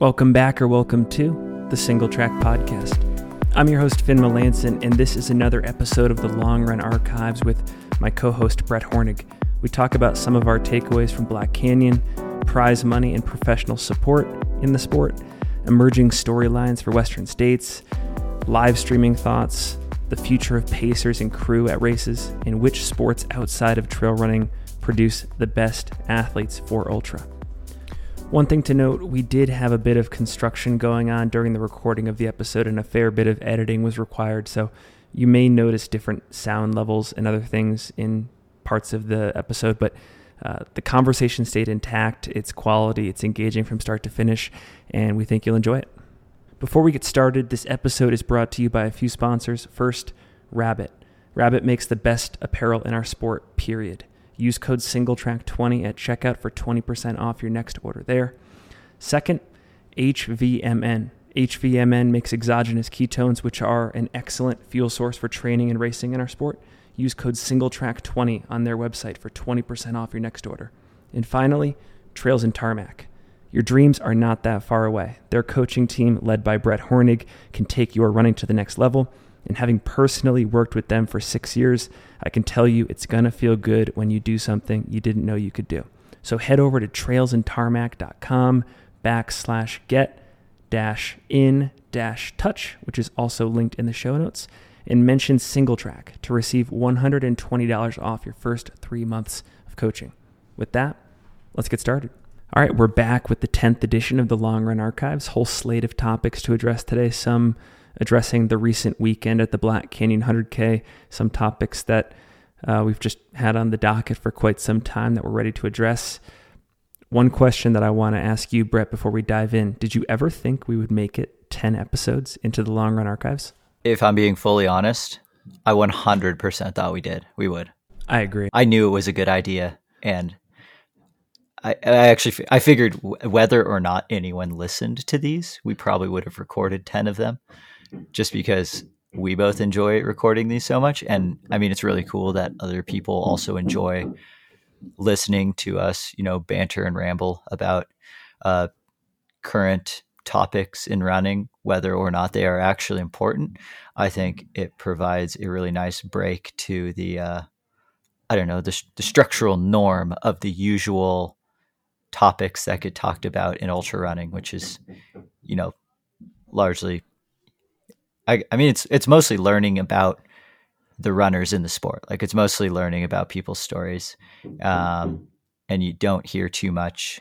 Welcome back or welcome to the Single Track Podcast. I'm your host, Finn Melanson, and this is another episode of the Long Run Archives with my co host, Brett Hornig. We talk about some of our takeaways from Black Canyon, prize money and professional support in the sport, emerging storylines for Western States, live streaming thoughts, the future of pacers and crew at races, and which sports outside of trail running produce the best athletes for ultra. One thing to note, we did have a bit of construction going on during the recording of the episode, and a fair bit of editing was required. So you may notice different sound levels and other things in parts of the episode, but uh, the conversation stayed intact. It's quality, it's engaging from start to finish, and we think you'll enjoy it. Before we get started, this episode is brought to you by a few sponsors. First, Rabbit. Rabbit makes the best apparel in our sport, period. Use code SingleTrack20 at checkout for 20% off your next order there. Second, HVMN. HVMN makes exogenous ketones, which are an excellent fuel source for training and racing in our sport. Use code SingleTrack20 on their website for 20% off your next order. And finally, Trails and Tarmac. Your dreams are not that far away. Their coaching team, led by Brett Hornig, can take your running to the next level. And having personally worked with them for six years, I can tell you it's going to feel good when you do something you didn't know you could do. So head over to trailsandtarmac.com backslash get dash in dash touch, which is also linked in the show notes, and mention single track to receive $120 off your first three months of coaching. With that, let's get started. All right, we're back with the 10th edition of the Long Run Archives, whole slate of topics to address today. Some addressing the recent weekend at the Black Canyon 100K, some topics that uh, we've just had on the docket for quite some time that we're ready to address. One question that I want to ask you, Brett, before we dive in Did you ever think we would make it 10 episodes into the Long Run Archives? If I'm being fully honest, I 100% thought we did. We would. I agree. I knew it was a good idea. And I, I actually I figured whether or not anyone listened to these, we probably would have recorded 10 of them just because we both enjoy recording these so much. And I mean, it's really cool that other people also enjoy listening to us, you know, banter and ramble about uh, current topics in running, whether or not they are actually important. I think it provides a really nice break to the, uh, I don't know, the, the structural norm of the usual topics that get talked about in ultra running, which is, you know, largely I, I mean, it's it's mostly learning about the runners in the sport. Like it's mostly learning about people's stories, um, and you don't hear too much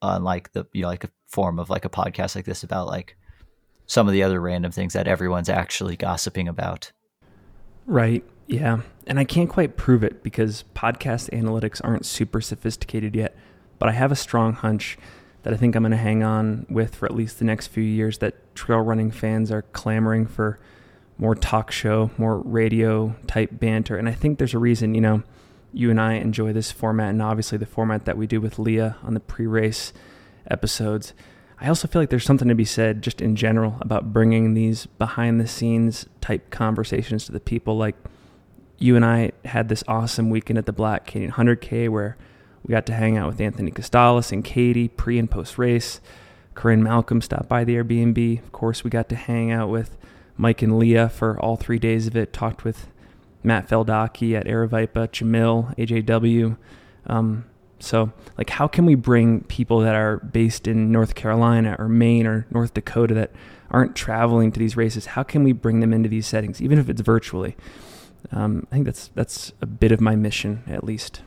on like the you know like a form of like a podcast like this about like some of the other random things that everyone's actually gossiping about. Right. Yeah. And I can't quite prove it because podcast analytics aren't super sophisticated yet, but I have a strong hunch that I think I'm going to hang on with for at least the next few years that trail running fans are clamoring for more talk show, more radio type banter. And I think there's a reason, you know, you and I enjoy this format and obviously the format that we do with Leah on the pre race episodes. I also feel like there's something to be said just in general about bringing these behind the scenes type conversations to the people. Like you and I had this awesome weekend at the Black Canyon 100K where we got to hang out with Anthony Costales and Katie pre and post race. Corinne Malcolm stopped by the Airbnb. Of course, we got to hang out with Mike and Leah for all three days of it. Talked with Matt Feldaki at Aravaipa, Jamil, AJW. Um, so, like, how can we bring people that are based in North Carolina or Maine or North Dakota that aren't traveling to these races? How can we bring them into these settings, even if it's virtually? Um, I think that's that's a bit of my mission, at least.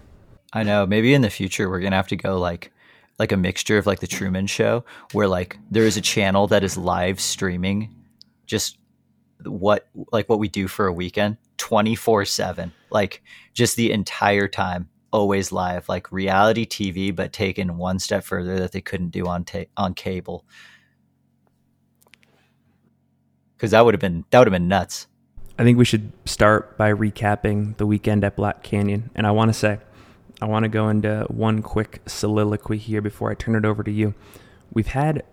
I know. Maybe in the future we're gonna have to go like like a mixture of like the Truman Show, where like there is a channel that is live streaming just what like what we do for a weekend 24 7 like just the entire time always live like reality tv but taken one step further that they couldn't do on ta- on cable because that would have been that would have been nuts i think we should start by recapping the weekend at black canyon and i want to say I want to go into one quick soliloquy here before I turn it over to you. We've had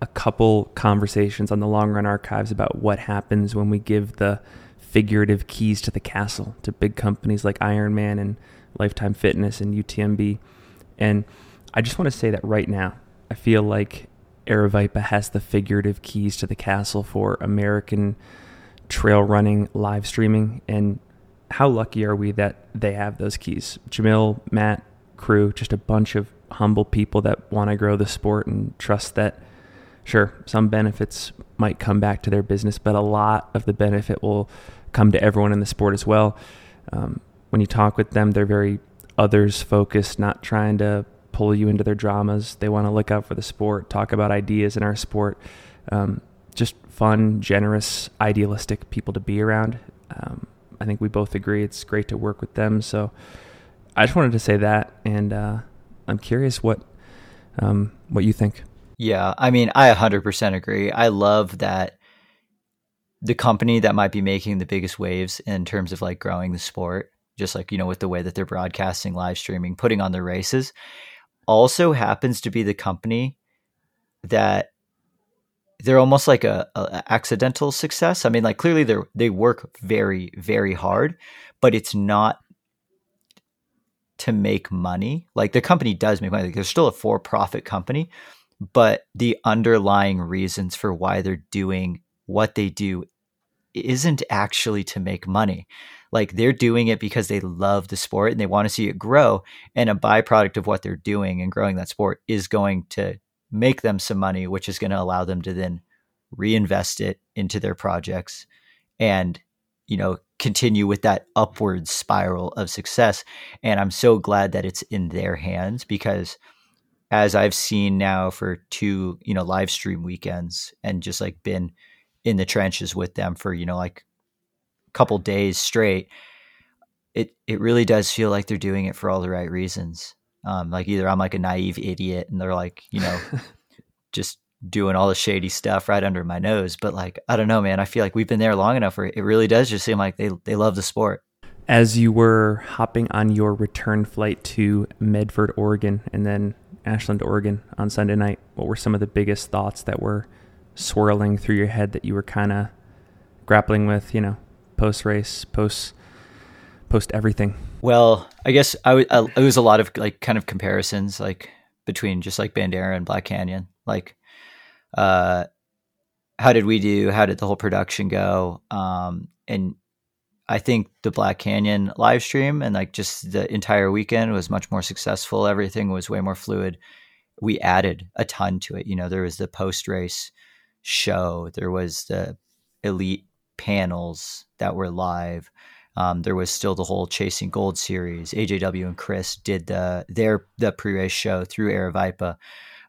a couple conversations on the long run archives about what happens when we give the figurative keys to the castle to big companies like Ironman and Lifetime Fitness and UTMB. And I just want to say that right now, I feel like Aravaipa has the figurative keys to the castle for American trail running live streaming. And how lucky are we that they have those keys? Jamil, Matt, crew, just a bunch of humble people that want to grow the sport and trust that, sure, some benefits might come back to their business, but a lot of the benefit will come to everyone in the sport as well. Um, when you talk with them, they're very others focused, not trying to pull you into their dramas. They want to look out for the sport, talk about ideas in our sport. Um, just fun, generous, idealistic people to be around. Um, I think we both agree it's great to work with them. So I just wanted to say that, and uh, I'm curious what um, what you think. Yeah, I mean, I 100% agree. I love that the company that might be making the biggest waves in terms of like growing the sport, just like you know with the way that they're broadcasting, live streaming, putting on their races, also happens to be the company that they're almost like a, a, accidental success. I mean, like clearly they they work very very hard, but it's not to make money. Like the company does make money. Like they're still a for profit company, but the underlying reasons for why they're doing what they do isn't actually to make money. Like they're doing it because they love the sport and they want to see it grow. And a byproduct of what they're doing and growing that sport is going to make them some money, which is going to allow them to then reinvest it into their projects and, you know, continue with that upward spiral of success. And I'm so glad that it's in their hands because as I've seen now for two, you know, live stream weekends and just like been in the trenches with them for, you know, like a couple days straight, it it really does feel like they're doing it for all the right reasons. Um, like either I'm like a naive idiot and they're like, you know, just doing all the shady stuff right under my nose. But like, I don't know, man. I feel like we've been there long enough where it really does just seem like they they love the sport. As you were hopping on your return flight to Medford, Oregon, and then Ashland, Oregon on Sunday night, what were some of the biggest thoughts that were swirling through your head that you were kind of grappling with? You know, post race, post post everything? Well, I guess I, w- I it was a lot of like kind of comparisons like between just like Bandera and Black Canyon. Like, uh, how did we do? How did the whole production go? Um, and I think the Black Canyon live stream and like just the entire weekend was much more successful. Everything was way more fluid. We added a ton to it. You know, there was the post race show. There was the elite panels that were live. Um, there was still the whole Chasing Gold series. AJW and Chris did the their the pre race show through Aravaipa,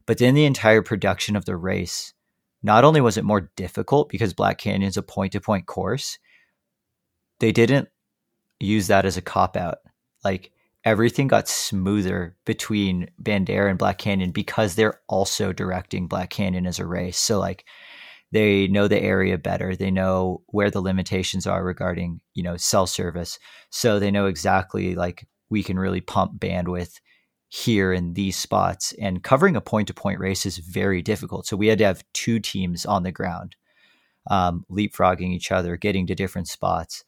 but then the entire production of the race. Not only was it more difficult because Black Canyon is a point to point course, they didn't use that as a cop out. Like everything got smoother between Bandera and Black Canyon because they're also directing Black Canyon as a race. So like they know the area better they know where the limitations are regarding you know cell service so they know exactly like we can really pump bandwidth here in these spots and covering a point to point race is very difficult so we had to have two teams on the ground um, leapfrogging each other getting to different spots.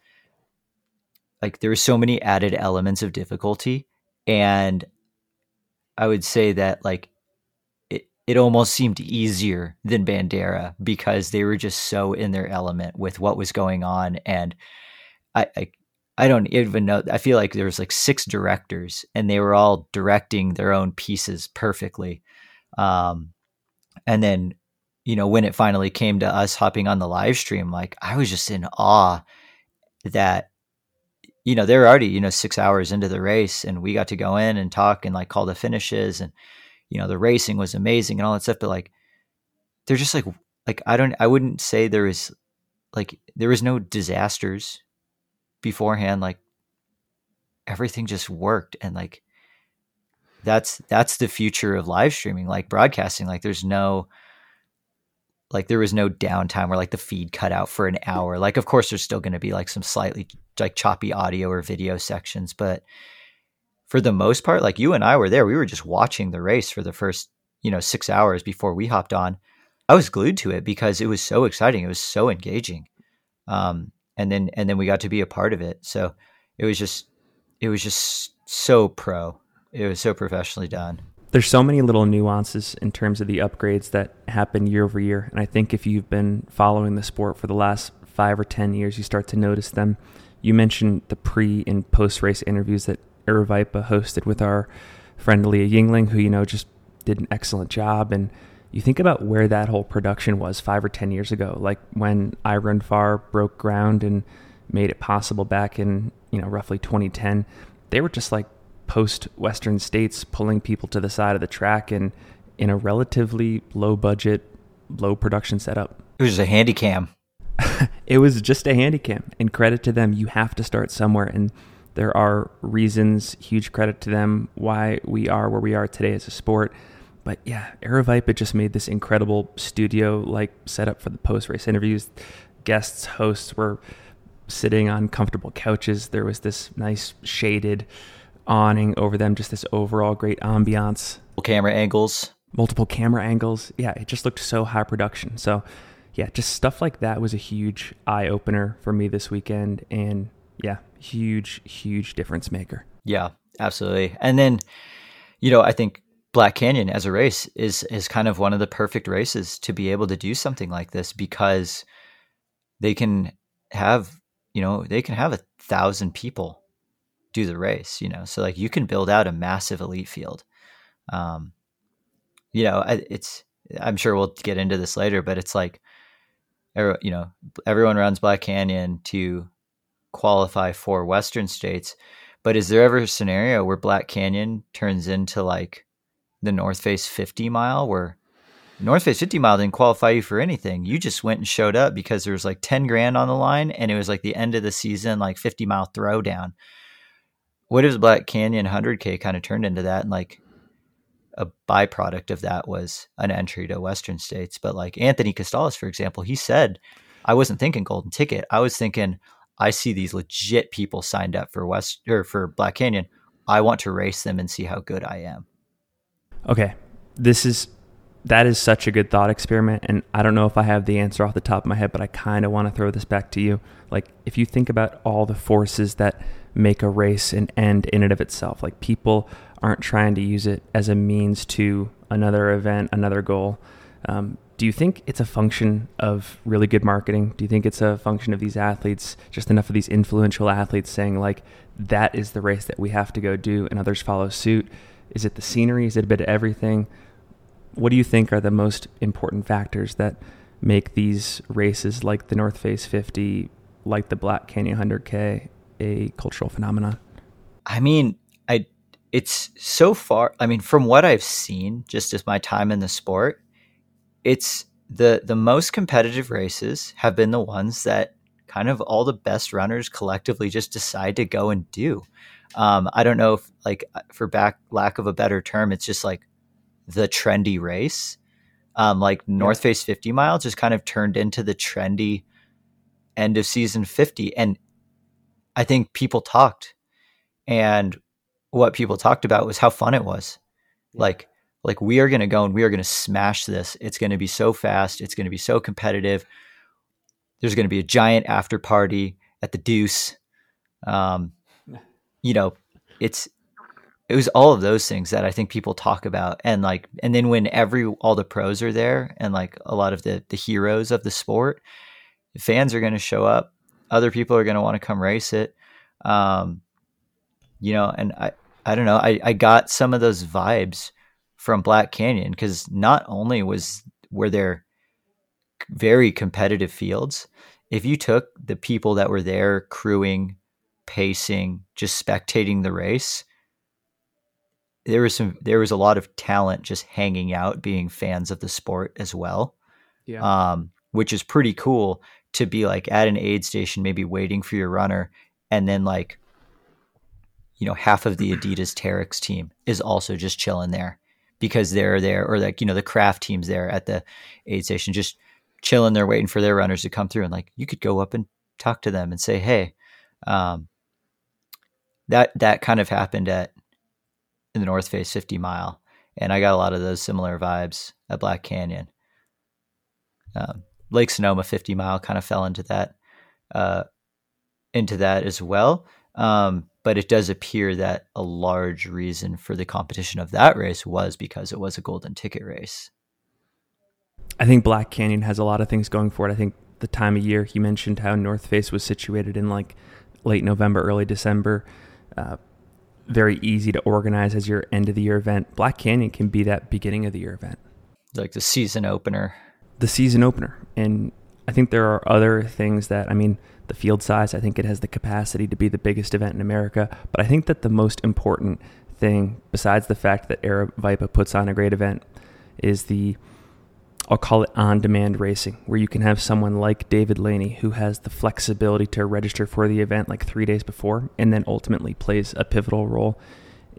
Like there were so many added elements of difficulty and i would say that like it almost seemed easier than Bandera because they were just so in their element with what was going on. And I, I, I don't even know. I feel like there was like six directors and they were all directing their own pieces perfectly. Um, and then, you know, when it finally came to us hopping on the live stream, like I was just in awe that, you know, they're already, you know, six hours into the race and we got to go in and talk and like call the finishes and, you know the racing was amazing and all that stuff but like they're just like like i don't i wouldn't say there is like there was no disasters beforehand like everything just worked and like that's that's the future of live streaming like broadcasting like there's no like there was no downtime where like the feed cut out for an hour. Like of course there's still going to be like some slightly like choppy audio or video sections but for the most part, like you and I were there, we were just watching the race for the first, you know, six hours before we hopped on. I was glued to it because it was so exciting. It was so engaging. Um, and then, and then we got to be a part of it. So it was just, it was just so pro. It was so professionally done. there's so many little nuances in terms of the upgrades that happen year over year. And I think if you've been following the sport for the last five or 10 years, you start to notice them. You mentioned the pre and post race interviews that Aravaipa hosted with our friend Leah Yingling, who, you know, just did an excellent job. And you think about where that whole production was five or 10 years ago, like when iRunFar broke ground and made it possible back in, you know, roughly 2010. They were just like post Western states pulling people to the side of the track and in a relatively low budget, low production setup. It was a handy cam. it was just a handy cam. And credit to them, you have to start somewhere. And there are reasons, huge credit to them, why we are where we are today as a sport. But yeah, Aravaipa just made this incredible studio like setup for the post race interviews. Guests, hosts were sitting on comfortable couches. There was this nice shaded awning over them, just this overall great ambiance. Camera angles. Multiple camera angles. Yeah, it just looked so high production. So, yeah, just stuff like that was a huge eye opener for me this weekend. And yeah, huge, huge difference maker. Yeah, absolutely. And then, you know, I think Black Canyon as a race is is kind of one of the perfect races to be able to do something like this because they can have, you know, they can have a thousand people do the race, you know. So like you can build out a massive elite field. Um, you know, it's I'm sure we'll get into this later, but it's like, you know, everyone runs Black Canyon to qualify for Western states. But is there ever a scenario where Black Canyon turns into like the North Face 50 mile, where North Face 50 mile didn't qualify you for anything? You just went and showed up because there was like 10 grand on the line, and it was like the end of the season, like 50 mile throwdown what if Black Canyon 100K kind of turned into that? And like a byproduct of that was an entry to Western states. But like Anthony Costales, for example, he said, I wasn't thinking golden ticket. I was thinking, I see these legit people signed up for West or for Black Canyon. I want to race them and see how good I am. Okay. This is that is such a good thought experiment and I don't know if I have the answer off the top of my head, but I kind of want to throw this back to you. Like if you think about all the forces that make a race an end in and of itself. Like people aren't trying to use it as a means to another event, another goal. Um, do you think it's a function of really good marketing? Do you think it's a function of these athletes, just enough of these influential athletes saying, like, that is the race that we have to go do and others follow suit? Is it the scenery? Is it a bit of everything? What do you think are the most important factors that make these races like the North Face 50, like the Black Canyon 100K, a cultural phenomenon? I mean, I it's so far. I mean, from what I've seen, just as my time in the sport, it's the the most competitive races have been the ones that kind of all the best runners collectively just decide to go and do. Um, I don't know if like for back lack of a better term, it's just like the trendy race. Um, like North Face 50 mile just kind of turned into the trendy end of season 50. And I think people talked, and what people talked about was how fun it was. Yeah. Like, like we are going to go and we are going to smash this. It's going to be so fast. It's going to be so competitive. There's going to be a giant after party at the Deuce. Um, you know, it's it was all of those things that I think people talk about, and like, and then when every all the pros are there, and like a lot of the the heroes of the sport, fans are going to show up other people are going to want to come race it. Um, you know, and I, I don't know. I, I got some of those vibes from Black Canyon because not only was were there very competitive fields, if you took the people that were there crewing, pacing, just spectating the race, there was some there was a lot of talent just hanging out, being fans of the sport as well. Yeah. Um, which is pretty cool to be like at an aid station, maybe waiting for your runner, and then like, you know, half of the Adidas Terrex team is also just chilling there because they're there, or like you know the craft teams there at the aid station, just chilling there, waiting for their runners to come through, and like you could go up and talk to them and say, hey, um, that that kind of happened at in the North Face 50 mile, and I got a lot of those similar vibes at Black Canyon. Um, Lake Sonoma 50 mile kind of fell into that uh, into that as well. Um, but it does appear that a large reason for the competition of that race was because it was a golden ticket race. I think Black Canyon has a lot of things going for it. I think the time of year you mentioned how North Face was situated in like late November, early December. Uh, very easy to organize as your end of the year event. Black Canyon can be that beginning of the year event, like the season opener. The season opener, and I think there are other things that I mean the field size. I think it has the capacity to be the biggest event in America. But I think that the most important thing, besides the fact that Aravaipa puts on a great event, is the I'll call it on demand racing, where you can have someone like David Laney who has the flexibility to register for the event like three days before and then ultimately plays a pivotal role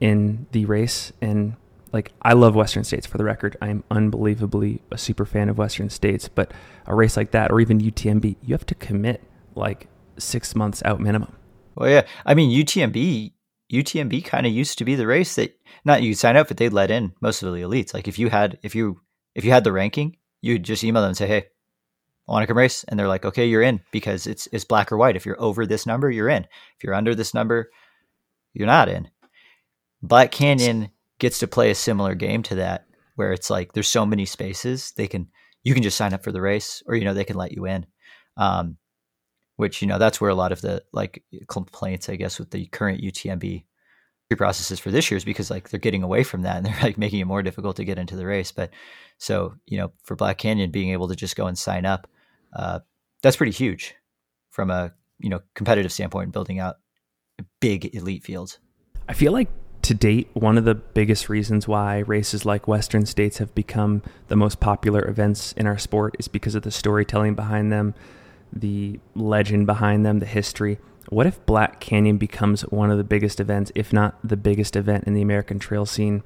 in the race. And like, I love Western States for the record. I'm unbelievably a super fan of Western States, but a race like that or even UTMB, you have to commit like six months out minimum. Well, yeah. I mean, UTMB, UTMB kind of used to be the race that not you sign up, but they'd let in most of the elites. Like if you had, if you, if you had the ranking, you'd just email them and say, Hey, I want to come race. And they're like, okay, you're in because it's, it's black or white. If you're over this number, you're in. If you're under this number, you're not in. Black Canyon gets to play a similar game to that where it's like, there's so many spaces they can, you can just sign up for the race or, you know, they can let you in. Um, which you know that's where a lot of the like complaints i guess with the current utmb pre processes for this year is because like they're getting away from that and they're like making it more difficult to get into the race. But so you know for black canyon being able to just go and sign up uh, that's pretty huge from a you know competitive standpoint building out big elite fields. I feel like to date one of the biggest reasons why races like western states have become the most popular events in our sport is because of the storytelling behind them the legend behind them, the history. What if Black Canyon becomes one of the biggest events, if not the biggest event in the American trail scene,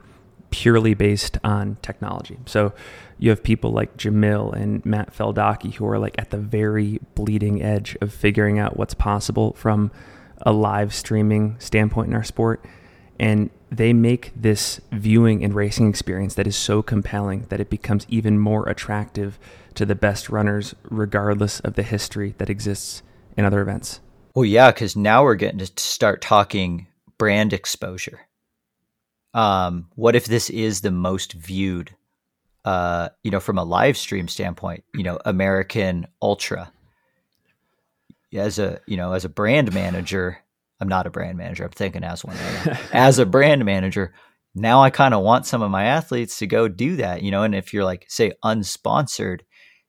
purely based on technology? So you have people like Jamil and Matt Feldaki who are like at the very bleeding edge of figuring out what's possible from a live streaming standpoint in our sport. And they make this viewing and racing experience that is so compelling that it becomes even more attractive to the best runners, regardless of the history that exists in other events. Well, yeah, because now we're getting to start talking brand exposure. Um, what if this is the most viewed, uh, you know, from a live stream standpoint, you know, American Ultra? As a, you know, as a brand manager, I'm not a brand manager. I'm thinking as one. as a brand manager, now I kind of want some of my athletes to go do that, you know. And if you're like, say, unsponsored,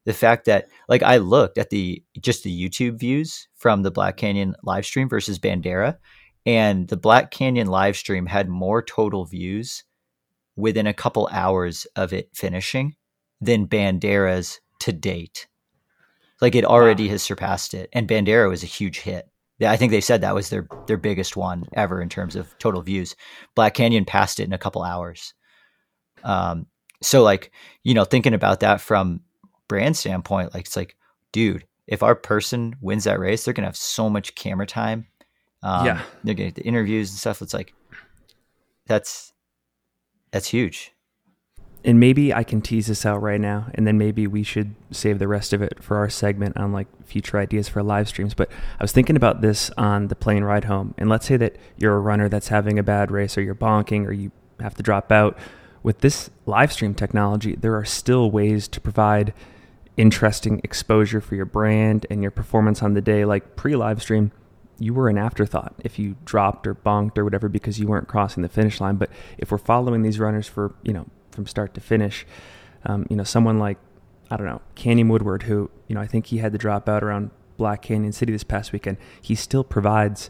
the fact that like I looked at the just the YouTube views from the Black Canyon live stream versus Bandera, and the Black Canyon live stream had more total views within a couple hours of it finishing than Bandera's to date. Like it already wow. has surpassed it, and Bandera was a huge hit. I think they said that was their their biggest one ever in terms of total views. Black Canyon passed it in a couple hours. Um, so like you know, thinking about that from brand standpoint, like it's like, dude, if our person wins that race, they're gonna have so much camera time. Um, yeah, they're gonna get the interviews and stuff. It's like that's that's huge. And maybe I can tease this out right now, and then maybe we should save the rest of it for our segment on like future ideas for live streams. But I was thinking about this on the plane ride home, and let's say that you're a runner that's having a bad race, or you're bonking, or you have to drop out. With this live stream technology, there are still ways to provide interesting exposure for your brand and your performance on the day. Like pre live stream, you were an afterthought if you dropped or bonked or whatever because you weren't crossing the finish line. But if we're following these runners for, you know, from start to finish, um, you know, someone like, I don't know, Canyon Woodward, who, you know, I think he had to drop out around Black Canyon City this past weekend, he still provides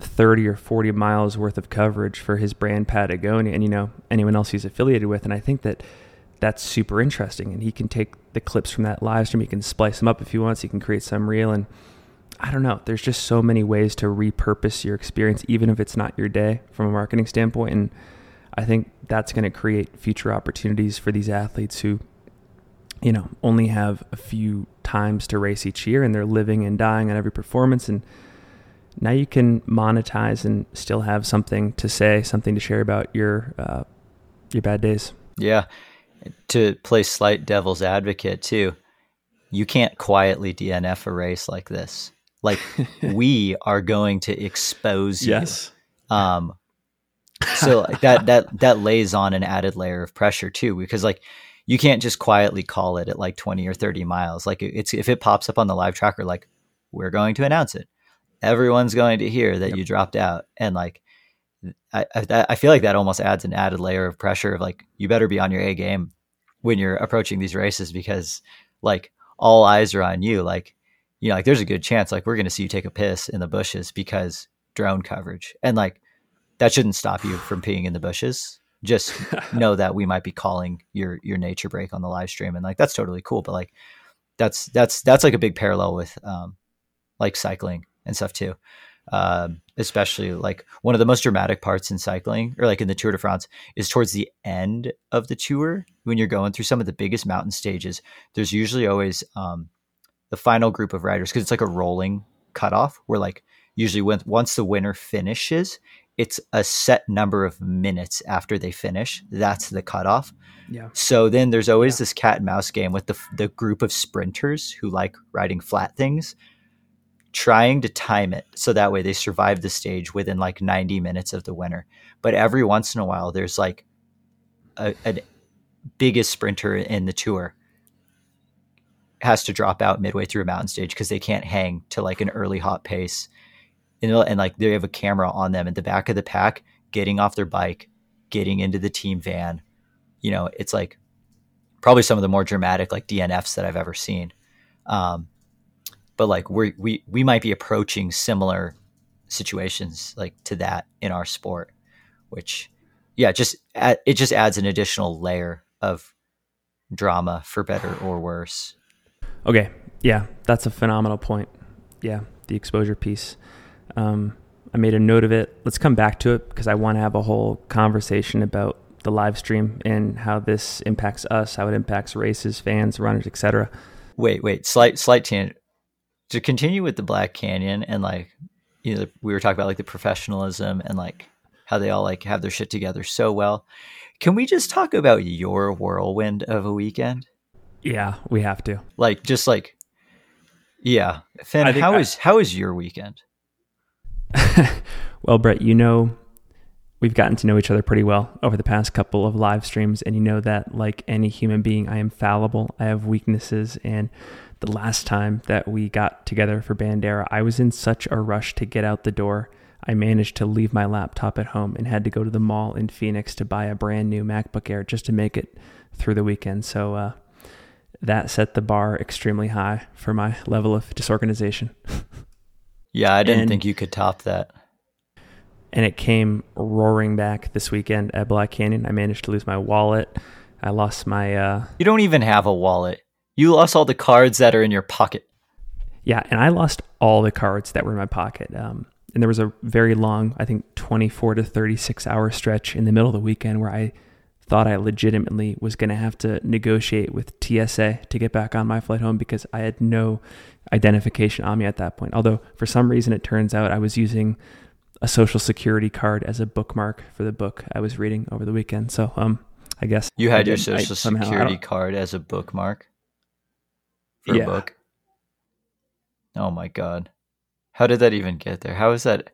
30 or 40 miles worth of coverage for his brand Patagonia and, you know, anyone else he's affiliated with. And I think that that's super interesting. And he can take the clips from that live stream, he can splice them up if he wants, he can create some reel. And I don't know, there's just so many ways to repurpose your experience, even if it's not your day from a marketing standpoint. And I think that's going to create future opportunities for these athletes who, you know, only have a few times to race each year and they're living and dying on every performance. And now you can monetize and still have something to say, something to share about your, uh, your bad days. Yeah to play slight devil's advocate too, you can't quietly DNF a race like this. Like we are going to expose you. Yes. Um, so like, that that that lays on an added layer of pressure too, because like you can't just quietly call it at like 20 or 30 miles. Like it's if it pops up on the live tracker, like we're going to announce it. Everyone's going to hear that yep. you dropped out, and like I, I, I feel like that almost adds an added layer of pressure of like you better be on your A game when you're approaching these races because like all eyes are on you. Like you know, like there's a good chance like we're going to see you take a piss in the bushes because drone coverage, and like that shouldn't stop you from peeing in the bushes just know that we might be calling your your nature break on the live stream and like that's totally cool but like that's that's that's like a big parallel with um like cycling and stuff too um especially like one of the most dramatic parts in cycling or like in the tour de france is towards the end of the tour when you're going through some of the biggest mountain stages there's usually always um the final group of riders because it's like a rolling cutoff where like usually when once the winner finishes it's a set number of minutes after they finish. That's the cutoff. Yeah. So then there's always yeah. this cat and mouse game with the the group of sprinters who like riding flat things, trying to time it so that way they survive the stage within like 90 minutes of the winner. But every once in a while, there's like a, a biggest sprinter in the tour has to drop out midway through a mountain stage because they can't hang to like an early hot pace and, and like they have a camera on them at the back of the pack, getting off their bike, getting into the team van. You know, it's like probably some of the more dramatic like DNFs that I've ever seen. Um, but like we we we might be approaching similar situations like to that in our sport, which yeah, just it just adds an additional layer of drama for better or worse. Okay, yeah, that's a phenomenal point. Yeah, the exposure piece. Um, I made a note of it. Let's come back to it because I want to have a whole conversation about the live stream and how this impacts us, how it impacts races, fans, runners, etc. Wait, wait, slight slight tangent. To continue with the Black Canyon and like you know we were talking about like the professionalism and like how they all like have their shit together so well. Can we just talk about your whirlwind of a weekend? Yeah, we have to. Like just like yeah, Finn, how I, is how is your weekend? well, Brett, you know, we've gotten to know each other pretty well over the past couple of live streams, and you know that, like any human being, I am fallible. I have weaknesses. And the last time that we got together for Bandera, I was in such a rush to get out the door. I managed to leave my laptop at home and had to go to the mall in Phoenix to buy a brand new MacBook Air just to make it through the weekend. So, uh, that set the bar extremely high for my level of disorganization. Yeah, I didn't and, think you could top that. And it came roaring back this weekend at Black Canyon. I managed to lose my wallet. I lost my. Uh, you don't even have a wallet. You lost all the cards that are in your pocket. Yeah, and I lost all the cards that were in my pocket. Um, and there was a very long, I think, 24 to 36 hour stretch in the middle of the weekend where I thought I legitimately was going to have to negotiate with TSA to get back on my flight home because I had no identification on me at that point. Although for some reason it turns out I was using a social security card as a bookmark for the book I was reading over the weekend. So um I guess you had your social I, security card as a bookmark for yeah. a book. Oh my god. How did that even get there? How is that?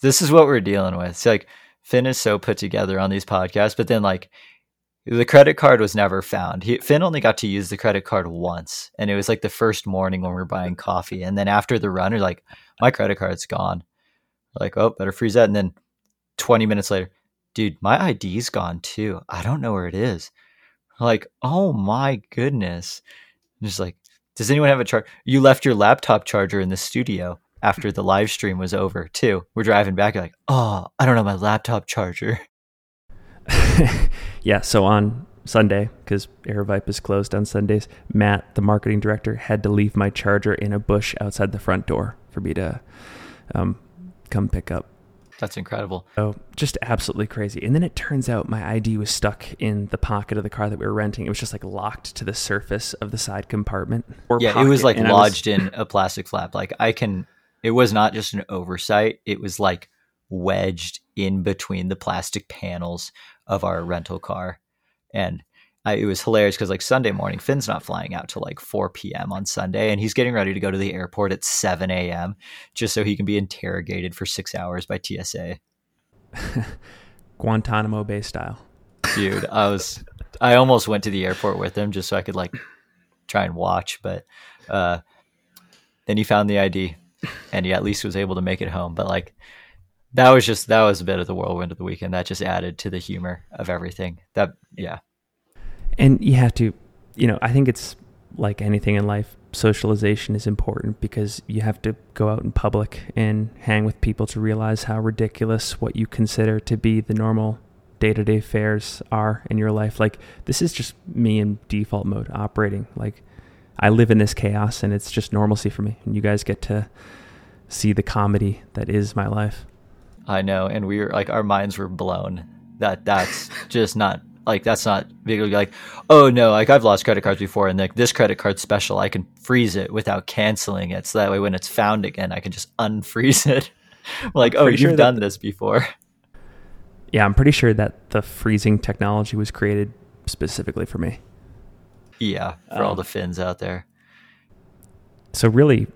This is what we're dealing with. It's like Finn is so put together on these podcasts, but then like the credit card was never found. He, Finn only got to use the credit card once, and it was like the first morning when we were buying coffee. And then after the run, he's like, "My credit card's gone." Like, oh, better freeze that. And then twenty minutes later, dude, my ID's gone too. I don't know where it is. Like, oh my goodness. And just like, does anyone have a charge? You left your laptop charger in the studio after the live stream was over too. We're driving back, you're like, oh, I don't know my laptop charger. yeah, so on Sunday, because Aravaipa is closed on Sundays, Matt, the marketing director, had to leave my charger in a bush outside the front door for me to um, come pick up. That's incredible. Oh, just absolutely crazy. And then it turns out my ID was stuck in the pocket of the car that we were renting. It was just like locked to the surface of the side compartment. yeah, pocket. it was like and lodged was... in a plastic flap. Like I can, it was not just an oversight. It was like wedged in between the plastic panels of our rental car. And I, it was hilarious because like Sunday morning, Finn's not flying out till like 4 p.m. on Sunday, and he's getting ready to go to the airport at 7 a.m. just so he can be interrogated for six hours by TSA. Guantanamo Bay style. Dude, I was I almost went to the airport with him just so I could like try and watch, but uh, then he found the ID and he at least was able to make it home. But like that was just that was a bit of the whirlwind of the weekend. That just added to the humor of everything. That yeah. And you have to, you know, I think it's like anything in life, socialization is important because you have to go out in public and hang with people to realize how ridiculous what you consider to be the normal day to day affairs are in your life. Like, this is just me in default mode operating. Like, I live in this chaos and it's just normalcy for me. And you guys get to see the comedy that is my life. I know. And we were like, our minds were blown that that's just not like that's not big like oh no like i've lost credit cards before and like this credit card's special i can freeze it without canceling it so that way when it's found again i can just unfreeze it. Like oh you've sure done this before. Yeah i'm pretty sure that the freezing technology was created specifically for me. Yeah for um, all the fins out there. so really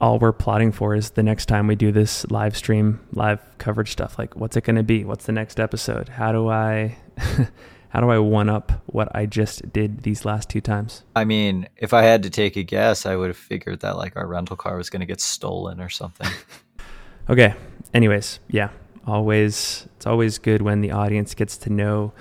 all we're plotting for is the next time we do this live stream live coverage stuff. Like what's it going to be? What's the next episode? How do i how do I one up what I just did these last two times? I mean, if I had to take a guess, I would have figured that like our rental car was going to get stolen or something. okay. Anyways, yeah. Always it's always good when the audience gets to know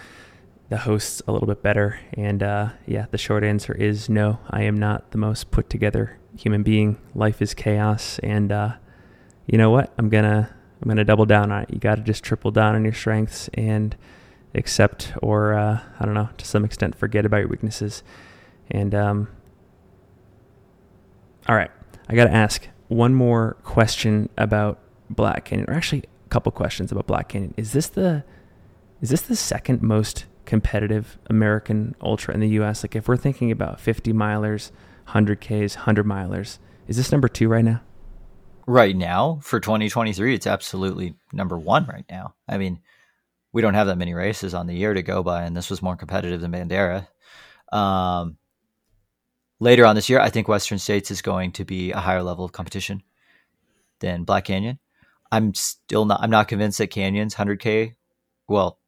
the hosts a little bit better. And uh, yeah, the short answer is no. I am not the most put together human being. Life is chaos, and uh, you know what? I'm gonna I'm gonna double down on it. You got to just triple down on your strengths and accept or uh, I don't know to some extent forget about your weaknesses. And um, all right, I got to ask one more question about Black Canyon, or actually a couple questions about Black Canyon. Is this the is this the second most competitive American ultra in the U.S.? Like if we're thinking about 50 milers, 100 Ks, 100 milers, is this number two right now? Right now for 2023, it's absolutely number one right now. I mean, we don't have that many races on the year to go by, and this was more competitive than Bandera. Um, later on this year, I think Western States is going to be a higher level of competition than Black Canyon. I'm still not. I'm not convinced that Canyon's 100k. Well,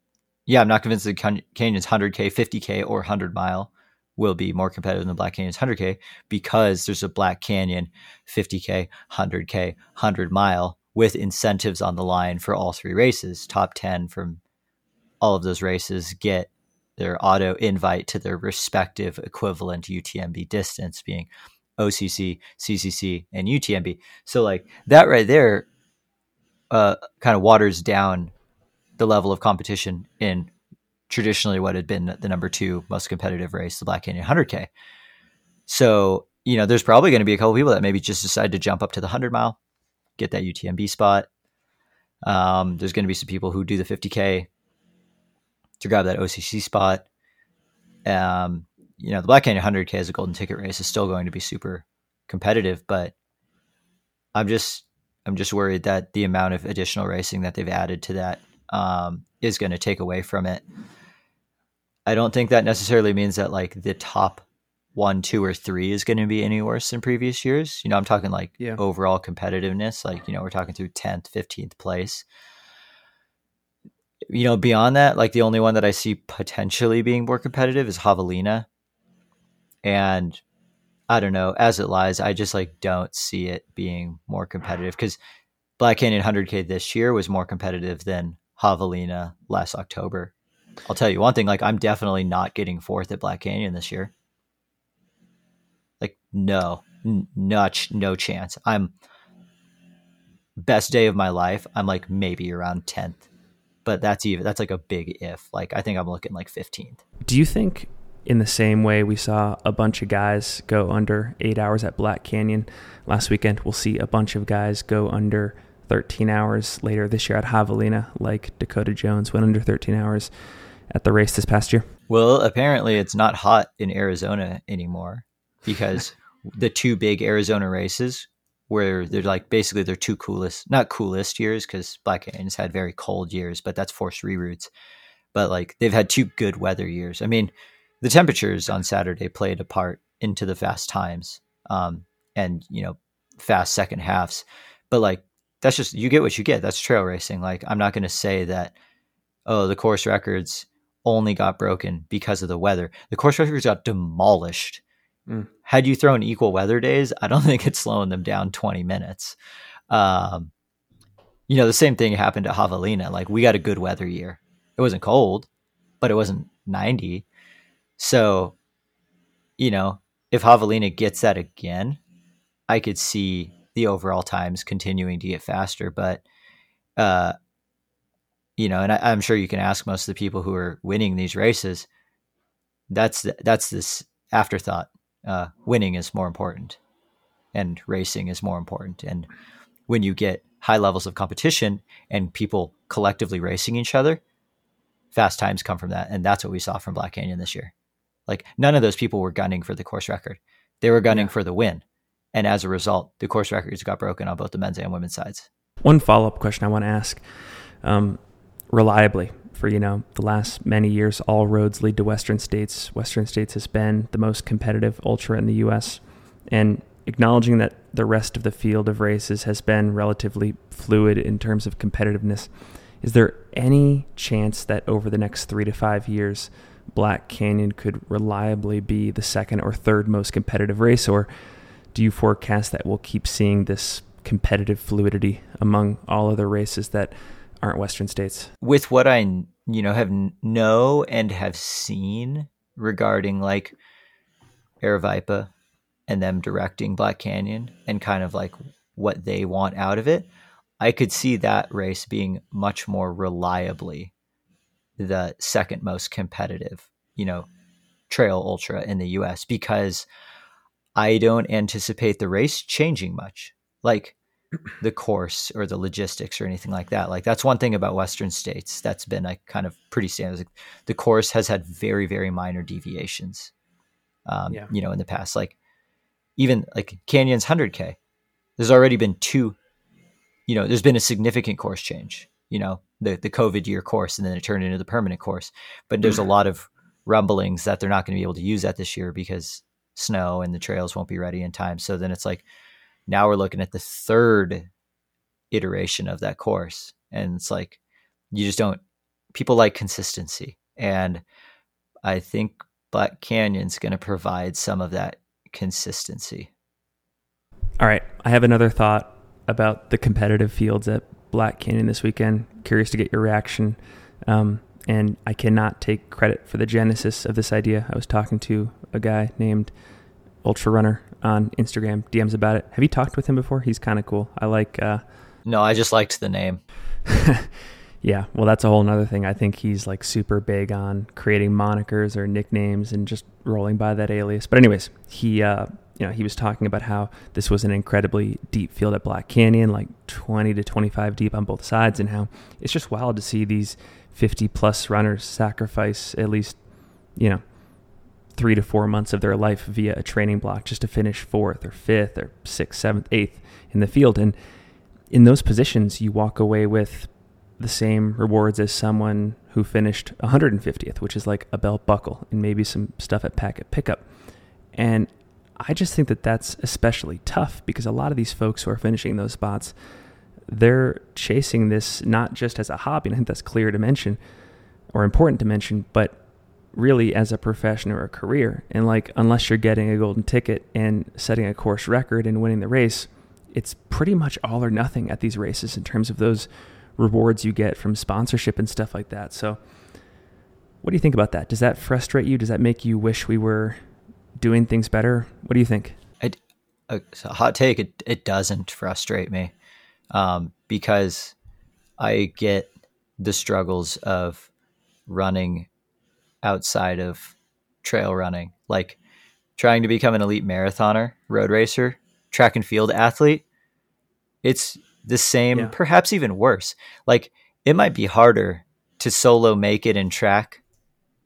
yeah, I'm not convinced that Canyon's 100k, 50k, or 100 mile will be more competitive than Black Canyon's 100k because there's a Black Canyon 50k, 100k, 100 mile with incentives on the line for all three races. Top 10 from all of those races get their auto invite to their respective equivalent UTMB distance, being OCC, CCC, and UTMB. So, like that right there, uh, kind of waters down the level of competition in traditionally what had been the number two most competitive race, the Black Canyon 100K. So, you know, there's probably going to be a couple people that maybe just decide to jump up to the 100 mile, get that UTMB spot. Um, there's going to be some people who do the 50K to grab that OCC spot. Um, you know, the Black Canyon 100K as a golden ticket race is still going to be super competitive, but I'm just I'm just worried that the amount of additional racing that they've added to that um, is going to take away from it. I don't think that necessarily means that like the top one, two, or three is going to be any worse than previous years. You know, I'm talking like yeah. overall competitiveness. Like, you know, we're talking through 10th, 15th place you know, beyond that, like the only one that I see potentially being more competitive is Javelina. And I don't know, as it lies, I just like don't see it being more competitive because Black Canyon 100K this year was more competitive than Javelina last October. I'll tell you one thing, like I'm definitely not getting fourth at Black Canyon this year. Like no, n- not no chance. I'm best day of my life. I'm like maybe around 10th but that's even that's like a big if. Like I think I'm looking like 15th. Do you think in the same way we saw a bunch of guys go under 8 hours at Black Canyon last weekend, we'll see a bunch of guys go under 13 hours later this year at Javelina like Dakota Jones went under 13 hours at the race this past year? Well, apparently it's not hot in Arizona anymore because the two big Arizona races where they're like basically their two coolest, not coolest years because Black Canyon's had very cold years, but that's forced reroutes. But like they've had two good weather years. I mean, the temperatures on Saturday played a part into the fast times um, and you know fast second halves, but like that's just you get what you get. That's trail racing. Like I'm not going to say that oh the course records only got broken because of the weather. The course records got demolished. Mm. Had you thrown equal weather days, I don't think it's slowing them down 20 minutes. Um, you know, the same thing happened at Javelina. Like we got a good weather year. It wasn't cold, but it wasn't 90. So, you know, if Javelina gets that again, I could see the overall times continuing to get faster. But, uh, you know, and I, am sure you can ask most of the people who are winning these races. That's the, that's this afterthought. Uh, winning is more important, and racing is more important. And when you get high levels of competition and people collectively racing each other, fast times come from that, and that's what we saw from Black Canyon this year. Like none of those people were gunning for the course record; they were gunning yeah. for the win and as a result, the course records got broken on both the men's and women's sides. One follow up question I want to ask um, reliably for you know the last many years, all roads lead to Western States. Western States has been the most competitive ultra in the U.S. and acknowledging that the rest of the field of races has been relatively fluid in terms of competitiveness. Is there any chance that over the next three to five years, Black Canyon could reliably be the second or third most competitive race, or do you forecast that we'll keep seeing this competitive fluidity among all other races that aren't Western states? With what I you know have know and have seen regarding like Aravaipa and them directing Black Canyon and kind of like what they want out of it, I could see that race being much more reliably the second most competitive, you know, trail ultra in the US because I don't anticipate the race changing much, like the course or the logistics or anything like that. Like that's one thing about Western states that's been a kind of pretty standard. the course has had very very minor deviations. Um, yeah. You know, in the past, like even like Canyon's hundred k, there's already been two. You know, there's been a significant course change. You know, the the COVID year course, and then it turned into the permanent course. But there's a lot of rumblings that they're not going to be able to use that this year because snow and the trails won't be ready in time. So then it's like now we're looking at the third iteration of that course. And it's like you just don't people like consistency. And I think Black Canyon's going to provide some of that consistency. All right, I have another thought about the competitive fields at Black Canyon this weekend. Curious to get your reaction. Um, and I cannot take credit for the genesis of this idea. I was talking to a guy named Ultra Runner on Instagram, DMs about it. Have you talked with him before? He's kind of cool. I like. Uh, no, I just liked the name. yeah, well, that's a whole other thing. I think he's like super big on creating monikers or nicknames and just rolling by that alias. But anyways, he uh, you know he was talking about how this was an incredibly deep field at Black Canyon, like 20 to 25 deep on both sides, and how it's just wild to see these 50 plus runners sacrifice at least, you know, three to four months of their life via a training block just to finish fourth or fifth or sixth, seventh, eighth in the field. And in those positions, you walk away with the same rewards as someone who finished 150th, which is like a belt buckle and maybe some stuff at packet pickup. And I just think that that's especially tough because a lot of these folks who are finishing those spots they're chasing this not just as a hobby, and I think that's clear to mention or important to mention, but really as a profession or a career. And like, unless you're getting a golden ticket and setting a course record and winning the race, it's pretty much all or nothing at these races in terms of those rewards you get from sponsorship and stuff like that. So, what do you think about that? Does that frustrate you? Does that make you wish we were doing things better? What do you think? It, a hot take. It, it doesn't frustrate me um, because I get the struggles of running outside of trail running, like trying to become an elite marathoner, road racer, track and field athlete. It's the same, yeah. perhaps even worse. Like it might be harder to solo make it in track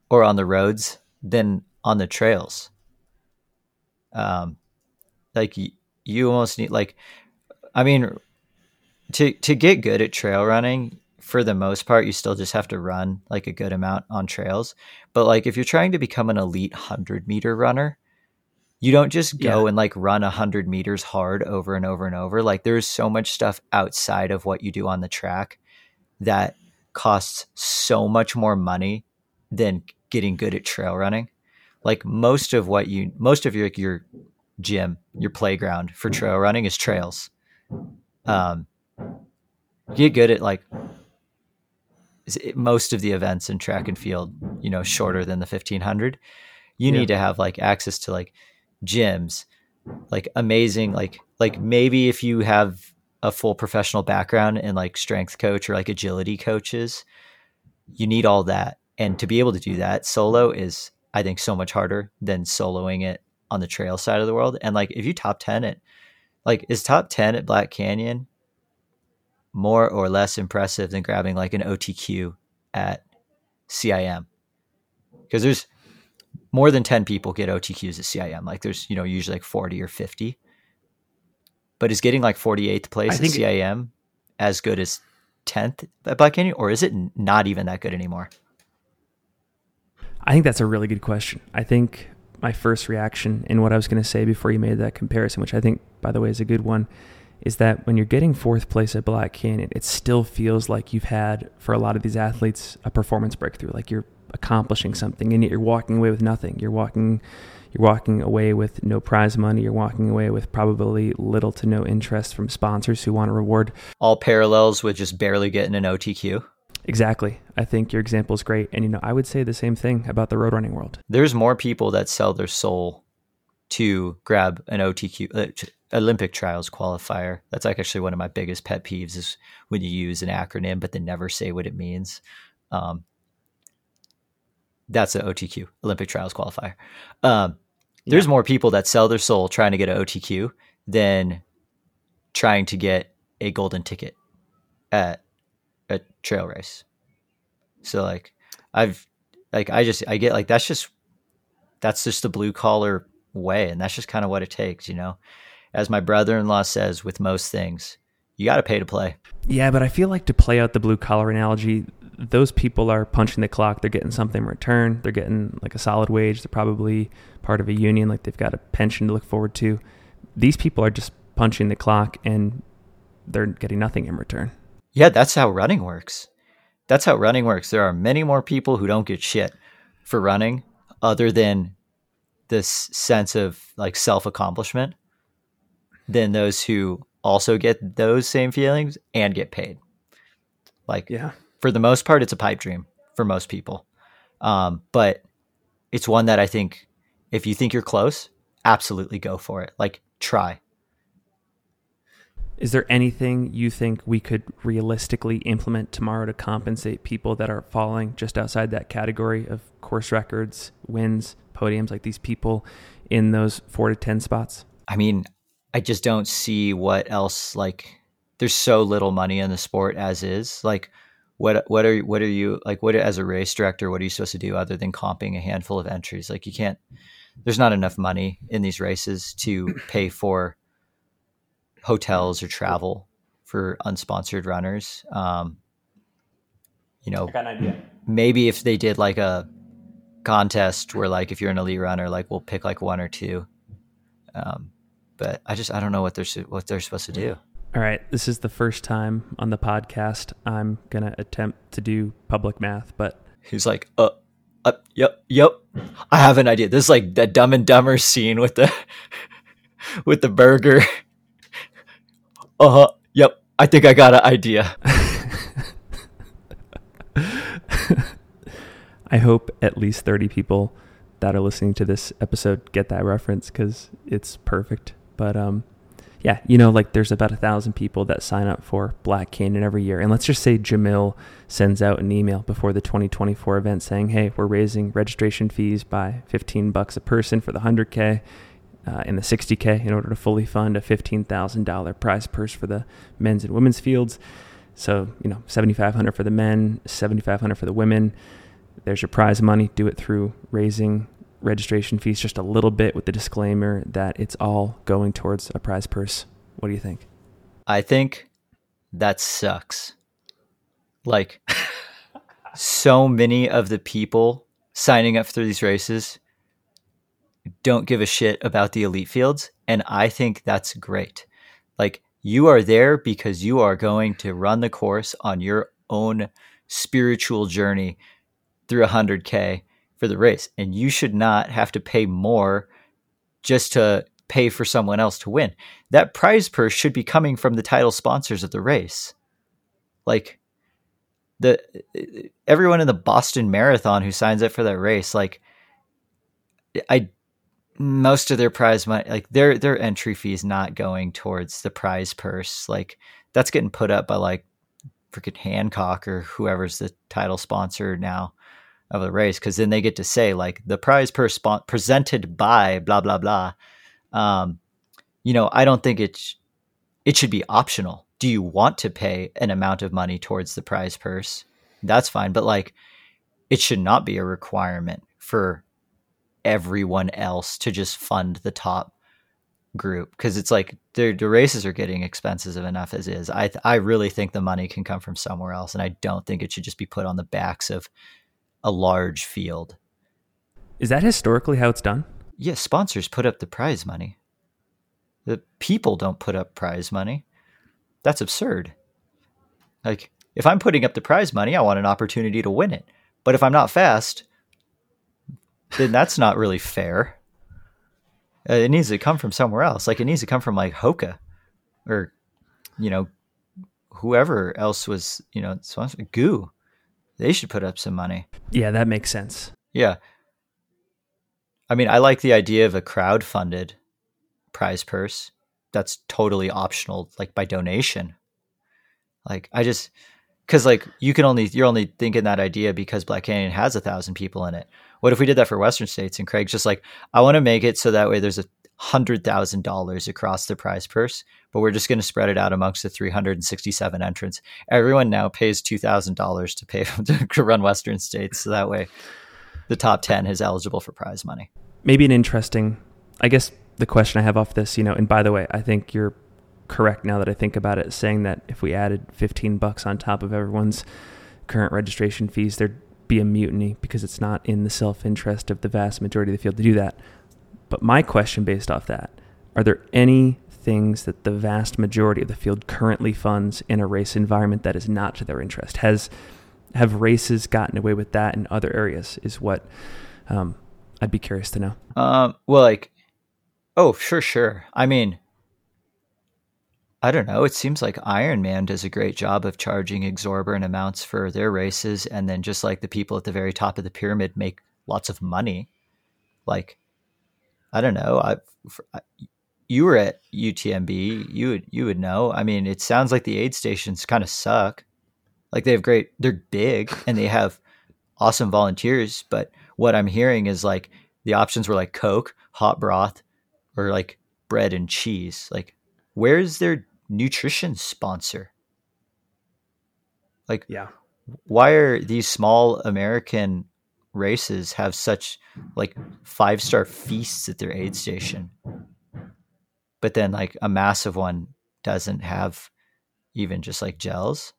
or on the roads than on the trails. Um, like you, you almost need like, I mean, to to get good at trail running for the most part you still just have to run like a good amount on trails. But like if you're trying to become an elite 100 meter runner you don't just go Yeah. and like run 100 meters hard over and over and over. Like there's so much stuff outside of what you do on the track that costs so much more money than getting good at trail running. Like most of what you most of your your gym your playground for trail running is trails. Um get good at like most of the events in track and field you know shorter than the 1500 you Yeah. need to have like access to like gyms like amazing like like maybe if you have a full professional background in like strength coach or like agility coaches you need all that and to be able to do that solo is i think so much harder than soloing it on the trail side of the world and like if you top 10 it like is top 10 at black canyon more or less impressive than grabbing like an otq at cim because there's more than 10 people get OTQs at CIM. Like there's, you know, usually like 40 or 50. But is getting like 48th place I at CIM as good as 10th at Black Canyon? Or is it not even that good anymore? I think that's a really good question. I think my first reaction and what I was going to say before you made that comparison, which I think, by the way, is a good one, is that when you're getting fourth place at Black Canyon, it still feels like you've had, for a lot of these athletes, a performance breakthrough. Like you're accomplishing something, and yet you're walking away with nothing. You're walking, you're walking away with no prize money. You're walking away with probably little to no interest from sponsors who want to reward All parallels with just barely getting an OTQ. Exactly. I think your example is great. And, you know, I would say the same thing about the road running world. There's more people that sell their soul to grab an OTQ, uh, Olympic trials qualifier. That's like actually one of my biggest pet peeves is when you use an acronym but then never say what it means. Um, that's an OTQ, Olympic trials qualifier. Um, there's Yeah. more people that sell their soul trying to get an OTQ than trying to get a golden ticket at a trail race. So like I've like I just I get like that's just that's just the blue collar way and that's just kind of what it takes, you know. As my brother-in-law says with most things, you got to pay to play. Yeah, but I feel like to play out the blue collar analogy, those people are punching the clock. They're getting something in return. They're getting like a solid wage. They're probably part of a union. Like they've got a pension to look forward to. These people are just punching the clock and they're getting nothing in return. Yeah, that's how running works. That's how running works. There are many more people who don't get shit for running other than this sense of like self-accomplishment than those who also get those same feelings and get paid. Like Yeah. for the most part, it's a pipe dream for most people. Um, but it's one that I think if you think you're close, absolutely go for it. Like try. Is there anything you think we could realistically implement tomorrow to compensate people that are falling just outside that category of course records, wins, podiums, like these people in those four to 10 spots? I mean, I just don't see what else like there's so little money in the sport as is. Like what what are what are you like what as a race director what are you supposed to do other than comping a handful of entries? Like you can't there's not enough money in these races to pay for hotels or travel for unsponsored runners. Um, you know, got an idea. maybe if they did like a contest where like if you're an elite runner, like we'll pick like one or two. Um, but I just I don't know what they're what they're supposed to do. All right, this is the first time on the podcast I'm going to attempt to do public math, but He's like, uh, uh, yep, yep. I have an idea. This is like that Dumb and Dumber scene with the with the burger. Uh huh. Yep. I think I got an idea. I hope at least 30 people that are listening to this episode get that reference because it's perfect. But um, yeah, you know, like there's about a thousand people that sign up for Black Canyon every year. And let's just say Jamil sends out an email before the 2024 event saying, hey, we're raising registration fees by 15 bucks a person for the 100K. Uh, and the 60K in order to fully fund a $15,000 prize purse for the men's and women's fields. So, you know, 7,500 for the men, 7,500 for the women. There's your prize money. Do it through raising registration fees just a little bit with the disclaimer that it's all going towards a prize purse. What do you think? I think that sucks. Like, so many of the people signing up for these races don't give a shit about the elite fields. And I think that's great. Like, you are there because you are going to run the course on your own spiritual journey through 100K for the race. And you should not have to pay more just to pay for someone else to win. That prize purse should be coming from the title sponsors of the race. Like the everyone in the Boston Marathon who signs up for that race, like I most of their prize money like their their entry fee is not going towards the prize purse. Like that's getting put up by like freaking Hancock or whoever's the title sponsor now of the race because then they get to say like the prize purse presented by blah blah blah um, you know, I don't think it's it should be optional. Do you want to pay an amount of money towards the prize purse? That's fine, but like it should not be a requirement for everyone else to just fund the top group because it's like the races are getting expensive enough as is. I I really think the money can come from somewhere else, and I don't think it should just be put on the backs of a large field. Is that historically how it's done? yeah, sponsors put up the prize money. The people don't put up prize money. That's absurd. Like, if I'm putting up the prize money, I want an opportunity to win it. But if I'm not fast, then that's not really fair. Uh, it needs to come from somewhere else. Like, it needs to come from like Hoka or, you know, whoever else was, you know, GU. They should put up some money. Yeah, that makes sense. Yeah. I mean, I like the idea of a crowd funded prize purse. That's totally optional, like by donation. Like I just because like you can only you're only thinking that idea because Black Canyon has a thousand people in it. What if we did that for Western states and Craig's just like, I want to make it so that way there's a hundred thousand dollars across the prize purse, but we're just going to spread it out amongst the 367 entrants. Everyone now pays two thousand dollars to pay to run Western states, so that way the top 10 is eligible for prize money. Maybe an interesting, I guess the question I have off this, you know, and by the way, I think you're correct now that I think about it, saying that if we added 15 bucks on top of everyone's current registration fees, there'd be a mutiny because it's not in the self interest of the vast majority of the field to do that. But my question based off that, are there any things that the vast majority of the field currently funds in a race environment that is not to their interest? Has have races gotten away with that in other areas? Is what um, I'd be curious to know. Um, well, like, oh, sure, sure. I mean, I don't know. It seems like Ironman does a great job of charging exorbitant amounts for their races, and then just like the people at the very top of the pyramid make lots of money. Like, I don't know. I, you were at UTMB. You would you would know. I mean, it sounds like the aid stations kind of suck. Like they have great, they're big and they have awesome volunteers. But what I'm hearing is like the options were like Coke, hot broth, or like bread and cheese. Like, where's their nutrition sponsor? Like, yeah, why are these small American races have such like five star feasts at their aid station? But then like a massive one doesn't have even just like gels.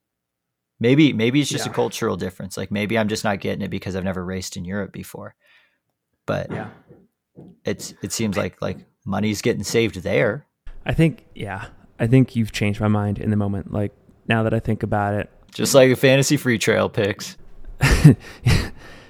Maybe maybe it's just yeah. a cultural difference. Like maybe I'm just not getting it because I've never raced in Europe before. But yeah, it's it seems like like money's getting saved there. I think yeah, I think you've changed my mind in the moment. Like now that I think about it, just like a fantasy free trail picks,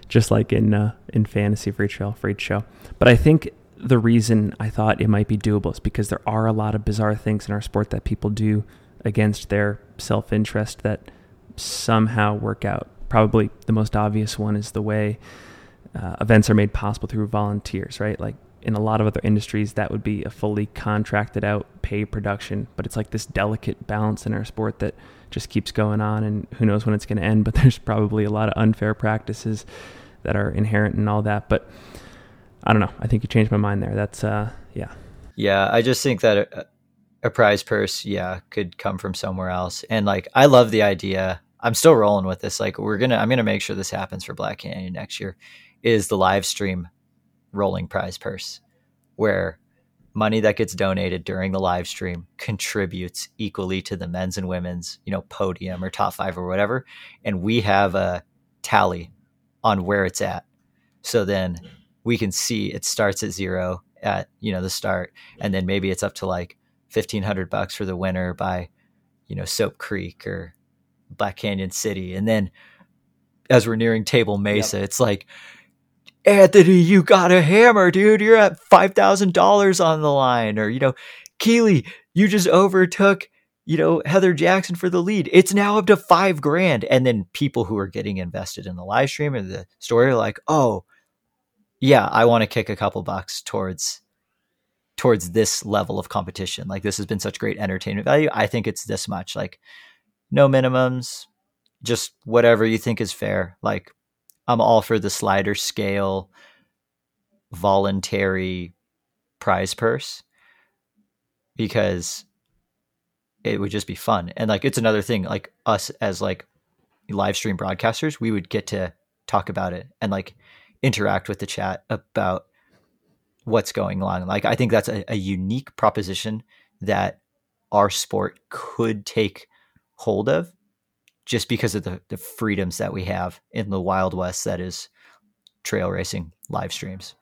just like in uh, in fantasy Freetrail free show. But I think the reason I thought it might be doable is because there are a lot of bizarre things in our sport that people do against their self interest that somehow work out. Probably the most obvious one is the way uh, events are made possible through volunteers, right? Like in a lot of other industries, that would be a fully contracted out pay production, but it's like this delicate balance in our sport that just keeps going on, and who knows when it's going to end. But there's probably a lot of unfair practices that are inherent in all that. But I don't know. I think you changed my mind there. That's uh, yeah. Yeah, I just think that a, a prize purse, yeah, could come from somewhere else, and like I love the idea I'm still rolling with this. Like we're gonna, I'm gonna make sure this happens for Black Canyon next year. Is the live stream rolling prize purse, where money that gets donated during the live stream contributes equally to the men's and women's, you know, podium or top five or whatever, and we have a tally on where it's at. So then we can see it starts at zero at you know the start, and then maybe it's up to like fifteen hundred bucks for the winner by you know Soap Creek or Black Canyon City, and then as we're nearing Table Mesa, yep. it's like. Anthony, you got a hammer, dude. You're at five thousand dollars on the line, or you know, Keely, you just overtook you know, Heather Jackson for the lead. It's now up to five grand. And then people who are getting invested in the live stream and the story are like, oh, yeah, I want to kick a couple bucks towards towards this level of competition. Like this has been such great entertainment value. I think it's this much. Like no minimums, just whatever you think is fair. Like I'm all for the slider scale voluntary prize purse because it would just be fun. And like it's another thing, like us as like live stream broadcasters, we would get to talk about it and like interact with the chat about what's going on. Like I think that's a, a unique proposition that our sport could take hold of just because of the, the freedoms that we have in the Wild West that is trail racing live streams.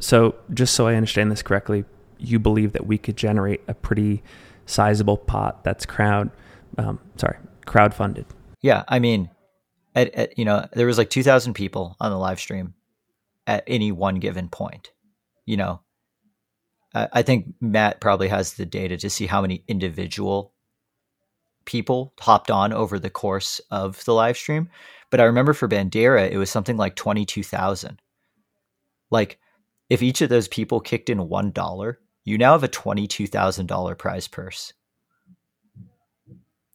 So, just so I understand this correctly, you believe that we could generate a pretty sizable pot that's crowd, um, sorry, crowd funded. Yeah, I mean, at, at, you know, there was like two thousand people on the live stream at any one given point. You know, I, I think Matt probably has the data to see how many individual people hopped on over the course of the live stream. But I remember for Bandera, it was something like 22,000. Like, if each of those people kicked in $1, you now have a $22,000 prize purse.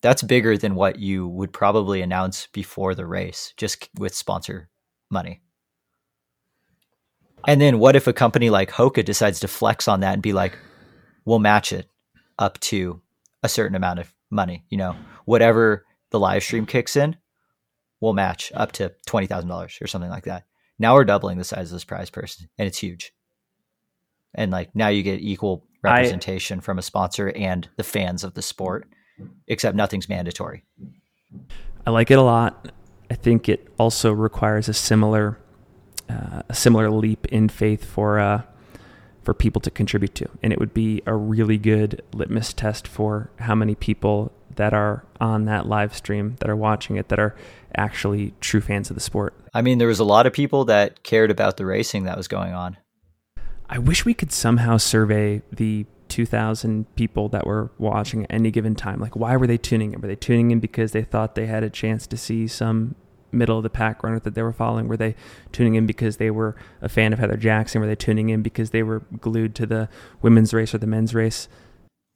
That's bigger than what you would probably announce before the race, just with sponsor money. And then what if a company like Hoka decides to flex on that and be like, we'll match it up to a certain amount of money, you know, whatever the live stream kicks in, we'll match up to $20,000 or something like that. Now we're doubling the size of this prize purse and it's huge. And like now you get equal representation I, from a sponsor and the fans of the sport except nothing's mandatory. I like it a lot. I think it also requires a similar uh, a similar leap in faith for uh, for people to contribute to and it would be a really good litmus test for how many people that are on that live stream that are watching it that are actually true fans of the sport i mean there was a lot of people that cared about the racing that was going on I wish we could somehow survey the 2,000 people that were watching at any given time. Like, why were they tuning in? Were they tuning in because they thought they had a chance to see some middle of the pack runner that they were following? Were they tuning in because they were a fan of Heather Jackson? Were they tuning in because they were glued to the women's race or the men's race?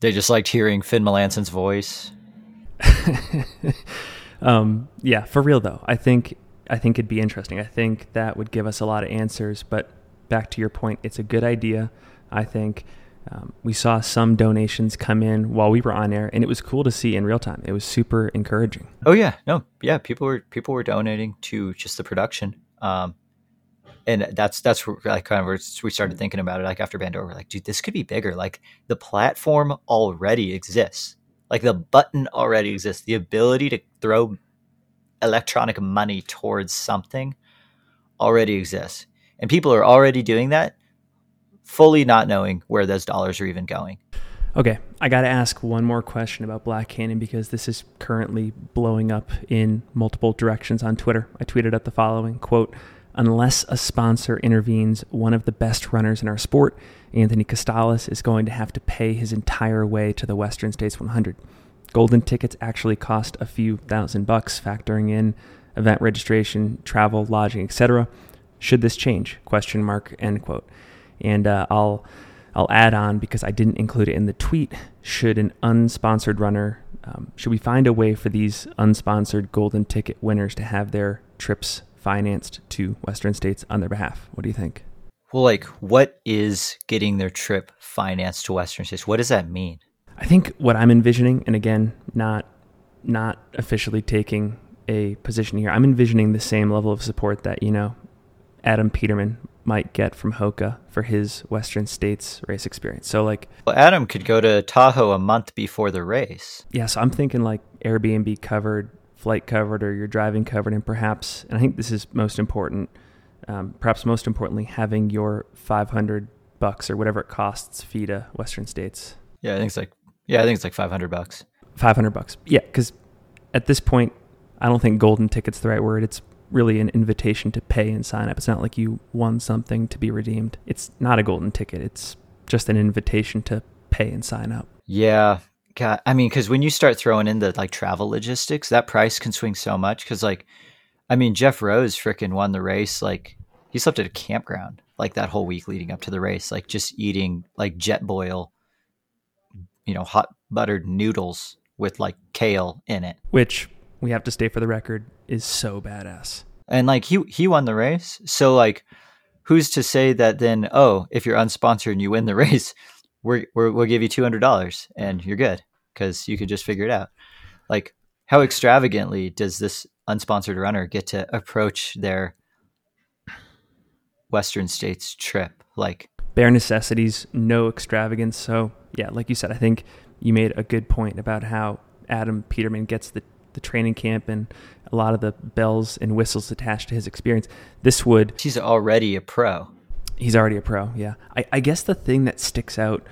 They just liked hearing Finn Melanson's voice. um, yeah, for real though. I think I think it'd be interesting. I think that would give us a lot of answers, but back to your point, it's a good idea. I think um, we saw some donations come in while we were on air, and it was cool to see in real time. It was super encouraging. Oh yeah, no, yeah, people were people were donating to just the production, um, and that's that's like kind of where we started thinking about it. Like after Bandera, we're like, dude, this could be bigger. Like the platform already exists. Like the button already exists. The ability to throw electronic money towards something already exists and people are already doing that, fully not knowing where those dollars are even going. Okay, I got to ask one more question about Black Canyon because this is currently blowing up in multiple directions on Twitter. I tweeted out the following quote, Unless a sponsor intervenes, one of the best runners in our sport, Anthony Costales, is going to have to pay his entire way to the Western States 100. Golden tickets actually cost a few thousand bucks, factoring in event registration, travel, lodging, etc should this change? Question mark, end quote. And uh, I'll, I'll add on because I didn't include it in the tweet. Should an unsponsored runner, um, should we find a way for these unsponsored golden ticket winners to have their trips financed to Western states on their behalf? What do you think? Well, like, what is getting their trip financed to Western states? What does that mean? I think what I'm envisioning, and again, not not officially taking a position here. I'm envisioning the same level of support that you know Adam Peterman might get from Hoka for his Western States race experience. So like well, Adam could go to Tahoe a month before the race. Yeah, so I'm thinking like Airbnb covered, flight covered, or your driving covered, and perhaps, and I think this is most important, um, perhaps most importantly, having your 500 bucks or whatever it costs feed a Western States. Yeah, I think it's like yeah, I think it's like 500 bucks. 500 bucks. Yeah, because at this point, I don't think golden ticket's the right word. It's really an invitation to pay and sign up. It's not like you won something to be redeemed. It's not a golden ticket. It's just an invitation to pay and sign up. Yeah. God, I mean, because when you start throwing in the like travel logistics, that price can swing so much. Because like, I mean, Jeff Rose freaking won the race. Like, he slept at a campground like that whole week leading up to the race, like just eating like Jetboil, you know, hot buttered noodles with like kale in it. Which we have to stay for the record is so badass. And like he he won the race, so like who's to say that then oh if you're unsponsored and you win the race, we're, we will give you two hundred dollars and you're good because you could just figure it out. Like how extravagantly does this unsponsored runner get to approach their Western States trip? Like bare necessities, no extravagance. So yeah, like you said, I think you made a good point about how Adam Peterman gets the the training camp and a lot of the bells and whistles attached to his experience. This would. He's already a pro. He's already a pro, yeah. I, I guess the thing that sticks out,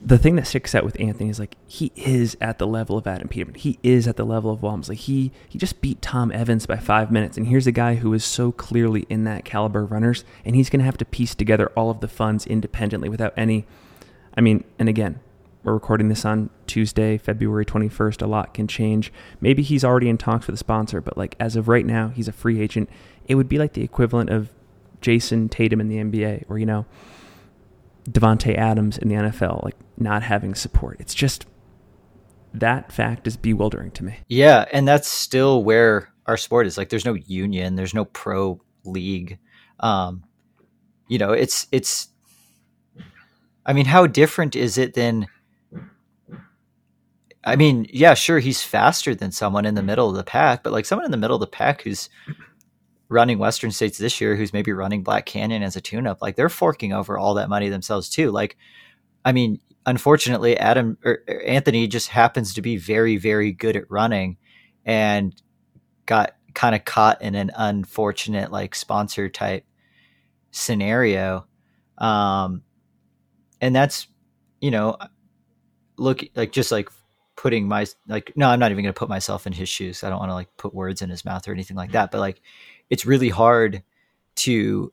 the thing that sticks out with Anthony is like he is at the level of Adam Peterman. He is at the level of Walmsley. He he just beat Tom Evans by five minutes, and here's a guy who is so clearly in that caliber of runners, and he's going to have to piece together all of the funds independently without any. I mean, and again, we're recording this on Tuesday, February 21st. A lot can change. Maybe he's already in talks with a sponsor, but like as of right now, he's a free agent. It would be like the equivalent of Jayson Tatum in the NBA or, you know, Davante Adams in the NFL, like not having support. It's just that fact is bewildering to me. Yeah, and that's still where our sport is. Like there's no union, there's no pro league. Um, you know, it's it's I mean, how different is it than I mean, yeah, sure, he's faster than someone in the middle of the pack, but like someone in the middle of the pack who's running Western States this year, who's maybe running Black Canyon as a tune-up, like they're forking over all that money themselves too. Like, I mean, unfortunately, Adam or Anthony just happens to be very, very good at running, and got kind of caught in an unfortunate like sponsor type scenario, um, and that's you know, look like just like putting my like no i'm not even going to put myself in his shoes. I don't want to like put words in his mouth or anything like that but like it's really hard to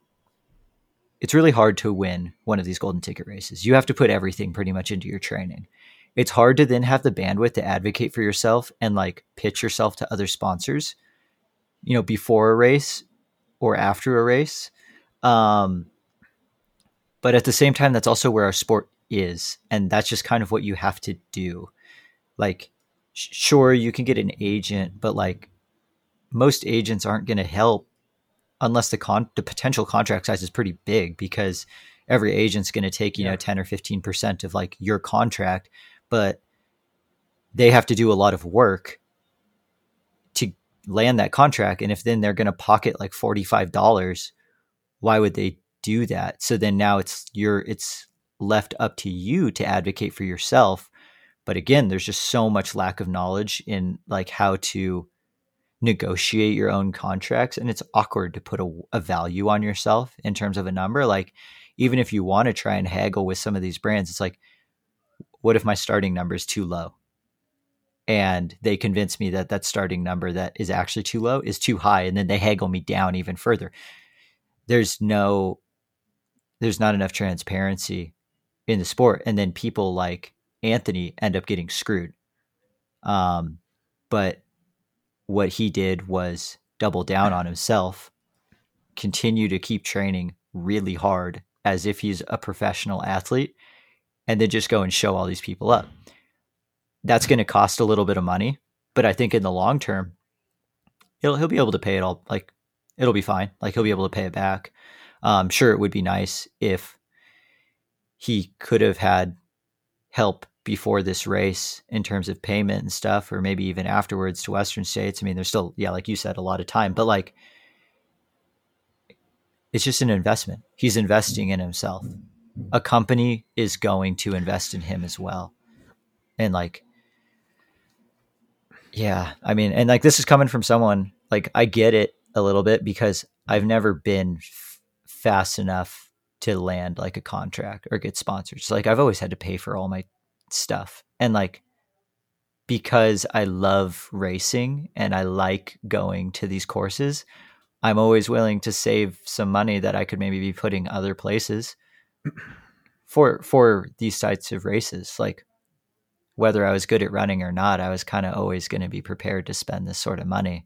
it's really hard to win one of these golden ticket races. You have to put everything pretty much into your training. It's hard to then have the bandwidth to advocate for yourself and like pitch yourself to other sponsors you know before a race or after a race. Um but at the same time that's also where our sport is and that's just kind of what you have to do like sure you can get an agent but like most agents aren't going to help unless the con the potential contract size is pretty big because every agent's going to take you yeah. know 10 or 15% of like your contract but they have to do a lot of work to land that contract and if then they're going to pocket like $45 why would they do that so then now it's your it's left up to you to advocate for yourself but again there's just so much lack of knowledge in like how to negotiate your own contracts and it's awkward to put a, a value on yourself in terms of a number. Like even if you want to try and haggle with some of these brands it's like what if my starting number is too low? And they convince me that that starting number that is actually too low is too high and then they haggle me down even further. There's no there's not enough transparency in the sport. And then people like Anthony end up getting screwed. Um, but what he did was double down on himself, continue to keep training really hard as if he's a professional athlete, and then just go and show all these people up. That's going to cost a little bit of money, but I think in the long term, he'll he'll be able to pay it all. Like it'll be fine. Like he'll be able to pay it back. Um, sure, it would be nice if he could have had help before this race in terms of payment and stuff, or maybe even afterwards to Western states. I mean, there's still, yeah, like you said, a lot of time, but like it's just an investment. He's investing in himself. A company is going to invest in him as well. And like, yeah, I mean, and like this is coming from someone like I get it. a little bit because I've never been f- fast enough to land like a contract or get sponsored. So like I've always had to pay for all my stuff. And like because I love racing and I like going to these courses, I'm always willing to save some money that I could maybe be putting other places for for these types of races. Like whether I was good at running or not, I was kind of always going to be prepared to spend this sort of money.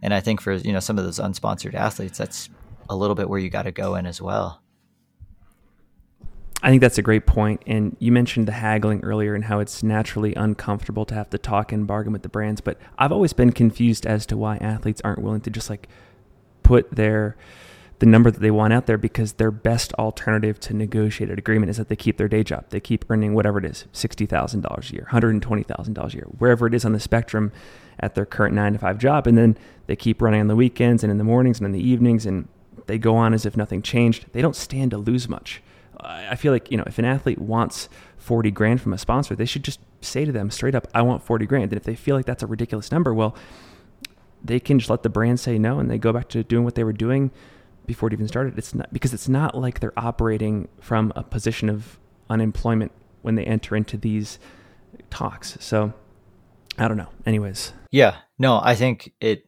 And I think for you know some of those unsponsored athletes, that's a little bit where you got to go in as well. I think that's a great point. And you mentioned the haggling earlier and how it's naturally uncomfortable to have to talk and bargain with the brands. But I've always been confused as to why athletes aren't willing to just like put their the number that they want out there because their best alternative to negotiated agreement is that they keep their day job. They keep earning whatever it is, sixty thousand dollars a year, hundred and twenty thousand dollars a year, wherever it is on the spectrum at their current nine to five job, and then they keep running on the weekends and in the mornings and in the evenings, and they go on as if nothing changed. They don't stand to lose much. I feel like, you know, if an athlete wants 40 grand from a sponsor, they should just say to them straight up, I want 40 grand. And if they feel like that's a ridiculous number, well, they can just let the brand say no and they go back to doing what they were doing before it even started. It's not because it's not like they're operating from a position of unemployment when they enter into these talks. So I don't know. Anyways. Yeah. No, I think it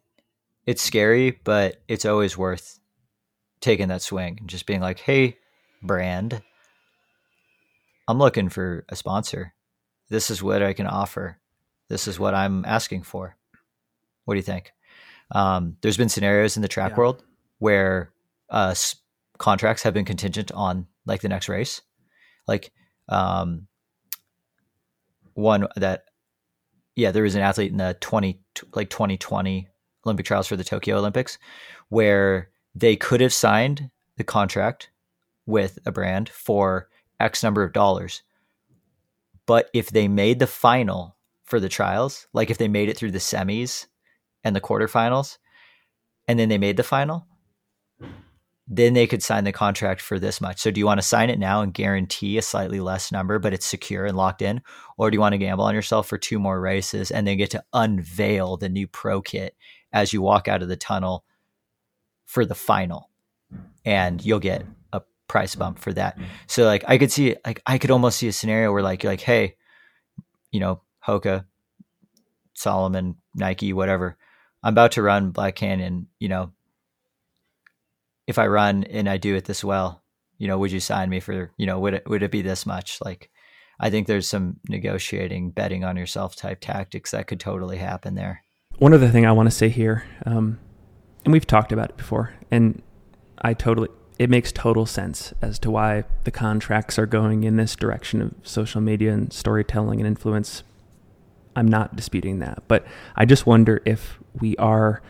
it's scary, but it's always worth taking that swing and just being like, hey, brand, I'm looking for a sponsor. This is what I can offer. This is what I'm asking for. What do you think? Um, there's been scenarios in the track yeah. world where uh, s- contracts have been contingent on like the next race, like um, one that yeah, there was an athlete in the twenty like 2020 Olympic trials for the Tokyo Olympics where they could have signed the contract with a brand for X number of dollars. But if they made the final for the trials, like if they made it through the semis and the quarterfinals, and then they made the final, then they could sign the contract for this much. So do you want to sign it now and guarantee a slightly less number, but it's secure and locked in? Or do you want to gamble on yourself for two more races and then get to unveil the new pro kit as you walk out of the tunnel for the final? And you'll get price bump for that. So like I could see like I could almost see a scenario where like you're like, hey, you know, Hoka, Salomon, Nike, whatever. I'm about to run Black Canyon, you know. If I run and I do it this well, you know, would you sign me for, you know, would it would it be this much? Like I think there's some negotiating, betting on yourself type tactics that could totally happen there. One other thing I want to say here, um, and we've talked about it before, and I totally it makes total sense as to why the contracts are going in this direction of social media and storytelling and influence. I'm not disputing that, but I just wonder if we are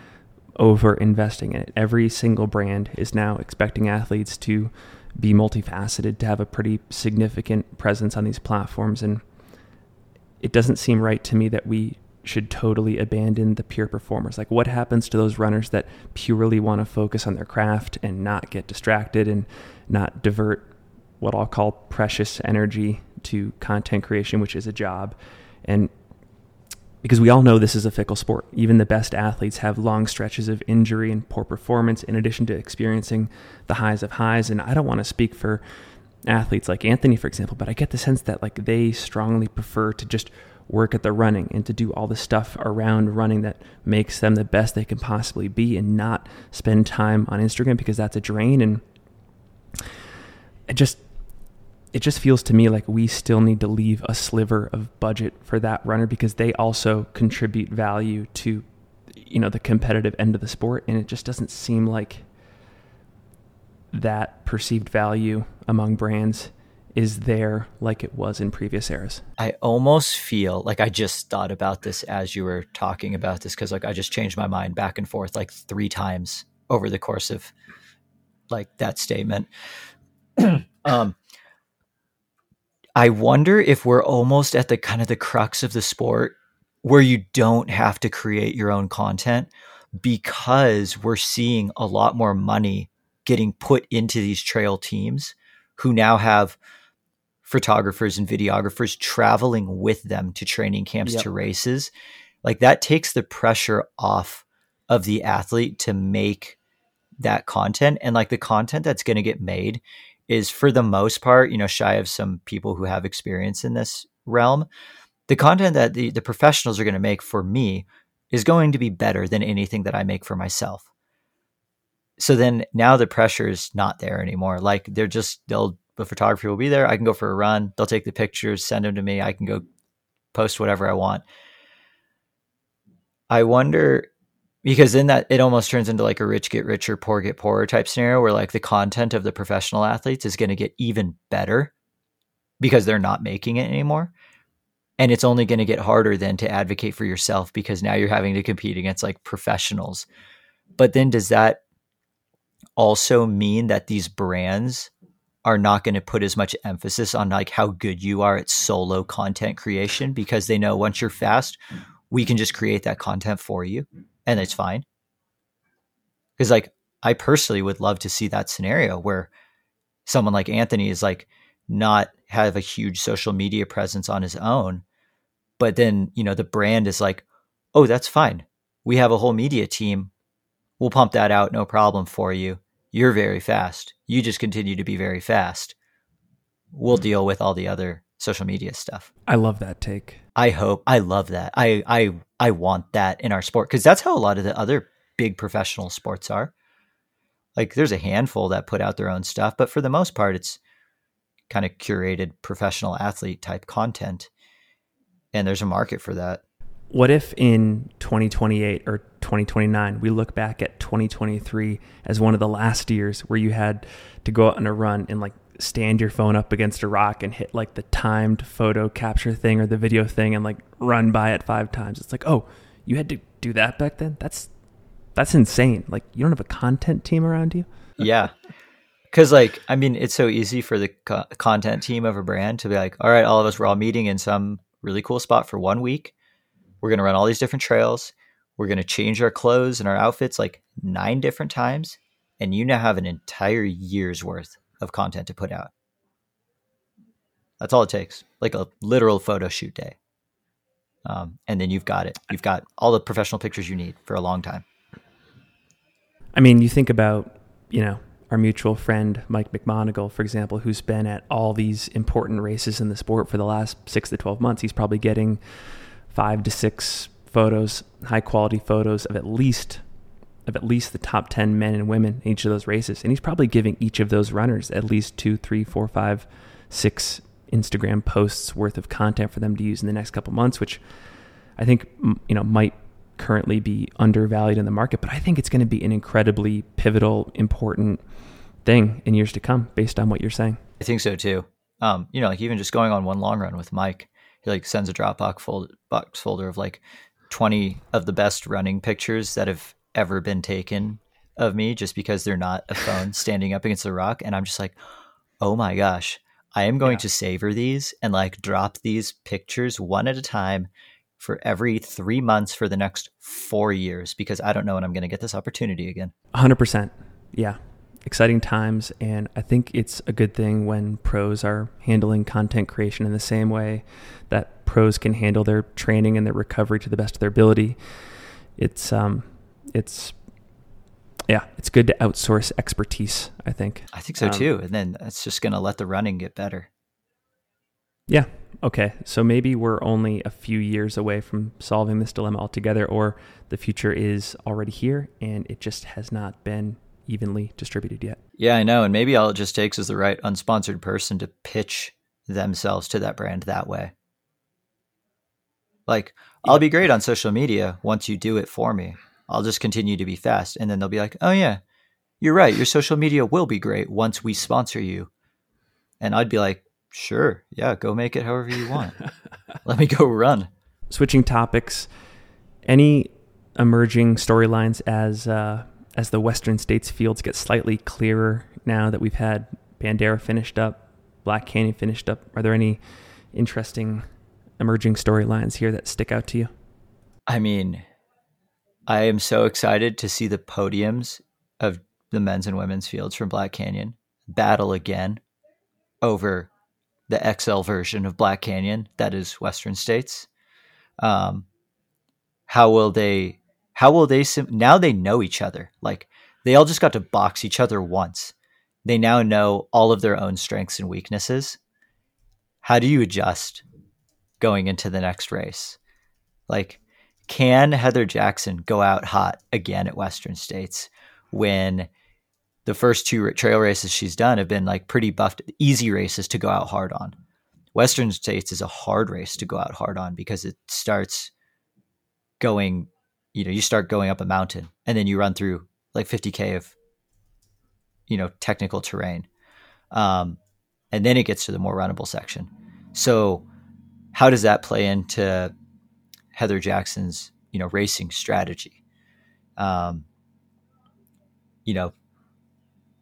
over investing in it. Every single brand is now expecting athletes to be multifaceted, to have a pretty significant presence on these platforms. And it doesn't seem right to me that we should totally abandon the pure performers. Like, what happens to those runners that purely want to focus on their craft and not get distracted and not divert what I'll call precious energy to content creation, which is a job? And because we all know this is a fickle sport, even the best athletes have long stretches of injury and poor performance in addition to experiencing the highs of highs. And I don't want to speak for athletes like Anthony, for example, but I get the sense that like they strongly prefer to just work at the running and to do all the stuff around running that makes them the best they can possibly be and not spend time on Instagram because that's a drain. And it just it just feels to me like we still need to leave a sliver of budget for that runner because they also contribute value to you know the competitive end of the sport. And it just doesn't seem like that perceived value among brands is there like it was in previous eras. I almost feel like I just thought about this as you were talking about this because like I just changed my mind back and forth like three times over the course of like that statement. um I wonder if we're almost at the kind of the crux of the sport where you don't have to create your own content because we're seeing a lot more money getting put into these trail teams who now have photographers and videographers traveling with them to training camps yep. to races like that takes the pressure off of the athlete to make that content. And like the content that's going to get made is for the most part you know shy of some people who have experience in this realm the content that the, the professionals are going to make for me is going to be better than anything that i make for myself. So then now the pressure is not there anymore. Like they're just they'll the photography will be there i can go for a run. They'll take the pictures send them to me i can go post whatever i want. I wonder because then that it almost turns into like a rich get richer poor get poorer type scenario where like the content of the professional athletes is going to get even better because they're not making it anymore. And it's only going to get harder then to advocate for yourself because now you're having to compete against like professionals. But then does that also mean that these brands are not going to put as much emphasis on like how good you are at solo content creation because they know once you're fast we can just create that content for you and it's fine. Because like I personally would love to see that scenario where someone like Anthony is like not have a huge social media presence on his own, but then, you know, the brand is like, "Oh, that's fine. We have a whole media team. We'll pump that out no problem for you. You're very fast. You just continue to be very fast. We'll hmm. deal with all the other social media stuff." I love that take. I hope I love that. I I I want that in our sport because that's how a lot of the other big professional sports are. Like there's a handful that put out their own stuff, but for the most part it's kind of curated professional athlete type content. And there's a market for that. What if in 2028 or 2029 we look back at 2023 as one of the last years where you had to go out on a run and like stand your phone up against a rock and hit like the timed photo capture thing or the video thing and like run by it five times. It's like, oh, you had to do that back then? That's that's insane. Like you don't have a content team around you. yeah. Cause like, I mean, it's so easy for the co- content team of a brand to be like, all right, all of us, we're all meeting in some really cool spot for one week. We're going to run all these different trails. We're going to change our clothes and our outfits like nine different times. And you now have an entire year's worth of content to put out. That's all it takes, like a literal photo shoot day. Um, and then you've got it. You've got all the professional pictures you need for a long time. I mean, you think about, you know, our mutual friend Mike McMonigal, for example, who's been at all these important races in the sport for the last six to 12 months. He's probably getting five to six photos, high quality photos of at least of at least the top 10 men and women in each of those races. And he's probably giving each of those runners at least two, three, four, five, six Instagram posts worth of content for them to use in the next couple months, which I think, you know, might currently be undervalued in the market, but I think it's going to be an incredibly pivotal, important thing in years to come based on what you're saying. I think so too. Um, you know, like even just going on one long run with Mike, he like sends a Dropbox folder, box folder of like 20 of the best running pictures that have ever been taken of me just because they're not a phone standing up against the rock. And I'm just like, oh my gosh, I am going yeah. to savor these and like drop these pictures one at a time for every three months for the next four years because I don't know when I'm going to get this opportunity again. 100%. Yeah. Exciting times. And I think it's a good thing when pros are handling content creation in the same way that pros can handle their training and their recovery to the best of their ability. It's, um, it's yeah, it's good to outsource expertise, I think. I think so um, too. And then it's just going to let the running get better. Yeah. Okay. So maybe we're only a few years away from solving this dilemma altogether, or the future is already here and it just has not been evenly distributed yet. Yeah, I know. And maybe all it just takes is the right unsponsored person to pitch themselves to that brand that way. Like, yeah. I'll be great on social media once you do it for me. I'll just continue to be fast. And then they'll be like, oh, yeah, you're right. Your social media will be great once we sponsor you. And I'd be like, sure. Yeah, go make it however you want. Let me go run. Switching topics, any emerging storylines as uh, as the Western States fields get slightly clearer now that we've had Bandera finished up, Black Canyon finished up? Are there any interesting emerging storylines here that stick out to you? I mean, I am so excited to see the podiums of the men's and women's fields from Black Canyon battle again over the XL version of Black Canyon that is Western States. Um, how will they How will they sim- now they know each other. Like they all just got to box each other once. They now know all of their own strengths and weaknesses. How do you adjust going into the next race? Like can Heather Jackson go out hot again at Western States when the first two trail races she's done have been like pretty buffed, easy races to go out hard on? Western States is a hard race to go out hard on because it starts going, you know, you start going up a mountain and then you run through like 50K of, you know, technical terrain. Um, and then it gets to the more runnable section. So, how does that play into Heather Jackson's, you know, racing strategy? Um, you know,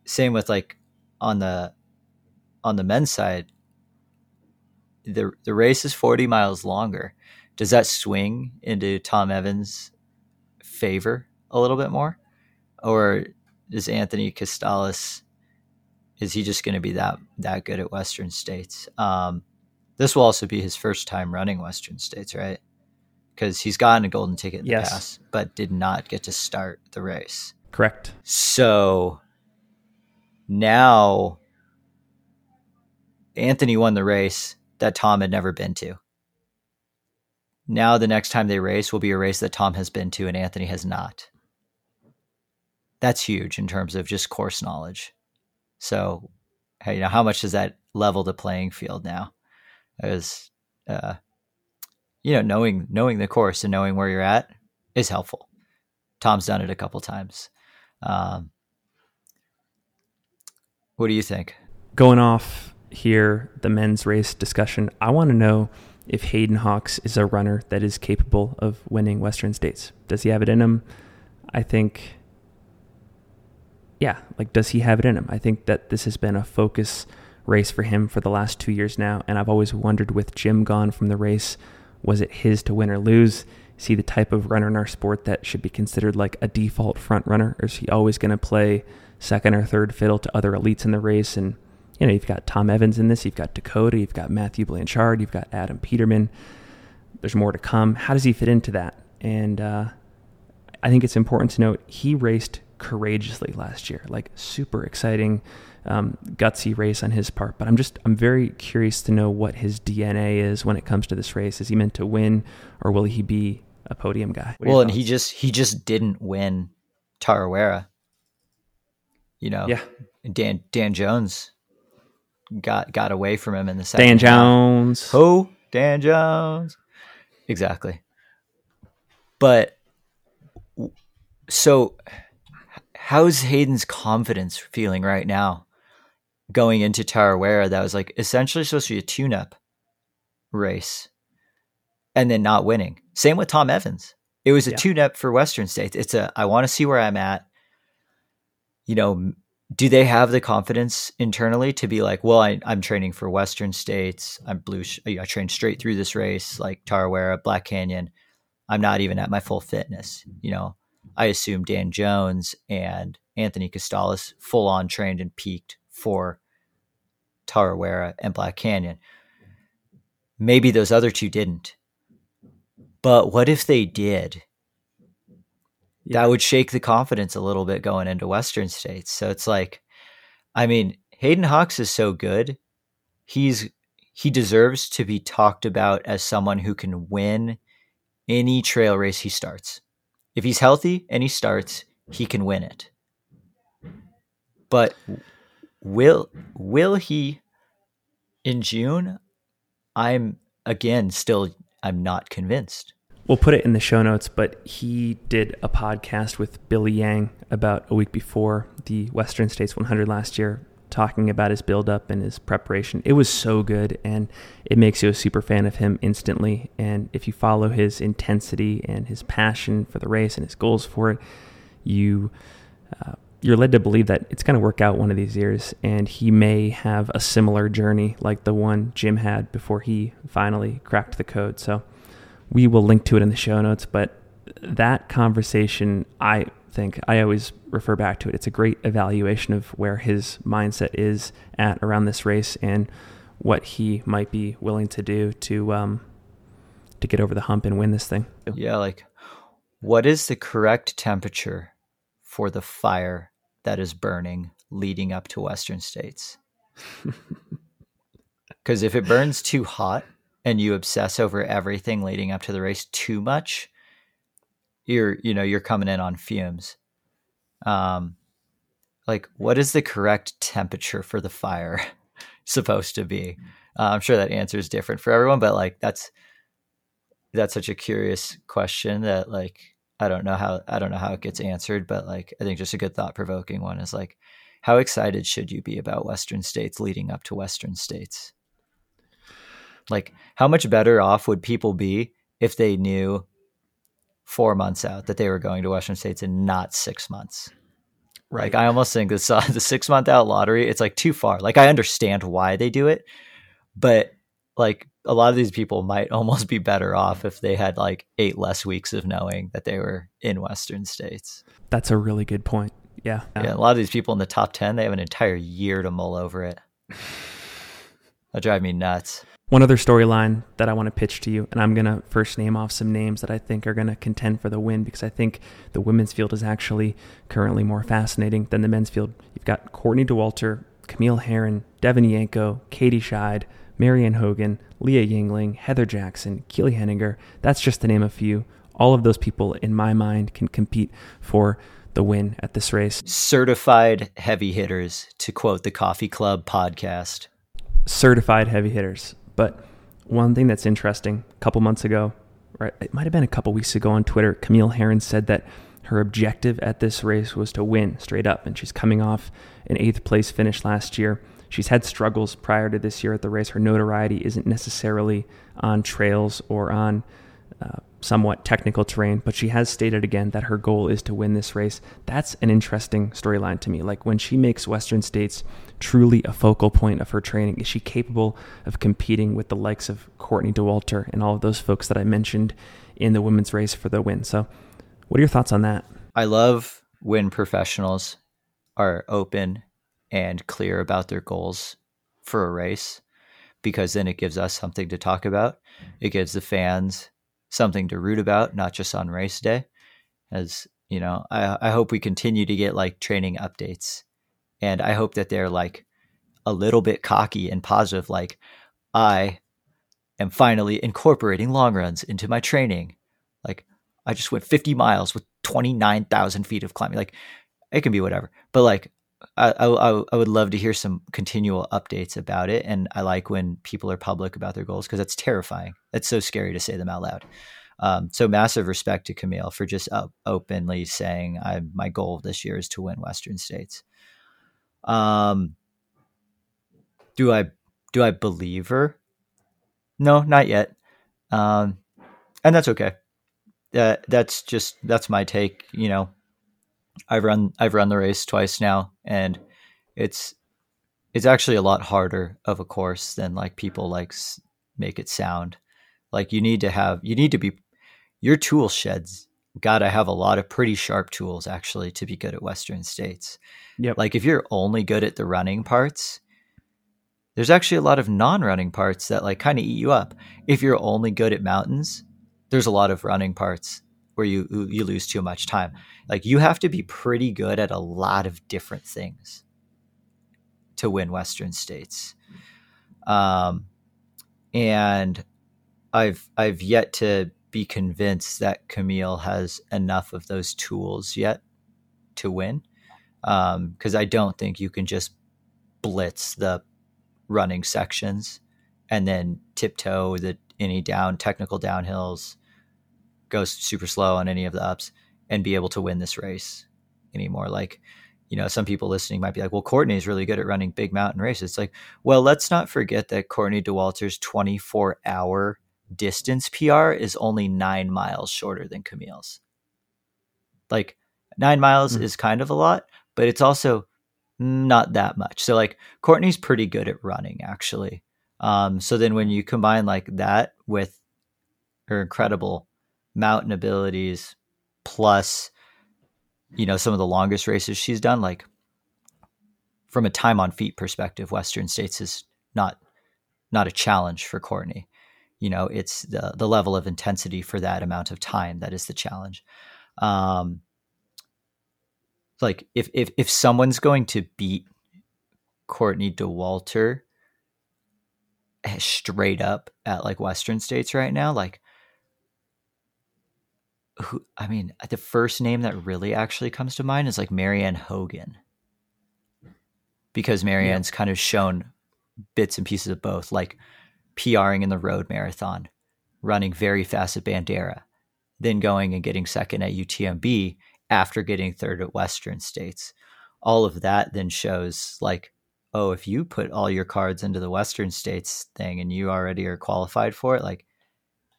same with like on the on the men's side, the the race is 40 miles longer. Does that swing into Tom Evans' favor a little bit more? Or is Anthony Costales is he just going to be that that good at Western States? Um, this will also be his first time running Western States, right? Because he's gotten a golden ticket in yes. the past, but did not get to start the race. Correct. So now Anthony won the race that Tom had never been to. Now, the next time they race will be a race that Tom has been to and Anthony has not. That's huge in terms of just course knowledge. So, you know, how much does that level the playing field now? As, uh, you know, knowing knowing the course and knowing where you're at is helpful. Tom's done it a couple times. Um, what do you think? Going off here the men's race discussion, I want to know if Hayden Hawks is a runner that is capable of winning Western States. Does he have it in him? I think, yeah, like, does he have it in him? I think that this has been a focus race for him for the last two years now. And I've always wondered with Jim gone from the race, was it his to win or lose? Is he the type of runner in our sport that should be considered like a default front runner? Or is he always going to play second or third fiddle to other elites in the race and you know, you've got Tom Evans in this, you've got Dakota, you've got Mathieu Blanchard, you've got Adam Peterman. There's more to come. How does he fit into that? And uh, I think it's important to note he raced courageously last year, like super exciting, um, gutsy race on his part. But I'm just I'm very curious to know what his DNA is when it comes to this race. Is he meant to win, or will he be a podium guy? Well, and he just he just didn't win Tarawera. You know, yeah. Dan Dan Jones got got away from him in the second. Dan Jones. Who? Dan Jones. Exactly. But so how's Hayden's confidence feeling right now going into Tarawera that was like essentially supposed to be a tune up race and then not winning. Same with Tom Evans. It was a yeah. tune up for Western States. It's a I want to see where I'm at. You know, do they have the confidence internally to be like, well, I, am training for Western states. I'm blue. Sh- I trained straight through this race, like Tarawera, Black Canyon. I'm not even at my full fitness. You know, I assume Dan Jones and Anthony Costales full on trained and peaked for Tarawera and Black Canyon. Maybe those other two didn't. But what if they did? Yeah. that would shake the confidence a little bit going into Western states. So it's like, I mean, Hayden Hawks is so good. He's he deserves to be talked about as someone who can win any trail race he starts. If he's healthy and he starts, he can win it. But will will he in June? I'm again still I'm not convinced. We'll put it in the show notes, but he did a podcast with Billy Yang about a week before the Western States 100 last year, talking about his buildup and his preparation. It was so good, and it makes you a super fan of him instantly. And if you follow his intensity and his passion for the race and his goals for it, you uh, you're led to believe that it's going to work out one of these years, and he may have a similar journey like the one Jim had before he finally cracked the code. So we will link to it in the show notes. But that conversation, I think I always refer back to it. It's a great evaluation of where his mindset is at around this race and what he might be willing to do to um, to get over the hump and win this thing. Yeah, like what is the correct temperature for the fire that is burning leading up to Western States? Because if it burns too hot and you obsess over everything leading up to the race too much, you're you know you're coming in on fumes. Um, like what is the correct temperature for the fire supposed to be? Uh, I'm sure that answer is different for everyone, but like that's that's such a curious question that like I don't know how I don't know how it gets answered, but like I think just a good thought provoking one is like how excited should you be about Western states leading up to Western states? Like how much better off would people be if they knew four months out that they were going to Western states and not six months? Right. Like I almost think this uh, the six month out lottery, it's like too far. Like I understand why they do it, but like a lot of these people might almost be better off if they had like eight less weeks of knowing that they were in Western states. That's a really good point. Yeah. Yeah. A lot of these people in the top 10, they have an entire year to mull over it. That drive me nuts. One other storyline that I want to pitch to you, and I'm going to first name off some names that I think are going to contend for the win because I think the women's field is actually currently more fascinating than the men's field. You've got Courtney Dauwalter, Camille Herron, Devon Yanko, Katie Schide, Marianne Hogan, Leah Yingling, Heather Jackson, Keely Henninger. That's just to name a few. All of those people, in my mind, can compete for the win at this race. Certified heavy hitters, to quote the Coffee Club podcast. Certified heavy hitters. But one thing that's interesting, a couple months ago, right, it might have been a couple weeks ago on Twitter, Camille Herron said that her objective at this race was to win straight up, and she's coming off an eighth place finish last year. She's had struggles prior to this year at the race. Her notoriety isn't necessarily on trails or on uh, somewhat technical terrain, but she has stated again that her goal is to win this race. That's an interesting storyline to me. Like when she makes Western States truly a focal point of her training, is she capable of competing with the likes of Courtney Dauwalter and all of those folks that I mentioned in the women's race for the win? So, what are your thoughts on that? I love when professionals are open and clear about their goals for a race because then it gives us something to talk about. It gives the fans something to root about, not just on race day. As you know, I, I hope we continue to get like training updates. And I hope that they're like a little bit cocky and positive, like, I am finally incorporating long runs into my training. Like, I just went 50 miles with 29,000 feet of climbing. Like, it can be whatever. But like, I, I, I would love to hear some continual updates about it. And I like when people are public about their goals because that's terrifying. It's so scary to say them out loud. Um, so massive respect to Camille for just openly saying, "I my goal this year is to win Western States." Um, do I do I believe her? No, not yet. Um, and that's okay. Uh, that's just that's my take. You know, I've run I've run the race twice now, and it's it's actually a lot harder of a course than like people like make it sound. Like you need to have you need to be your tool sheds got to have a lot of pretty sharp tools actually to be good at Western States. Yep. Like if you're only good at the running parts, there's actually a lot of non-running parts that like kind of eat you up. If you're only good at mountains, there's a lot of running parts where you you lose too much time. Like you have to be pretty good at a lot of different things to win Western states. Um, and I've I've yet to be convinced that Camille has enough of those tools yet to win. Um because um, I don't think you can just blitz the running sections and then tiptoe the any down technical downhills go super slow on any of the ups and be able to win this race anymore. Like, you know, some people listening might be like, well, Courtney is really good at running big mountain races. It's like, well, let's not forget that Courtney Dauwalter's 24 hour distance PR is only nine miles shorter than Camille's. Like, nine miles mm-hmm. is kind of a lot, but it's also not that much. So, like, Courtney's pretty good at running, actually. Um, so then when you combine like that with her incredible mountain abilities plus you know some of the longest races she's done like from a time on feet perspective western states is not not a challenge for courtney. You know it's the the level of intensity for that amount of time that is the challenge. Um, like if if if someone's going to beat Courtney Dauwalter eh, straight up at like Western States right now, like who I mean, the first name that really actually comes to mind is like Marianne Hogan. Because Marianne's yeah. kind of shown bits and pieces of both, like PRing in the road marathon, running very fast at Bandera, then going and getting second at UTMB after getting third at Western States. All of that then shows like, oh, if you put all your cards into the Western States thing and you already are qualified for it, like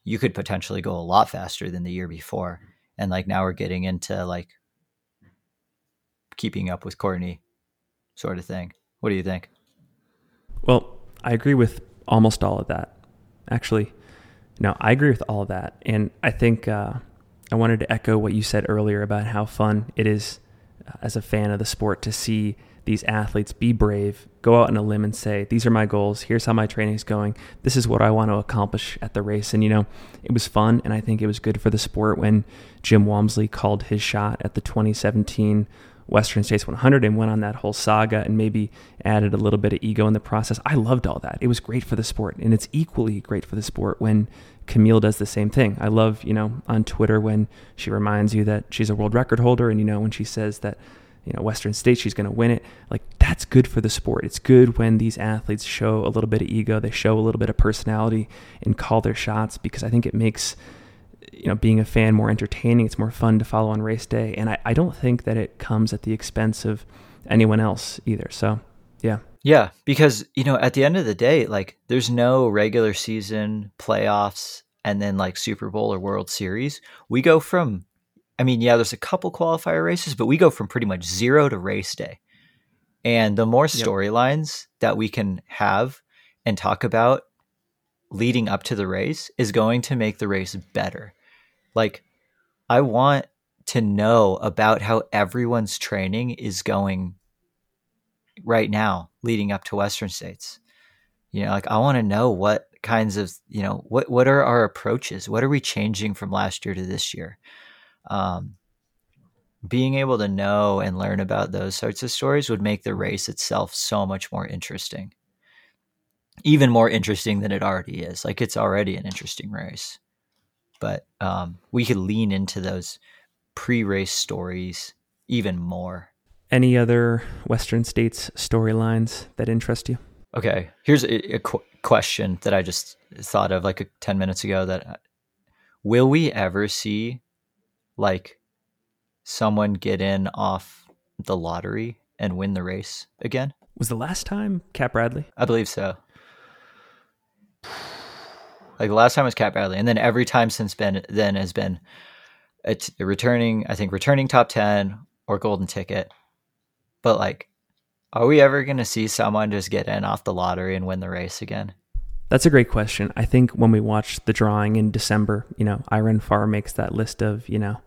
you could potentially go a lot faster than the year before. And like now we're getting into like keeping up with Courtney sort of thing. What do you think? Well, I agree with almost all of that. Actually, no, I agree with all of that. And I think uh, I wanted to echo what you said earlier about how fun it is uh, as a fan of the sport to see these athletes be brave, go out on a limb and say, These are my goals. Here's how my training is going. This is what I want to accomplish at the race. And, you know, it was fun. And I think it was good for the sport when Jim Walmsley called his shot at the 2017 Western States 100 and went on that whole saga and maybe added a little bit of ego in the process. I loved all that. It was great for the sport. And it's equally great for the sport when Camille does the same thing. I love, you know, on Twitter when she reminds you that she's a world record holder and, you know, when she says that you know Western State, she's going to win it. Like that's good for the sport. It's good when these athletes show a little bit of ego, they show a little bit of personality, and call their shots because I think it makes you know being a fan more entertaining. It's more fun to follow on race day, and I, I don't think that it comes at the expense of anyone else either. So yeah. Yeah, because you know, at the end of the day, like there's no regular season playoffs and then like Super Bowl or World Series. We go from I mean, yeah, there's a couple qualifier races, but we go from pretty much zero to race day. And the more storylines yep. that we can have and talk about leading up to the race is going to make the race better. Like, I want to know about how everyone's training is going right now leading up to Western States. You know, like I want to know what kinds of, you know, what what are our approaches? What are we changing from last year to this year? Um, being able to know and learn about those sorts of stories would make the race itself so much more interesting. Even more interesting than it already is. Like it's already an interesting race. But um, we could lean into those pre-race stories even more. Any other western states storylines that interest you? Okay here's a, a qu- question that i just thought of like a, 10 minutes ago that uh, will we ever see like someone get in off the lottery and win the race again? Was the last time Cap Bradley? I believe so. Like the last time was Cap Bradley, and then every time since Ben then has been a returning. I think returning top ten or golden ticket. But like, are we ever going to see someone just get in off the lottery and win the race again? That's a great question. I think when we watch the drawing in December, you know, iRunFar makes that list of, you know,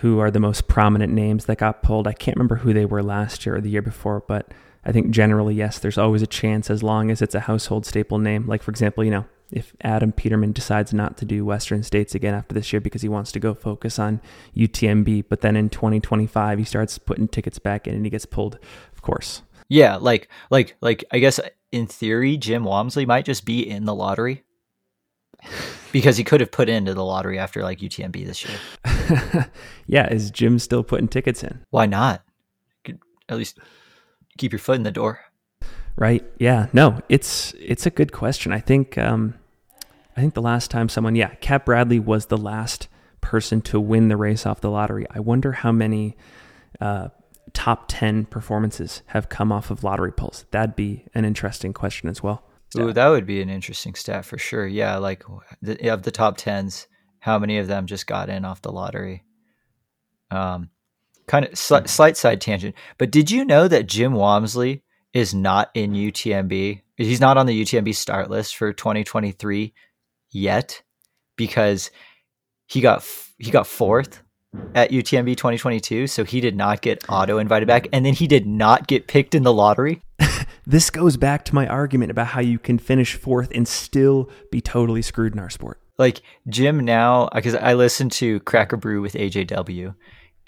who are the most prominent names that got pulled. I can't remember who they were last year or the year before, but I think generally, yes, there's always a chance as long as it's a household staple name. Like, for example, you know, if Adam Peterman decides not to do Western States again after this year because he wants to go focus on UTMB, but then in 2025 he starts putting tickets back in and he gets pulled, of course. Yeah, like like like I guess in theory Jim Walmsley might just be in the lottery because he could have put into the lottery after like UTMB this year. yeah, is Jim still putting tickets in? Why not? At least keep your foot in the door. Right. Yeah. No, it's it's a good question. I think um I think the last time someone, yeah, Cap Bradley was the last person to win the race off the lottery. I wonder how many uh, top 10 performances have come off of lottery pulls? That'd be an interesting question as well. Ooh, that would be an interesting stat for sure. Yeah, like the, of the top 10s, how many of them just got in off the lottery? Um, kind of sli- slight side tangent, but did you know that Jim Walmsley is not in UTMB? He's not on the UTMB start list for 2023 yet because he got he got fourth at UTMB 2022, so he did not get auto invited back, and then he did not get picked in the lottery. this goes back to my argument about how you can finish fourth and still be totally screwed in our sport. like Jim now because I listened to Cracker Brew with AJW,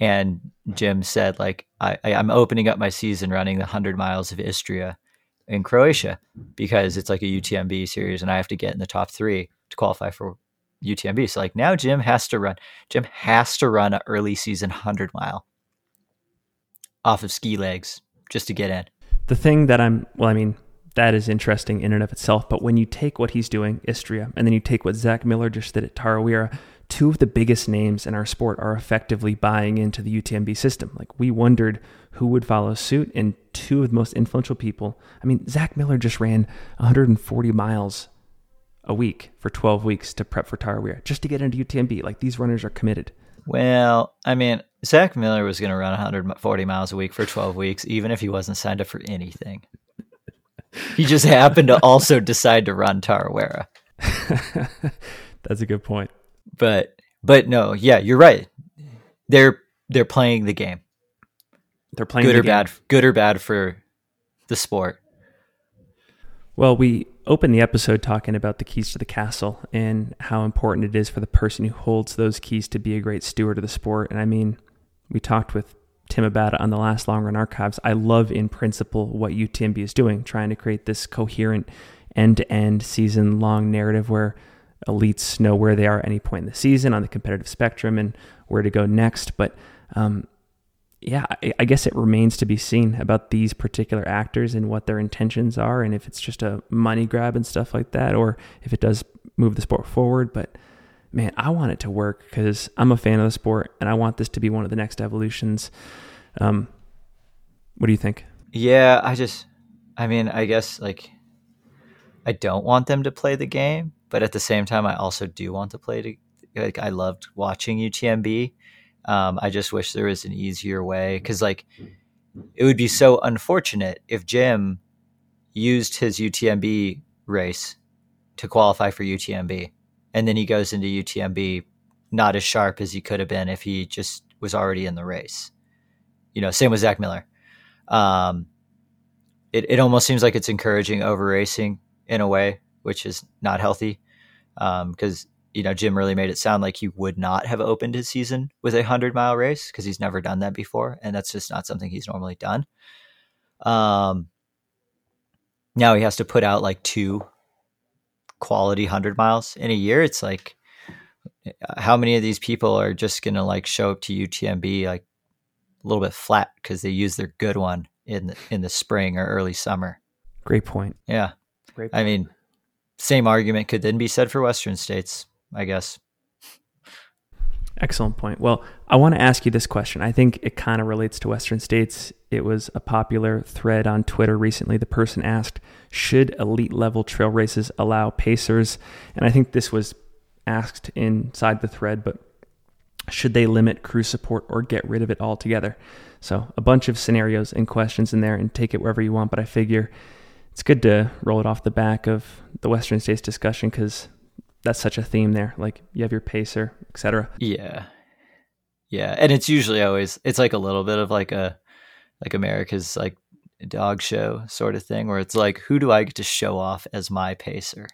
and Jim said like I, I am opening up my season running the hundred miles of Istria in Croatia because it's like a UTMB series, and I have to get in the top three to qualify for UTMB. So like now Jim has to run. Jim has to run an early season hundred mile off of ski legs just to get in. The thing that I'm well, I mean, that is interesting in and of itself. But when you take what he's doing, Istria, and then you take what Zach Miller just did at Tarawera, two of the biggest names in our sport are effectively buying into the UTMB system. Like we wondered who would follow suit, and two of the most influential people. I mean, Zach Miller just ran 140 miles a week for 12 weeks to prep for Tarawera just to get into UTMB. Like these runners are committed. Well, I mean, Zach Miller was going to run 140 miles a week for 12 weeks, even if he wasn't signed up for anything. he just happened to also decide to run Tarawera. That's a good point. But but no, yeah, you're right. They're they're playing the game. They're playing good the or game. bad, good or bad for the sport. Well, we opened the episode talking about the keys to the castle and how important it is for the person who holds those keys to be a great steward of the sport. And I mean, we talked with Tim about it on the last long run archives. I love in principle what UTMB is doing, trying to create this coherent end to end season long narrative where elites know where they are at any point in the season on the competitive spectrum and where to go next. But um, yeah, I, I guess it remains to be seen about these particular actors and what their intentions are, and if it's just a money grab and stuff like that, or if it does move the sport forward. But man, I want it to work because I'm a fan of the sport, and I want this to be one of the next evolutions. Um, what do you think? Yeah, I just, I mean, I guess like, I don't want them to play the game, but at the same time, I also do want to play. To, like, I loved watching UTMB. Um, I just wish there was an easier way because, like, it would be so unfortunate if Jim used his UTMB race to qualify for UTMB, and then he goes into UTMB not as sharp as he could have been if he just was already in the race. You know, same with Zach Miller. Um, it it almost seems like it's encouraging over racing in a way, which is not healthy. Because you know, Jim really made it sound like he would not have opened his season with a hundred mile race because he's never done that before, and that's just not something he's normally done. Um, now he has to put out like two quality hundred miles in a year. It's like, how many of these people are just gonna like show up to UTMB like a little bit flat because they use their good one in the, in the spring or early summer? Great point. Yeah, Great. I mean, same argument could then be said for Western states, I guess. Excellent point. Well, I want to ask you this question. I think it kind of relates to Western states. It was a popular thread on Twitter recently. The person asked, Should elite level trail races allow pacers? And I think this was asked inside the thread, but should they limit crew support or get rid of it altogether? So, a bunch of scenarios and questions in there, and take it wherever you want. But I figure it's good to roll it off the back of the Western states discussion because that's such a theme there. Like you have your pacer, etc. Yeah. Yeah, and it's usually always it's like a little bit of like a like America's like dog show sort of thing where it's like who do I get to show off as my pacer?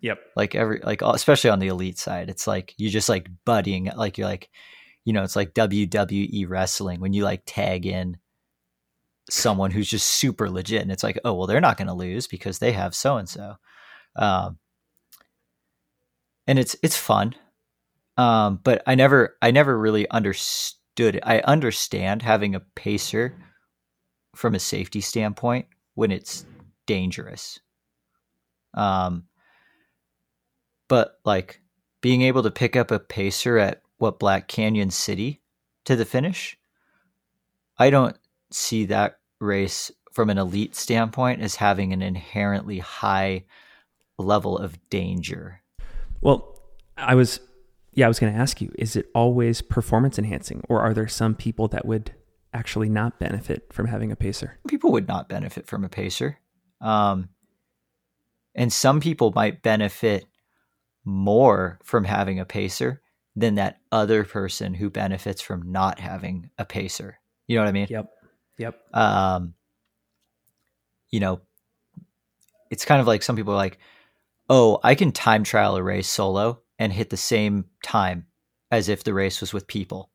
Yep. Like every like especially on the elite side, it's like you just like buddying like you're like you know, it's like WWE wrestling when you like tag in someone who's just super legit and it's like, "Oh, well they're not going to lose because they have so and so." Um and it's it's fun. Um, but I never I never really understood it. I understand having a pacer from a safety standpoint when it's dangerous. Um, but like being able to pick up a pacer at what Black Canyon City to the finish, I don't see that race from an elite standpoint as having an inherently high level of danger. Well, I was, yeah, I was going to ask you: Is it always performance enhancing, or are there some people that would actually not benefit from having a pacer? People would not benefit from a pacer, um, and some people might benefit more from having a pacer than that other person who benefits from not having a pacer. You know what I mean? Yep. Yep. Um, you know, it's kind of like some people are like, oh, I can time trial a race solo and hit the same time as if the race was with people.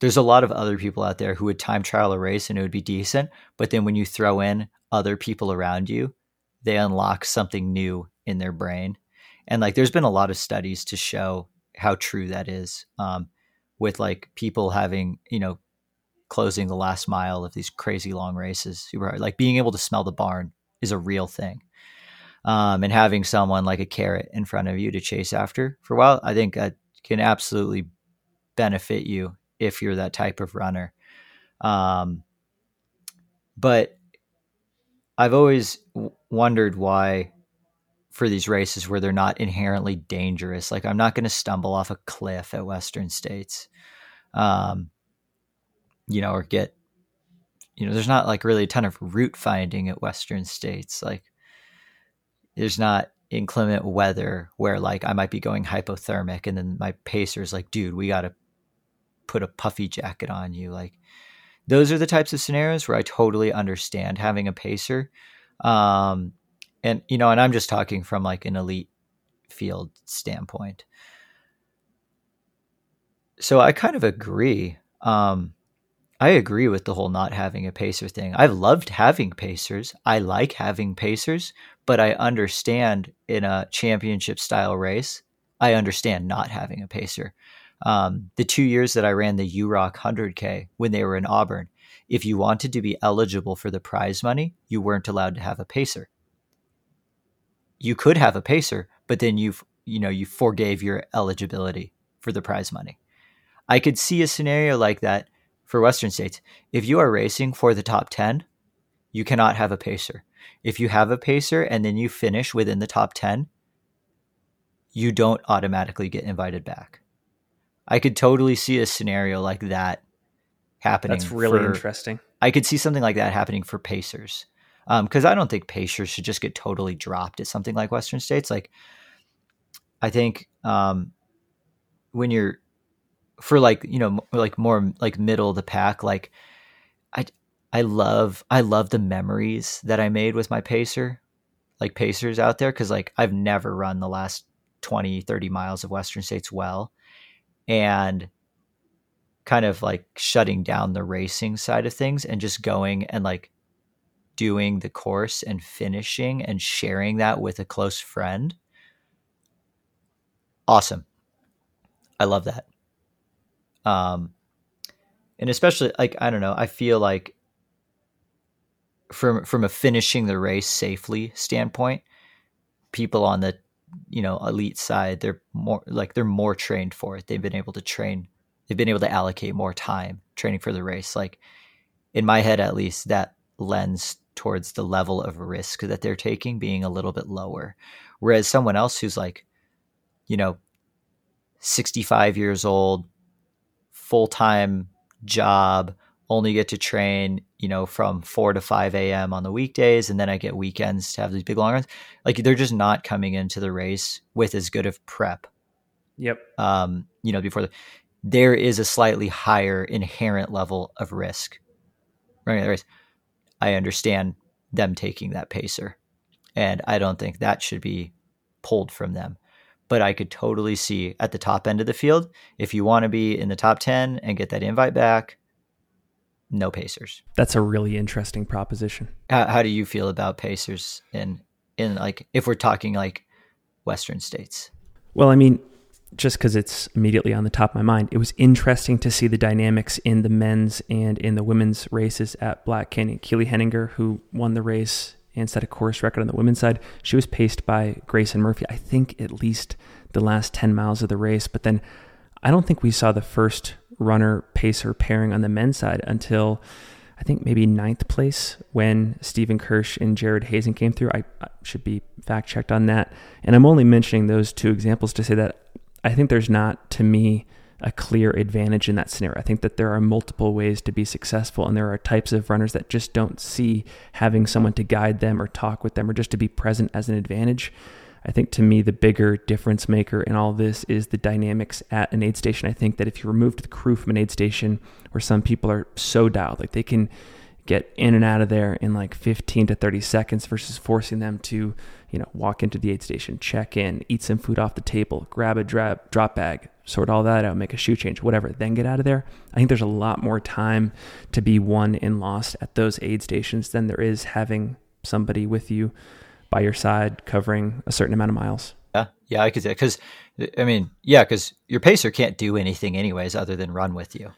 There's a lot of other people out there who would time trial a race and it would be decent, but then when you throw in other people around you, they unlock something new in their brain. And like there's been a lot of studies to show how true that is. Um, with like people having, you know, closing the last mile of these crazy long races, super hard. Like being able to smell the barn is a real thing. Um, and having someone like a carrot in front of you to chase after for a while, I think that can absolutely benefit you if you're that type of runner. Um, but I've always w- wondered why for these races where they're not inherently dangerous. Like I'm not going to stumble off a cliff at Western States, um, you know, or get, you know, there's not like really a ton of route finding at Western States. Like there's not inclement weather where like I might be going hypothermic and then my pacer's like, dude, we got to put a puffy jacket on you. Like those are the types of scenarios where I totally understand having a pacer. Um, and you know, and I'm just talking from like an elite field standpoint. So I kind of agree. Um, I agree with the whole not having a pacer thing. I've loved having pacers. I like having pacers, but I understand in a championship style race, I understand not having a pacer. Um, the two years that I ran the UROC 100K when they were in Auburn, if you wanted to be eligible for the prize money, you weren't allowed to have a pacer. You could have a pacer, but then you you know you forgave your eligibility for the prize money. I could see a scenario like that for Western states. If you are racing for the top 10, you cannot have a pacer. If you have a pacer and then you finish within the top 10, you don't automatically get invited back. I could totally see a scenario like that happening. That's really for, interesting. I could see something like that happening for Pacers. Because um, I don't think Pacers should just get totally dropped at something like Western States. Like, I think um, when you're for like you know like more like middle of the pack, like I love I love the memories that I made with my pacer, like pacers out there, because like I've never run the last 20, 30 miles of Western States well, and kind of like shutting down the racing side of things and just going and like doing the course and finishing and sharing that with a close friend. Awesome. I love that. Um and especially like I don't know, I feel like from from a finishing the race safely standpoint, people on the you know elite side they're more like they're more trained for it. They've been able to train they've been able to allocate more time training for the race. Like in my head at least that lends towards the level of risk that they're taking being a little bit lower. Whereas someone else who's like you know 65 years old full-time job only get to train, you know, from 4 to 5 a.m. on the weekdays. And then I get weekends to have these big long runs. Like they're just not coming into the race with as good of prep. Yep. Um, you know, before the, there is a slightly higher inherent level of risk running the race. I understand them taking that pacer. And I don't think that should be pulled from them. But I could totally see at the top end of the field, if you want to be in the top 10 and get that invite back, no Pacers. That's a really interesting proposition. How, how do you feel about Pacers in in like if we're talking like Western states? Well, I mean, just because it's immediately on the top of my mind, it was interesting to see the dynamics in the men's and in the women's races at Black Canyon. Keely Henninger, who won the race and set a course record on the women's side, she was paced by Grayson Murphy. I think at least the last ten miles of the race, but then I don't think we saw the first runner pacer pairing on the men's side until I think maybe ninth place when Stephen Kersh and Jared Hazen came through. I, I should be fact checked on that. And I'm only mentioning those two examples to say that I think there's not, to me, a clear advantage in that scenario. I think that there are multiple ways to be successful, and there are types of runners that just don't see having someone to guide them or talk with them or just to be present as an advantage. I think to me, the bigger difference maker in all this is the dynamics at an aid station. I think that if you removed the crew from an aid station where some people are so dialed, like they can get in and out of there in like 15 to 30 seconds versus forcing them to, you know, walk into the aid station, check in, eat some food off the table, grab a drop, drop bag, sort all that out, make a shoe change, whatever, then get out of there. I think there's a lot more time to be won and lost at those aid stations than there is having somebody with you by your side covering a certain amount of miles. Yeah, yeah, I could say because I mean, yeah, because your pacer can't do anything anyways other than run with you.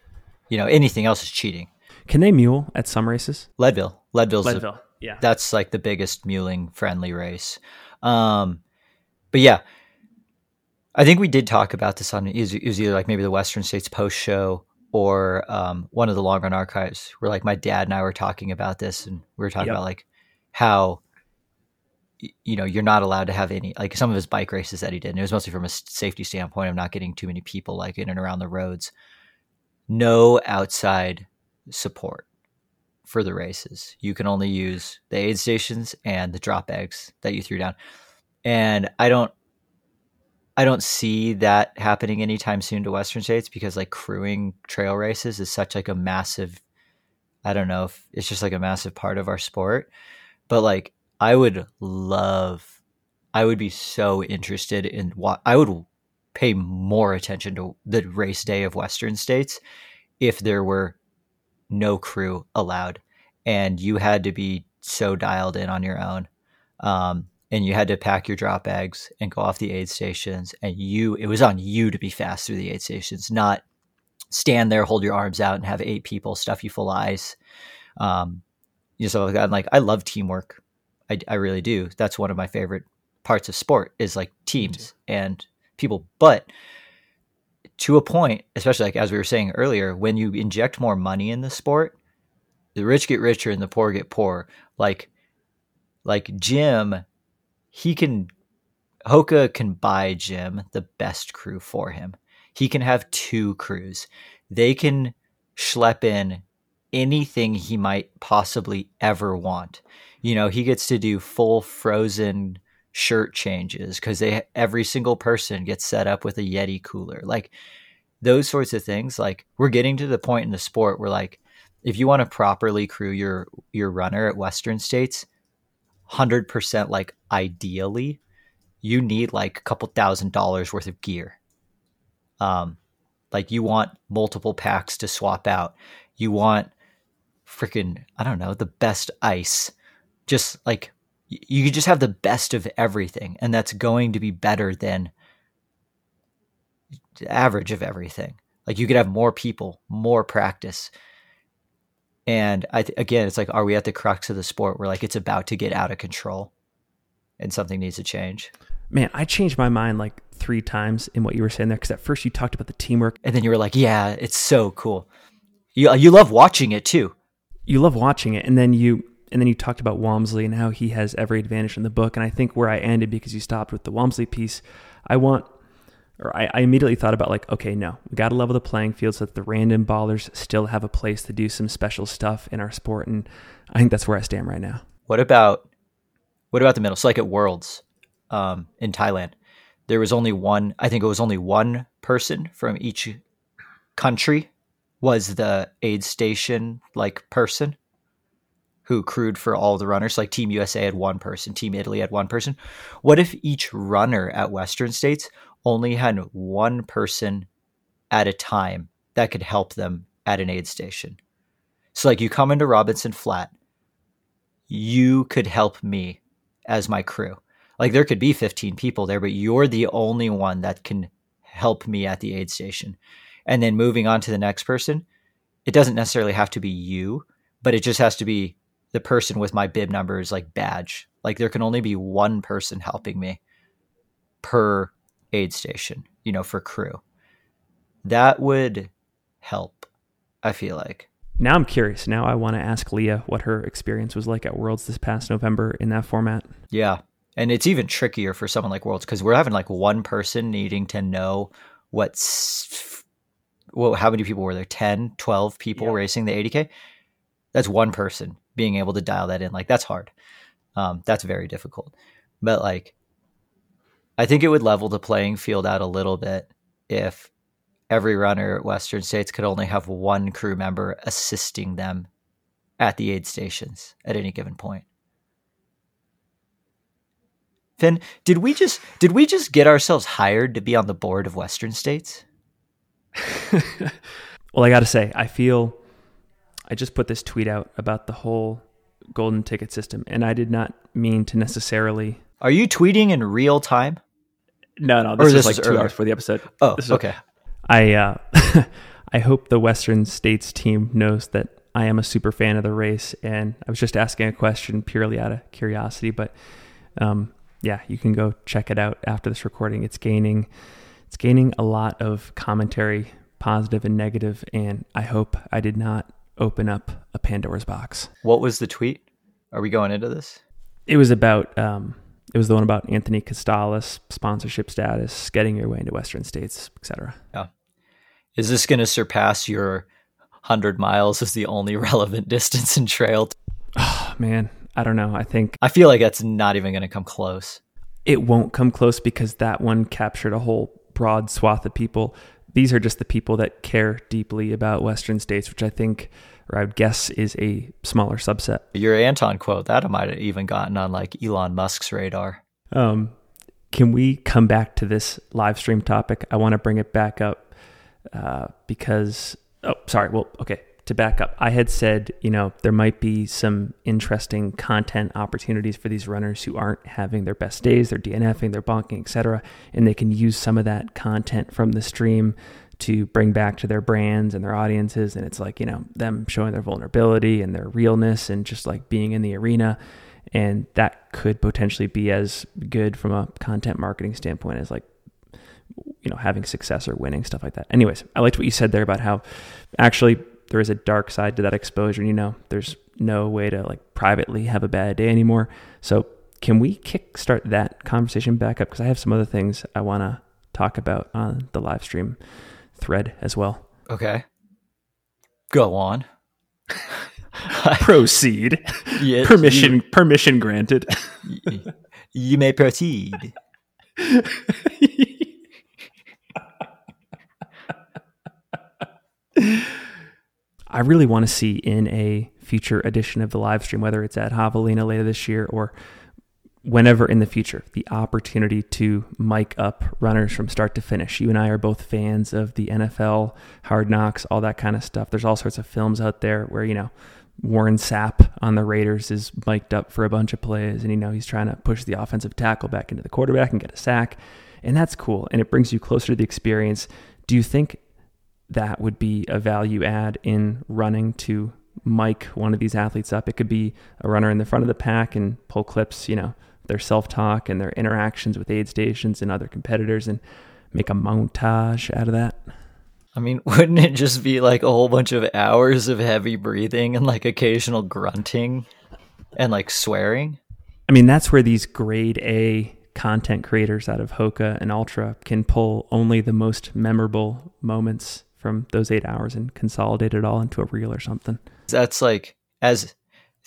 You know, anything else is cheating. Can they mule at some races? Leadville, Leadville's Leadville, a, yeah, that's like the biggest muling friendly race. Um, but yeah, I think we did talk about this on it was, it was either like maybe the Western States post show or um, one of the long run archives where like my dad and I were talking about this and we were talking Yep. about like how y- you know you're not allowed to have any like some of his bike races that he did and it was mostly from a safety standpoint of not getting too many people like in and around the roads no outside support for the races. You can only use the aid stations and the drop bags that you threw down. And i don't i don't see that happening anytime soon to western states because like crewing trail races is such like a massive i don't know if it's just like a massive part of our sport but like i would love i would be so interested in what i would pay more attention to the race day of western states if there were no crew allowed and you had to be so dialed in on your own um, and you had to pack your drop bags and go off the aid stations and you it was on you to be fast through the aid stations not stand there hold your arms out and have eight people stuff you full of ice um, you know, so like, I'm like i love teamwork I, I really do. That's one of my favorite parts of sport is like teams and people. But to a point especially like as we were saying earlier when you inject more money in the sport the rich get richer and the poor get poor. Like like jim he can hoka can buy jim the best crew for him. He can have two crews. They can schlep in anything he might possibly ever want you know he gets to do full frozen shirt changes because they every single person gets set up with a yeti cooler. Like those sorts of things like we're getting to the point in the sport where like if you want to properly crew your your runner at western states 100% like ideally you need like a couple thousand dollars worth of gear. Um like you want multiple packs to swap out. You want freaking i don't know the best ice just like you could just have the best of everything and that's going to be better than the average of everything. Like you could have more people more practice. And i th- again it's like are we at the crux of the sport where like it's about to get out of control and something needs to change? Man, I changed my mind like three times in what you were saying there because at first you talked about the teamwork. and then you were like yeah it's so cool. You, you love watching it too. You love watching it, and then you and then you talked about Walmsley and how he has every advantage in the book. And I think where I ended because you stopped with the Walmsley piece, I want or I, I immediately thought about like, okay, no, we got to level the playing field so that the random ballers still have a place to do some special stuff in our sport, and I think that's where I stand right now. What about what about the middle? So like at Worlds um, in Thailand, there was only one. I think it was only one person from each country was the aid station like person who crewed for all the runners. Like Team USA had one person, Team Italy had one person. What if each runner at Western States only had one person at a time that could help them at an aid station? So like you come into Robinson Flat, you could help me as my crew. Like there could be 15 people there, but you're the only one that can help me at the aid station. And then moving on to the next person, it doesn't necessarily have to be you, but it just has to be the person with my bib numbers like badge. Like there can only be one person helping me per aid station, you know, for crew. That would help, I feel like. Now I'm curious. Now I want to ask Leah what her experience was like at Worlds this past November in that format. Yeah. And it's even trickier for someone like Worlds because we're having like one person needing to know what's, well, how many people were there? 10, 12 people Yeah. racing the 80K? That's one person being able to dial that in. Like, that's hard. Um, that's very difficult. But like, I think it would level the playing field out a little bit if every runner at Western States could only have one crew member assisting them at the aid stations at any given point. Finn, did we just did we just get ourselves hired to be on the board of Western States? well, I got to say, I feel I just put this tweet out about the whole golden ticket system, and I did not mean to necessarily. Are you tweeting in real time? No, no, this, is like two earlier? hours for the episode. Oh, okay. I uh, I hope the Western States team knows that I am a super fan of the race, and I was just asking a question purely out of curiosity. But um, yeah, you can go check it out after this recording. It's gaining it's gaining a lot of commentary, positive and negative, and I hope I did not open up a Pandora's box. What was the tweet? Are we going into this? It was about um, it was the one about Anthony Costales sponsorship status, getting your way into Western states, etc. Yeah. Is this going to surpass your hundred miles as the only relevant distance in trail? Oh man, I don't know. I think I feel like that's not even going to come close. It won't come close because that one captured a whole broad swath of people. These are just the people that care deeply about Western states, which I think, or I would guess, is a smaller subset. Your Anton quote that might have even gotten on like Elon Musk's radar. Um, can we come back to this live stream topic? I want to bring it back up uh, because, oh, sorry. Well, okay to back up, I had said, you know, there might be some interesting content opportunities for these runners who aren't having their best days, they're DNFing, they're bonking, etc., and they can use some of that content from the stream to bring back to their brands and their audiences. And it's like, you know, them showing their vulnerability and their realness and just like being in the arena. And that could potentially be as good from a content marketing standpoint as like you know having success or winning stuff like that. Anyways i liked what you said there about how actually there is a dark side to that exposure. You know, there's no way to like privately have a bad day anymore. So can we kickstart that conversation back up? Because I have some other things I want to talk about on the live stream thread as well. Okay. Go on. proceed. Yes, permission you, permission granted. you may proceed. I really want to see in a future edition of the live stream, whether it's at Javelina later this year or whenever in the future, the opportunity to mic up runners from start to finish. You and I are both fans of the NFL, hard knocks, all that kind of stuff. There's all sorts of films out there where, you know, Warren Sapp on the Raiders is mic'd up for a bunch of plays and, you know, he's trying to push the offensive tackle back into the quarterback and get a sack. And that's cool. And it brings you closer to the experience. Do you think that would be a value add in running to mic one of these athletes up. It could be a runner in the front of the pack and pull clips, you know, their self talk and their interactions with aid stations and other competitors and make a montage out of that. I mean, wouldn't it just be like a whole bunch of hours of heavy breathing and like occasional grunting and like swearing? I mean, that's where these grade A content creators out of Hoka and Ultra can pull only the most memorable moments from those eight hours and consolidate it all into a reel or something. That's like as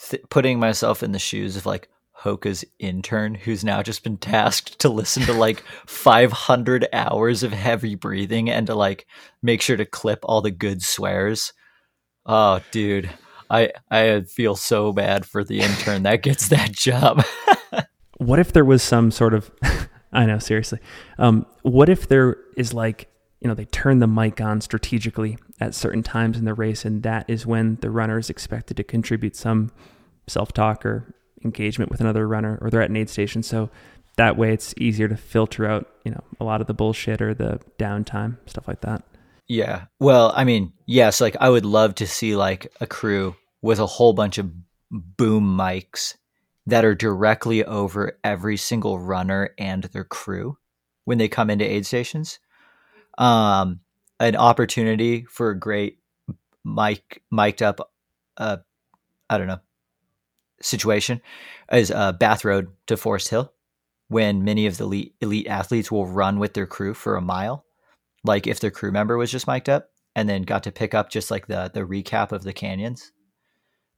th- putting myself in the shoes of like Hoka's intern who's now just been tasked to listen to like 500 hours of heavy breathing and to like make sure to clip all the good swears. Oh, dude, I I feel so bad for the intern that gets that job. what if there was some sort of I know seriously. Um, what if there is like you know, they turn the mic on strategically at certain times in the race, and that is when the runner is expected to contribute some self talk or engagement with another runner, or they're at an aid station. So that way it's easier to filter out, you know, a lot of the bullshit or the downtime, stuff like that. Yeah. Well, I mean, yes, like I would love to see like a crew with a whole bunch of boom mics that are directly over every single runner and their crew when they come into aid stations um, an opportunity for a great mic mic'd up uh, I don't know situation is uh, Bath Road to Forest Hill when many of the elite, elite athletes will run with their crew for a mile like if their crew member was just mic'd up and then got to pick up just like the the recap of the canyons.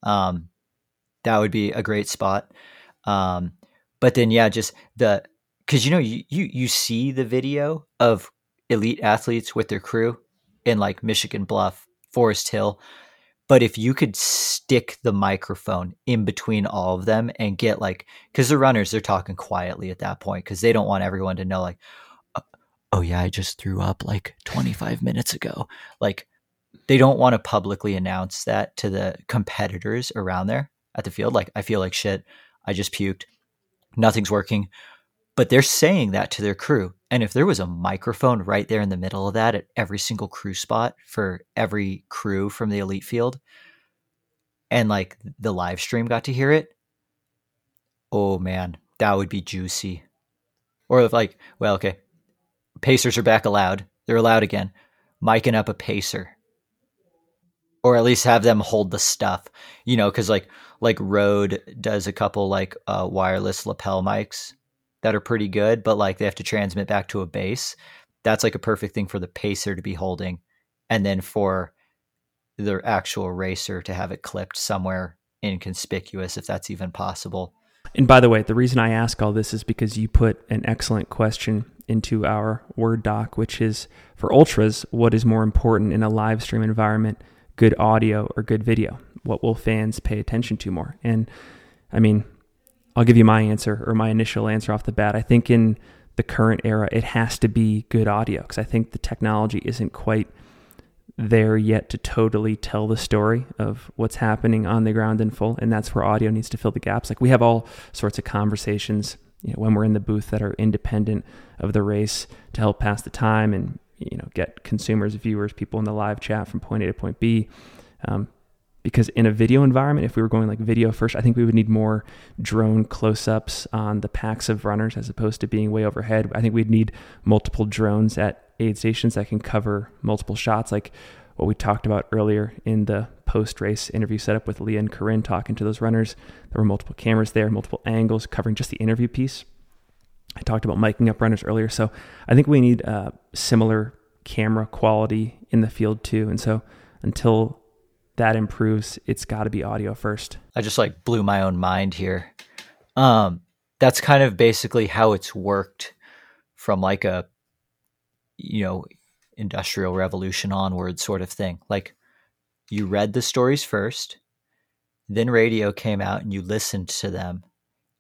Um that would be a great spot. Um but then yeah just the because you know you, you you see the video of elite athletes with their crew in like Michigan Bluff, Forest Hill, But if you could stick the microphone in between all of them and get like, because the runners, they're talking quietly at that point because they don't want everyone to know, like, oh, oh yeah, I just threw up like 25 minutes ago. Like, they don't want to publicly announce that to the competitors around there at the field. Like, I feel like shit. I just puked. Nothing's working. But they're saying that to their crew. And if there was a microphone right there in the middle of that at every single crew spot for every crew from the elite field, and like the live stream got to hear it, oh man, that would be juicy. Or if like, well, okay, Pacers are back allowed. They're allowed again. Miking up a pacer or at least have them hold the stuff you know because like like Rode does a couple like uh, wireless lapel mics that are pretty good but like they have to transmit back to a base that's like a perfect thing for the pacer to be holding and then for the actual racer to have it clipped somewhere inconspicuous if that's even possible and by the way the reason i ask all this is because you put an excellent question into our word doc which is for ultras what is more important in a live stream environment good audio or good video? What will fans pay attention to more? And I mean, I'll give you my answer or my initial answer off the bat. I think in the current era, it has to be good audio because I think the technology isn't quite there yet to totally tell the story of what's happening on the ground in full. And that's where audio needs to fill the gaps. Like we have all sorts of conversations you know, when we're in the booth that are independent of the race to help pass the time and you know get consumers, viewers, people in the live chat from point A to point B. Um, because in a video environment, if we were going like video first, I think we would need more drone close-ups on the packs of runners as opposed to being way overhead. I think we'd need multiple drones at aid stations that can cover multiple shots, like what we talked about earlier in the post-race interview setup with Leah and Corinne talking to those runners. There were multiple cameras there, multiple angles covering just the interview piece. I talked about miking up runners earlier. So I think we need uh, similar camera quality in the field too. And so until that improves, it's got to be audio first. I just like blew my own mind here. Um, that's kind of basically how it's worked from like a, you know, industrial revolution onward sort of thing. Like you read the stories first, then radio came out and you listened to them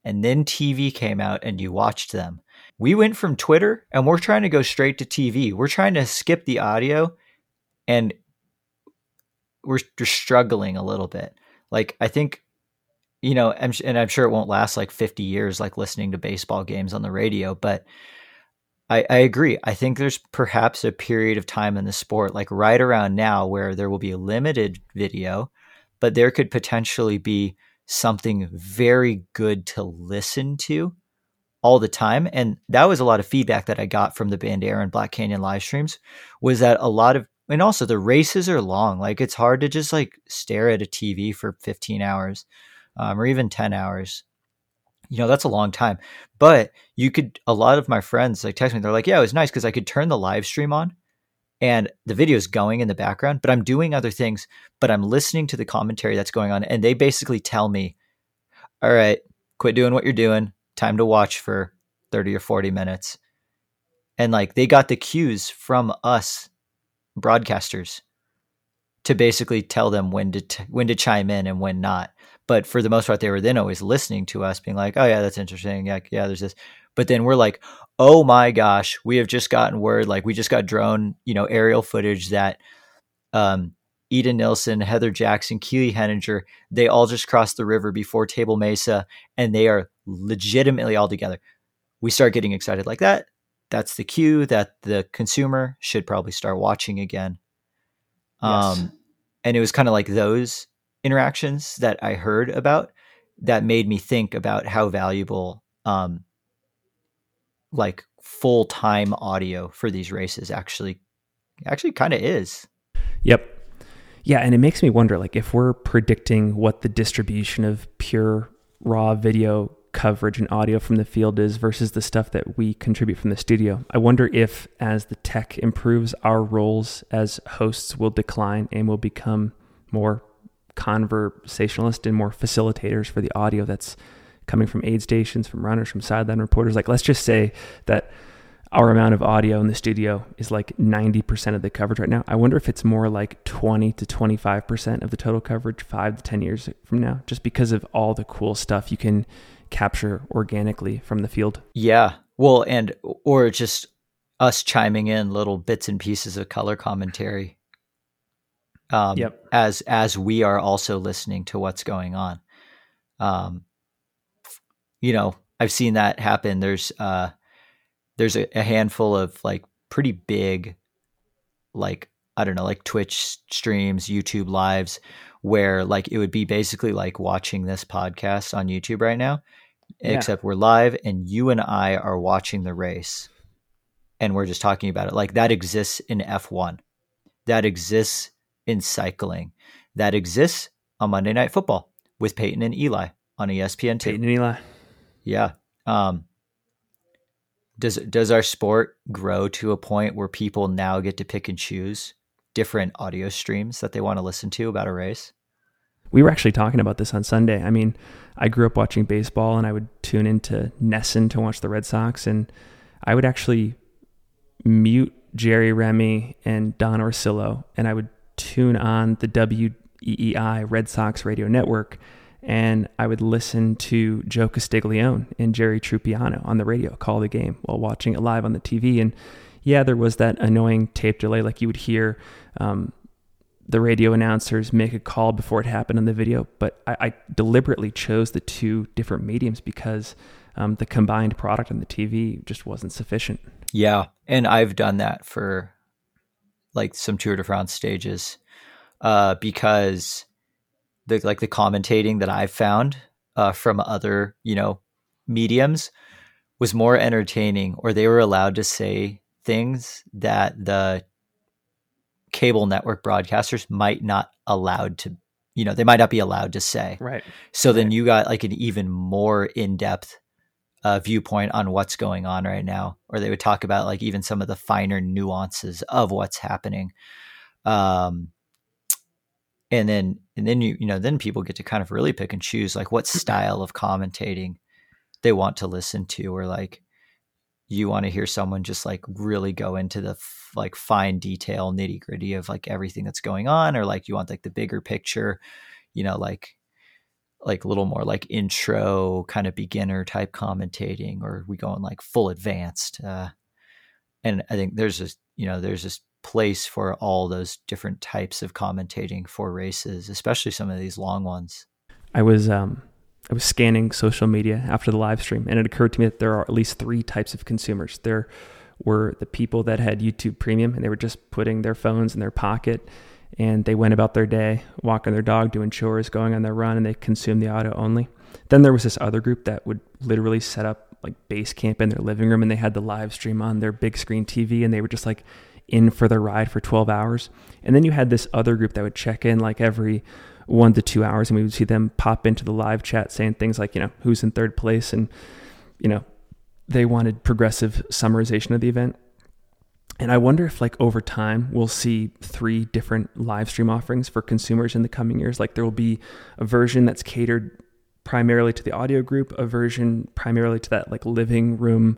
and then TV came out and you watched them. We went from Twitter and we're trying to go straight to TV. We're trying to skip the audio and we're just struggling a little bit. Like, I think, you know, and I'm sure it won't last like 50 years, like listening to baseball games on the radio, but I, I agree. I think there's perhaps a period of time in the sport, like right around now, where there will be a limited video, but there could potentially be something very good to listen to all the time and that was a lot of feedback that i got from the bandera and black canyon live streams was that a lot of and also the races are long like it's hard to just like stare at a tv for 15 hours um, or even 10 hours you know that's a long time but you could a lot of my friends like text me they're like yeah it was nice because i could turn the live stream on and the video is going in the background, but I'm doing other things, but I'm listening to the commentary that's going on. And they basically tell me, all right, quit doing what you're doing. Time to watch for 30 or 40 minutes. And like they got the cues from us broadcasters to basically tell them when to t- when to chime in and when not. But for the most part, they were then always listening to us, being like, "Oh yeah, that's interesting. Yeah, yeah, there's this." But then we're like, oh my gosh, we have just gotten word, like we just got drone, you know, aerial footage that um, Eden Nilsson, Heather Jackson, Keely Henninger, they all just crossed the river before Table Mesa and they are legitimately all together. We start getting excited like that. That's the cue that the consumer should probably start watching again. Yes. Um, and it was kind of like those interactions that I heard about that made me think about how valuable um, like full time audio for these races actually actually kind of is. Yep. Yeah, and it makes me wonder like if we're predicting what the distribution of pure raw video coverage and audio from the field is versus the stuff that we contribute from the studio. I wonder if as the tech improves, our roles as hosts will decline and will become more conversationalist and more facilitators for the audio that's coming from aid stations, from runners, from sideline reporters. Like, let's just say that our amount of audio in the studio is like 90% of the coverage right now. I wonder if it's more like 20 to 25% of the total coverage 5 to 10 years from now just because of all the cool stuff you can capture organically from the field. Yeah. Well, and or just us chiming in little bits and pieces of color commentary. Um, yep. as as we are also listening to what's going on. Um, you know, I've seen that happen. There's uh there's a, a handful of like pretty big like I don't know, like Twitch streams, YouTube lives where like it would be basically like watching this podcast on YouTube right now, yeah. except we're live and you and I are watching the race and we're just talking about it. Like that exists in F1. That exists in cycling. That exists on Monday Night Football with Peyton and Eli on ESPN2. Peyton and Eli. Yeah. Um, does does our sport grow to a point where people now get to pick and choose different audio streams that they want to listen to about a race? We were actually talking about this on Sunday. I mean, I grew up watching baseball and I would tune into NESN to watch the Red Sox and I would actually mute Jerry Remy and Don Orsillo and I would tune on the WEEI Red Sox radio network and I would listen to Joe Castiglione and Jerry Trupiano on the radio call the game while watching it live on the TV. And yeah, there was that annoying tape delay, like you would hear um, the radio announcers make a call before it happened on the video. But I, I deliberately chose the two different mediums because um, the combined product on the TV just wasn't sufficient. Yeah, and I've done that for like some Tour de France stages uh, because the like the commentating that I've found uh, from other you know mediums was more entertaining, or they were allowed to say things that the cable network broadcasters might not allowed to you know they might not be allowed to say. Right. So right. then you got like an even more in-depth uh, viewpoint on what's going on right now or they would talk about like even some of the finer nuances of what's happening. Um and then and then you you know then people get to kind of really pick and choose like what style of commentating they want to listen to or like you want to hear someone just like really go into the f- like fine detail nitty gritty of like everything that's going on or like you want like the bigger picture you know like like a little more like intro kind of beginner type commentating or we go in like full advanced uh and i think there's this you know there's this place for all those different types of commentating for races, especially some of these long ones. I was um, I was scanning social media after the live stream, and it occurred to me that there are at least three types of consumers. There were the people that had YouTube Premium, and they were just putting their phones in their pocket, and they went about their day, walking their dog, doing chores, going on their run, and they consumed the audio only. Then there was this other group that would literally set up like base camp in their living room, and they had the live stream on their big screen TV, and they were just like in for the ride for 12 hours. And then you had this other group that would check in like every one to two hours and we would see them pop into the live chat saying things like, you know, who's in third place and, you know, they wanted progressive summarization of the event. And I wonder if like over time we'll see three different live stream offerings for consumers in the coming years. Like there will be a version that's catered primarily to the audio group, a version primarily to that like living room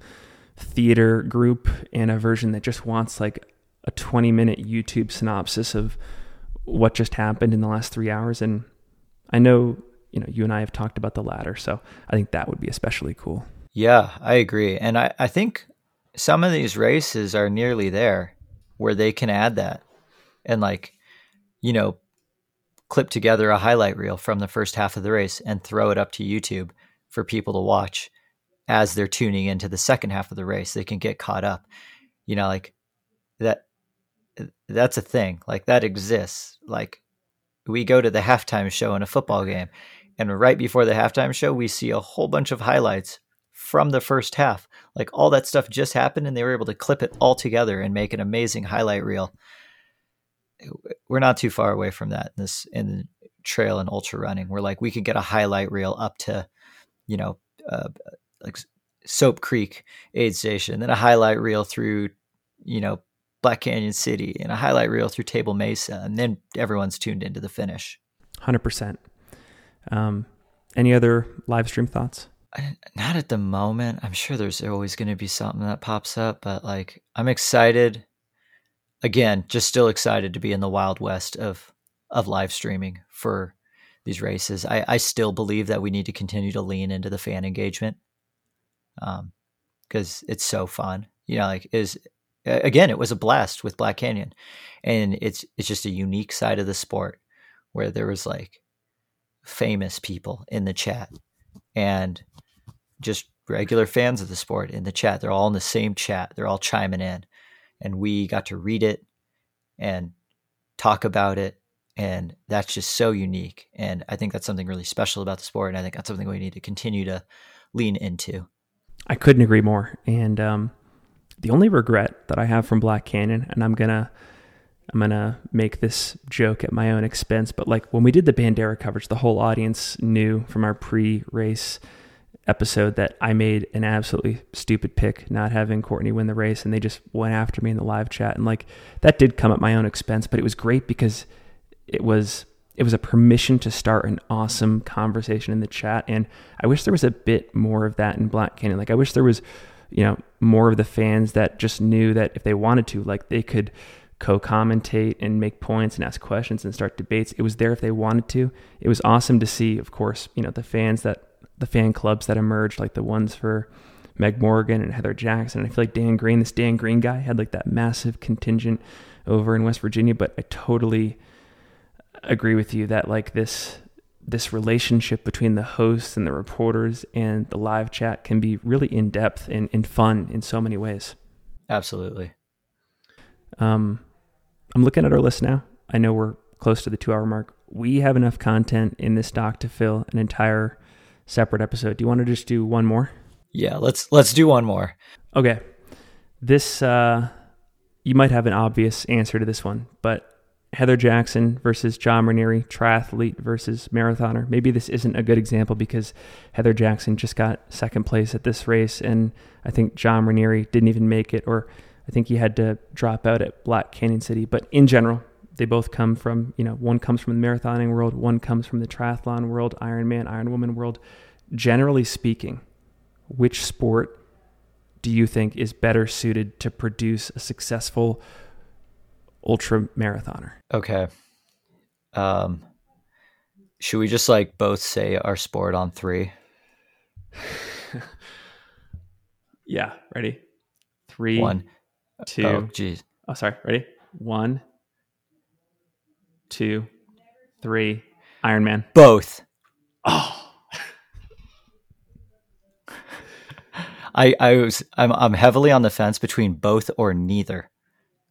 theater group, and a version that just wants like a 20 minute YouTube synopsis of what just happened in the last three hours. And I know, you know, you and I have talked about the latter. So I think that would be especially cool. Yeah, I agree. And I, I think some of these races are nearly there where they can add that and like, you know, clip together a highlight reel from the first half of the race and throw it up to YouTube for people to watch as they're tuning into the second half of the race. They can get caught up. You know, like that that's a thing. Like that exists. Like we go to the halftime show in a football game and right before the halftime show we see a whole bunch of highlights from the first half. Like all that stuff just happened and they were able to clip it all together and make an amazing highlight reel. We're not too far away from that in this in trail and ultra running. We're like we could get a highlight reel up to you know uh, like soap creek aid station then a highlight reel through you know Black Canyon City and a highlight reel through Table Mesa, and then everyone's tuned into the finish. Hundred um, percent. Any other live stream thoughts? not at the moment. I'm sure there's always going to be something that pops up, but like I'm excited. Again, just still excited to be in the wild west of of live streaming for these races. I, I still believe that we need to continue to lean into the fan engagement, um, because it's so fun. You know, like is again, it was a blast with Black Canyon, and it's it's just a unique side of the sport where there was like famous people in the chat and just regular fans of the sport in the chat. They're all in the same chat. They're all chiming in, and we got to read it and talk about it. And that's just so unique. And I think that's something really special about the sport. And I think that's something we need to continue to lean into. I couldn't agree more. And um, the only regret that I have from Black Canyon, and I'm gonna I'm gonna make this joke at my own expense, but like when we did the Bandera coverage, the whole audience knew from our pre-race episode that I made an absolutely stupid pick not having Courtney win the race, and they just went after me in the live chat, and like that did come at my own expense, but it was great because it was it was a permission to start an awesome conversation in the chat, and I wish there was a bit more of that in Black Canyon. Like I wish there was, you know, more of the fans that just knew that if they wanted to, like they could co-commentate and make points and ask questions and start debates. It was there if they wanted to. It was awesome to see, of course, you know, the fans that the fan clubs that emerged, like the ones for Meg Morgan and Heather Jackson. And I feel like Dan Green, this Dan Green guy, had like that massive contingent over in West Virginia. But I totally agree with you that like this this relationship between the hosts and the reporters and the live chat can be really in depth and, and fun in so many ways. Absolutely. Um, I'm looking at our list now. I know we're close to the two hour mark. We have enough content in this doc to fill an entire separate episode. Do you want to just do one more? Yeah, let's let's do one more. Okay. This uh you might have an obvious answer to this one, but Heather Jackson versus John Raneri, triathlete versus marathoner. Maybe this isn't a good example because Heather Jackson just got second place at this race, and I think John Raneri didn't even make it, or I think he had to drop out at Black Canyon City. But in general, they both come from, you know, one comes from the marathoning world, one comes from the triathlon world, Ironman, Ironwoman world. Generally speaking, which sport do you think is better suited to produce a successful ultra marathoner? Okay. Um, should we just like both say our sport on three? yeah. Ready? Three. One. Two. Oh, geez. Oh, sorry. Ready? One, two, three. Iron Man. Both. Oh. I, I was I'm I'm heavily on the fence between both or neither.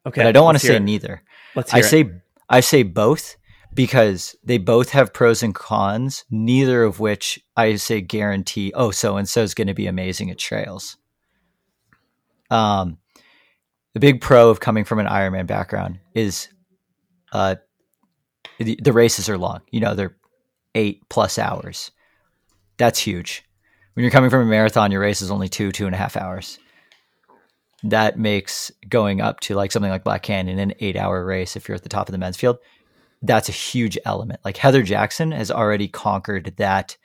Okay. But I don't want to say it. neither. Let's hear I it. say I say both because they both have pros and cons, neither of which I say guarantee, oh, so and so is going to be amazing at trails. Um the big pro of coming from an Ironman background is uh the, the races are long. You know, they're eight plus hours. That's huge. When you're coming from a marathon, your race is only two, two and a half hours. That makes going up to like something like Black Canyon an eight hour race if you're at the top of the men's field. That's a huge element. Like Heather Jackson has already conquered that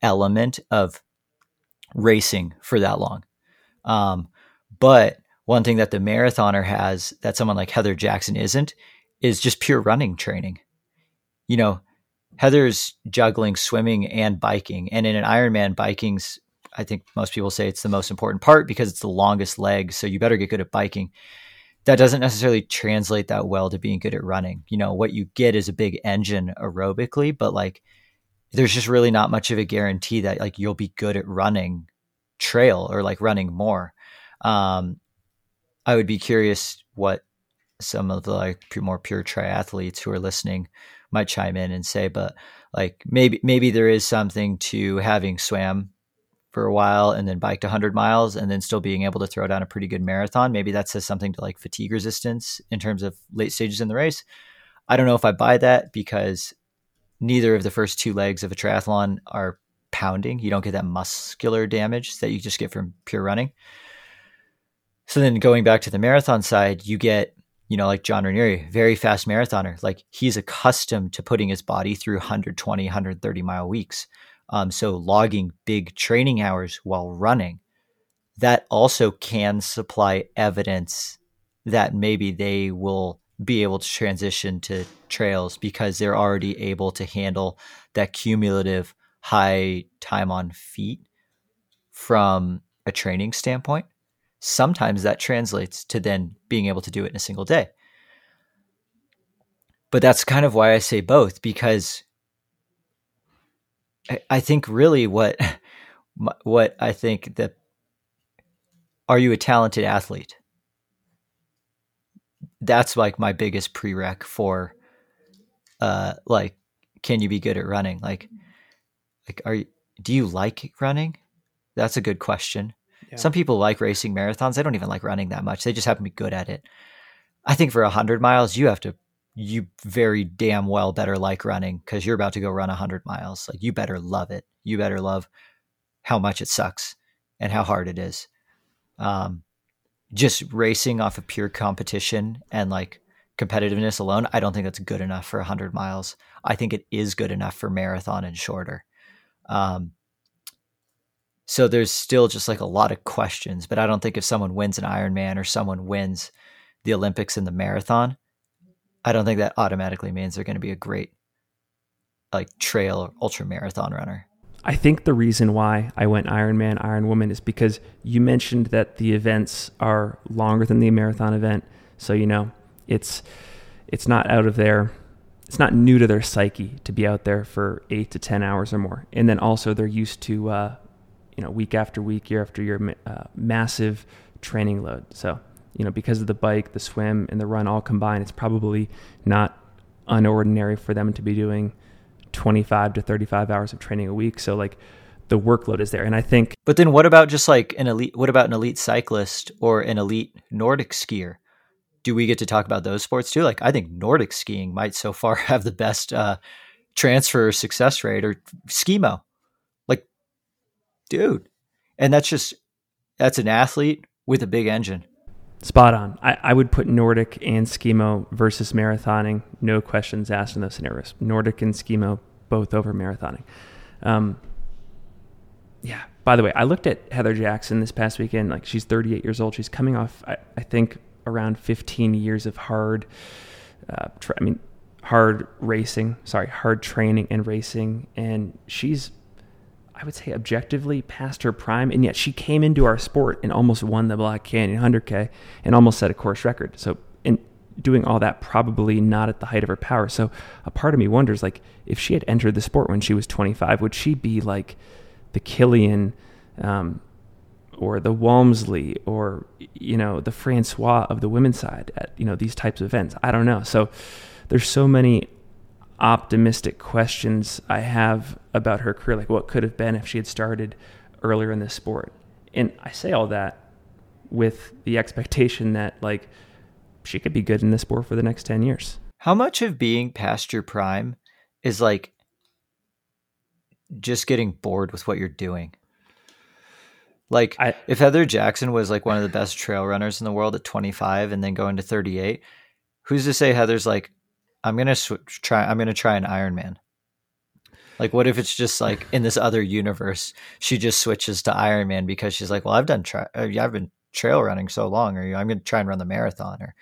element of racing for that long. Um, but one thing that the marathoner has that someone like Heather Jackson isn't is just pure running training. You know, Heather's juggling swimming and biking. And in an Ironman, biking's, I think most people say it's the most important part because it's the longest leg. So you better get good at biking. That doesn't necessarily translate that well to being good at running. You know, what you get is a big engine aerobically, but like there's just really not much of a guarantee that like you'll be good at running trail or like running more. Um, I would be curious what some of the like more pure triathletes who are listening might chime in and say, but like maybe maybe there is something to having swam for a while and then biked 100 miles and then still being able to throw down a pretty good marathon. Maybe that says something to like fatigue resistance in terms of late stages in the race. I don't know if I buy that because neither of the first two legs of a triathlon are pounding. You don't get that muscular damage that you just get from pure running. So then going back to the marathon side, you get, you know, like John Raneri, very fast marathoner. Like he's accustomed to putting his body through 120, 130 mile weeks. Um, so logging big training hours while running, that also can supply evidence that maybe they will be able to transition to trails because they're already able to handle that cumulative high time on feet from a training standpoint. Sometimes that translates to then being able to do it in a single day. But that's kind of why I say both because I, think really what what I think that are you a talented athlete? That's like my biggest prereq for uh like can you be good at running? Like like are you do you like running? That's a good question. Yeah. Some people like racing marathons. They don't even like running that much. They just happen to be good at it. I think for 100 miles you have to you very damn well better like running because you're about to go run 100 miles. Like you better love it. You better love how much it sucks and how hard it is. Um, just racing off of pure competition and like competitiveness alone, I don't think that's good enough for 100 miles. I think it is good enough for marathon and shorter. Um, so there's still just like a lot of questions, but I don't think if someone wins an Ironman or someone wins the Olympics in the marathon, I don't think that automatically means they're going to be a great like trail ultra marathon runner. I think the reason why I went Ironman, Iron Woman is because you mentioned that the events are longer than the marathon event. So, you know, it's it's not out of their it's not new to their psyche to be out there for eight to ten hours or more. And then also they're used to uh, you know week after week, year after year, uh, massive training load. So you know, because of the bike, the swim, and the run all combined, it's probably not unordinary for them to be doing 25 to 35 hours of training a week. So like the workload is there. And I think But then what about just like an elite what about an elite cyclist or an elite Nordic skier? Do we get to talk about those sports too? Like I think Nordic skiing might so far have the best uh transfer success rate or skimo. Like dude. And that's just that's an athlete with a big engine. Spot on. I, I would put Nordic and Skimo versus marathoning. No questions asked in those scenarios. Nordic and Skimo both over marathoning. Um, yeah. By the way, I looked at Heather Jackson this past weekend. Like she's 38 years old. She's coming off, I, I think, around 15 years of hard. Uh, tra- I mean, hard racing. Sorry, hard training and racing, and she's I would say objectively past her prime, and yet she came into our sport and almost won the Black Canyon 100K and almost set a course record. So, in doing all that, probably not at the height of her power. So, a part of me wonders, like, if she had entered the sport when she was 25, would she be like the Kilian um, or the Walmsley or you know the Francois of the women's side at you know these types of events? I don't know. So, there's so many optimistic questions I have about her career, like what could have been if she had started earlier in the sport. And I say all that with the expectation that like she could be good in the sport for the next 10 years. How much of being past your prime is like just getting bored with what you're doing? Like I, if Heather Jackson was like one of the best trail runners in the world at 25 and then going to 38, who's to say Heather's like I'm gonna try. I'm gonna try an Ironman. Like, what if it's just like in this other universe, she just switches to Ironman because she's like, well, I've done, tra- uh, I've been trail running so long, or I'm gonna try and run the marathon, or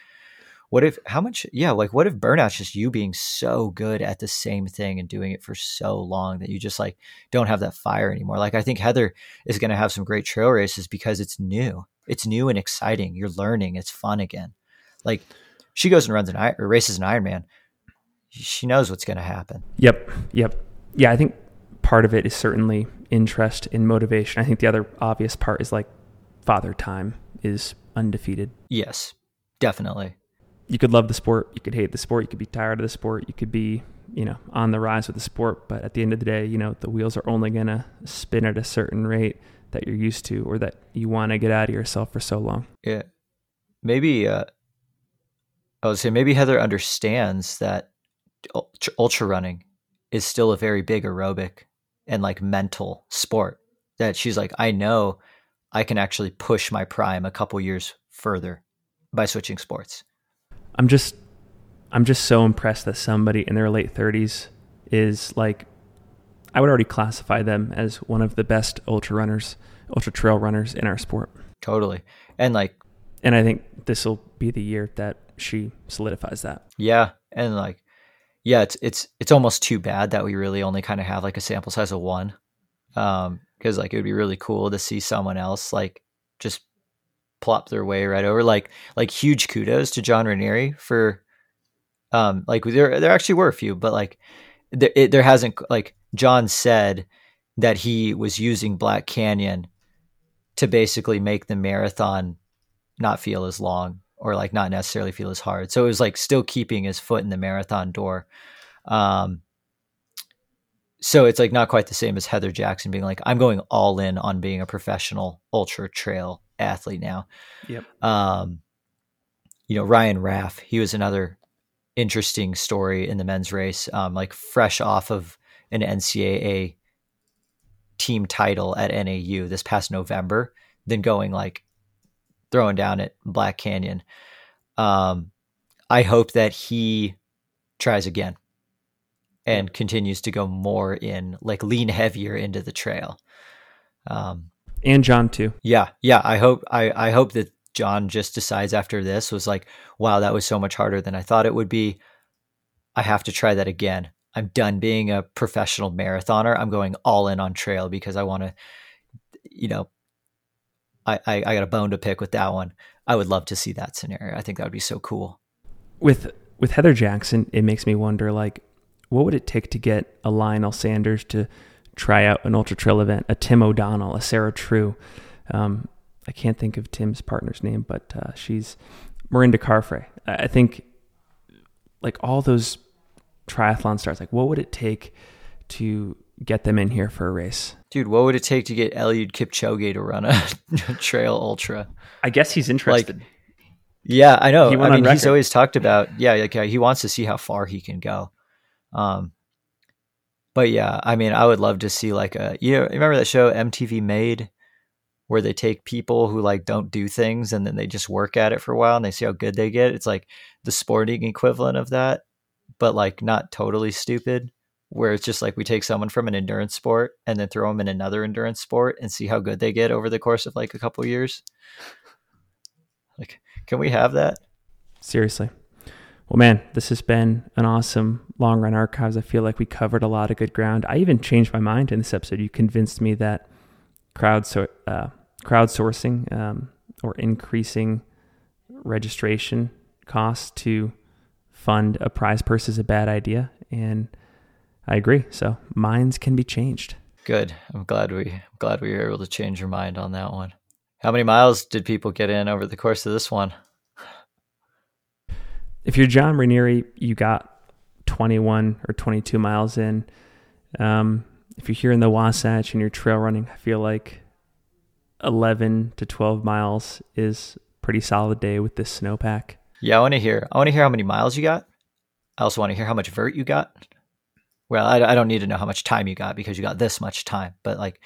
what if? How much? Yeah, like what if burnout's just you being so good at the same thing and doing it for so long that you just like don't have that fire anymore? Like, I think Heather is gonna have some great trail races because it's new, it's new and exciting. You're learning, it's fun again. Like, she goes and runs an or races an Ironman she knows what's going to happen. Yep. Yep. Yeah, I think part of it is certainly interest and motivation. I think the other obvious part is like father time is undefeated. Yes, definitely. You could love the sport, you could hate the sport, you could be tired of the sport, you could be, you know, on the rise with the sport, but at the end of the day, you know, the wheels are only going to spin at a certain rate that you're used to or that you want to get out of yourself for so long. Yeah. Maybe uh I would say maybe Heather understands that ultra running is still a very big aerobic and like mental sport that she's like I know I can actually push my prime a couple years further by switching sports. I'm just I'm just so impressed that somebody in their late 30s is like I would already classify them as one of the best ultra runners, ultra trail runners in our sport. Totally. And like, and I think this will be the year that she solidifies that. Yeah. And like, yeah, it's, it's, it's almost too bad that we really only kind of have like a sample size of one. Um, cause like it would be really cool to see someone else like just plop their way right over. Like, like huge kudos to John Raneri for, um, like there, there actually were a few, but like there, it, there hasn't like John said that he was using Black Canyon to basically make the marathon not feel as long or like not necessarily feel as hard. So it was like still keeping his foot in the marathon door. Um, so it's like not quite the same as Heather Jackson being like, I'm going all in on being a professional ultra trail athlete now. Yep. Um, you know, Ryan Raff, he was another interesting story in the men's race, um, like fresh off of an NCAA team title at NAU this past November, then going like throwing down at Black Canyon. Um, I hope that he tries again and continues to go more in like lean heavier into the trail. Um, and John too. Yeah, yeah. I hope I I hope that John just decides after this was like, wow, that was so much harder than I thought it would be. I have to try that again. I'm done being a professional marathoner. I'm going all in on trail because I want to, you know, I, I, got a bone to pick with that one. I would love to see that scenario. I think that would be so cool. With with Heather Jackson, it makes me wonder like, what would it take to get a Lionel Sanders to try out an ultra trail event, a Tim O'Donnell, a Sarah True. Um, I can't think of Tim's partner's name, but uh, she's Mirinda Carfrae. I think like all those triathlon stars, like what would it take to get them in here for a race? Dude, what would it take to get Eliud Kipchoge to run a trail ultra? I guess he's interested. Like, yeah, I know. I mean, he's always talked about yeah, like he wants to see how far he can go. Um, but yeah, I mean, I would love to see like a you know remember that show MTV Made where they take people who like don't do things and then they just work at it for a while and they see how good they get. It's like the sporting equivalent of that, but like not totally stupid. Where it's just like we take someone from an endurance sport and then throw them in another endurance sport and see how good they get over the course of like a couple years. Like, can we have that? Seriously. Well, man, this has been an awesome long run archives. I feel like we covered a lot of good ground. I even changed my mind in this episode. You convinced me that crowd uh, crowdsourcing um, or increasing registration costs to fund a prize purse is a bad idea. And I agree. So minds can be changed. Good. I'm glad we I'm glad we were able to change your mind on that one. How many miles did people get in over the course of this one? If you're John Raneri, you got 21 or 22 miles in. Um, if you're here in the Wasatch and you're trail running, I feel like 11 to 12 miles is pretty solid day with this snowpack. Yeah, I want to hear. I want to hear how many miles you got. I also want to hear how much vert you got. Well, I, I don't need to know how much time you got because you got this much time. But like,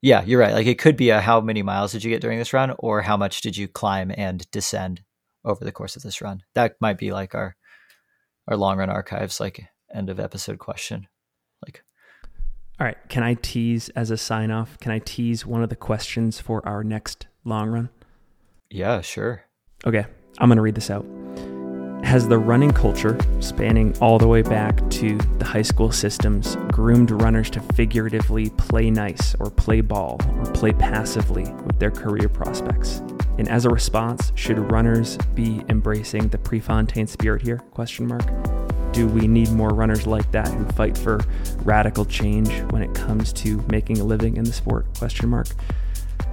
yeah, you're right. Like it could be a how many miles did you get during this run, or how much did you climb and descend over the course of this run. That might be like our our long run archives, like end of episode question. Like, all right, can I tease as a sign off? Can I tease one of the questions for our next long run? Yeah, sure. Okay, I'm going to read this out. Has the running culture, spanning all the way back to the high school systems, groomed runners to figuratively play nice or play ball or play passively with their career prospects? And as a response, should runners be embracing the Prefontaine spirit here? Question mark. Do we need more runners like that who fight for radical change when it comes to making a living in the sport? Question mark.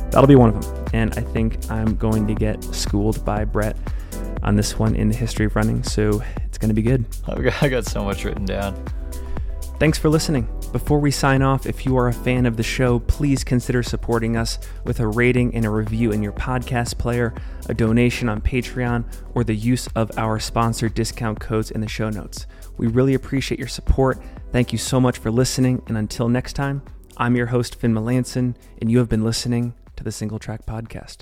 That'll be one of them. And I think I'm going to get schooled by Brett on this one in the history of running. So it's going to be good. I got so much written down. Thanks for listening. Before we sign off, if you are a fan of the show, please consider supporting us with a rating and a review in your podcast player, a donation on Patreon, or the use of our sponsor discount codes in the show notes. We really appreciate your support. Thank you so much for listening, and until next time, I'm your host, Finn Melanson, and you have been listening to the Single Track Podcast.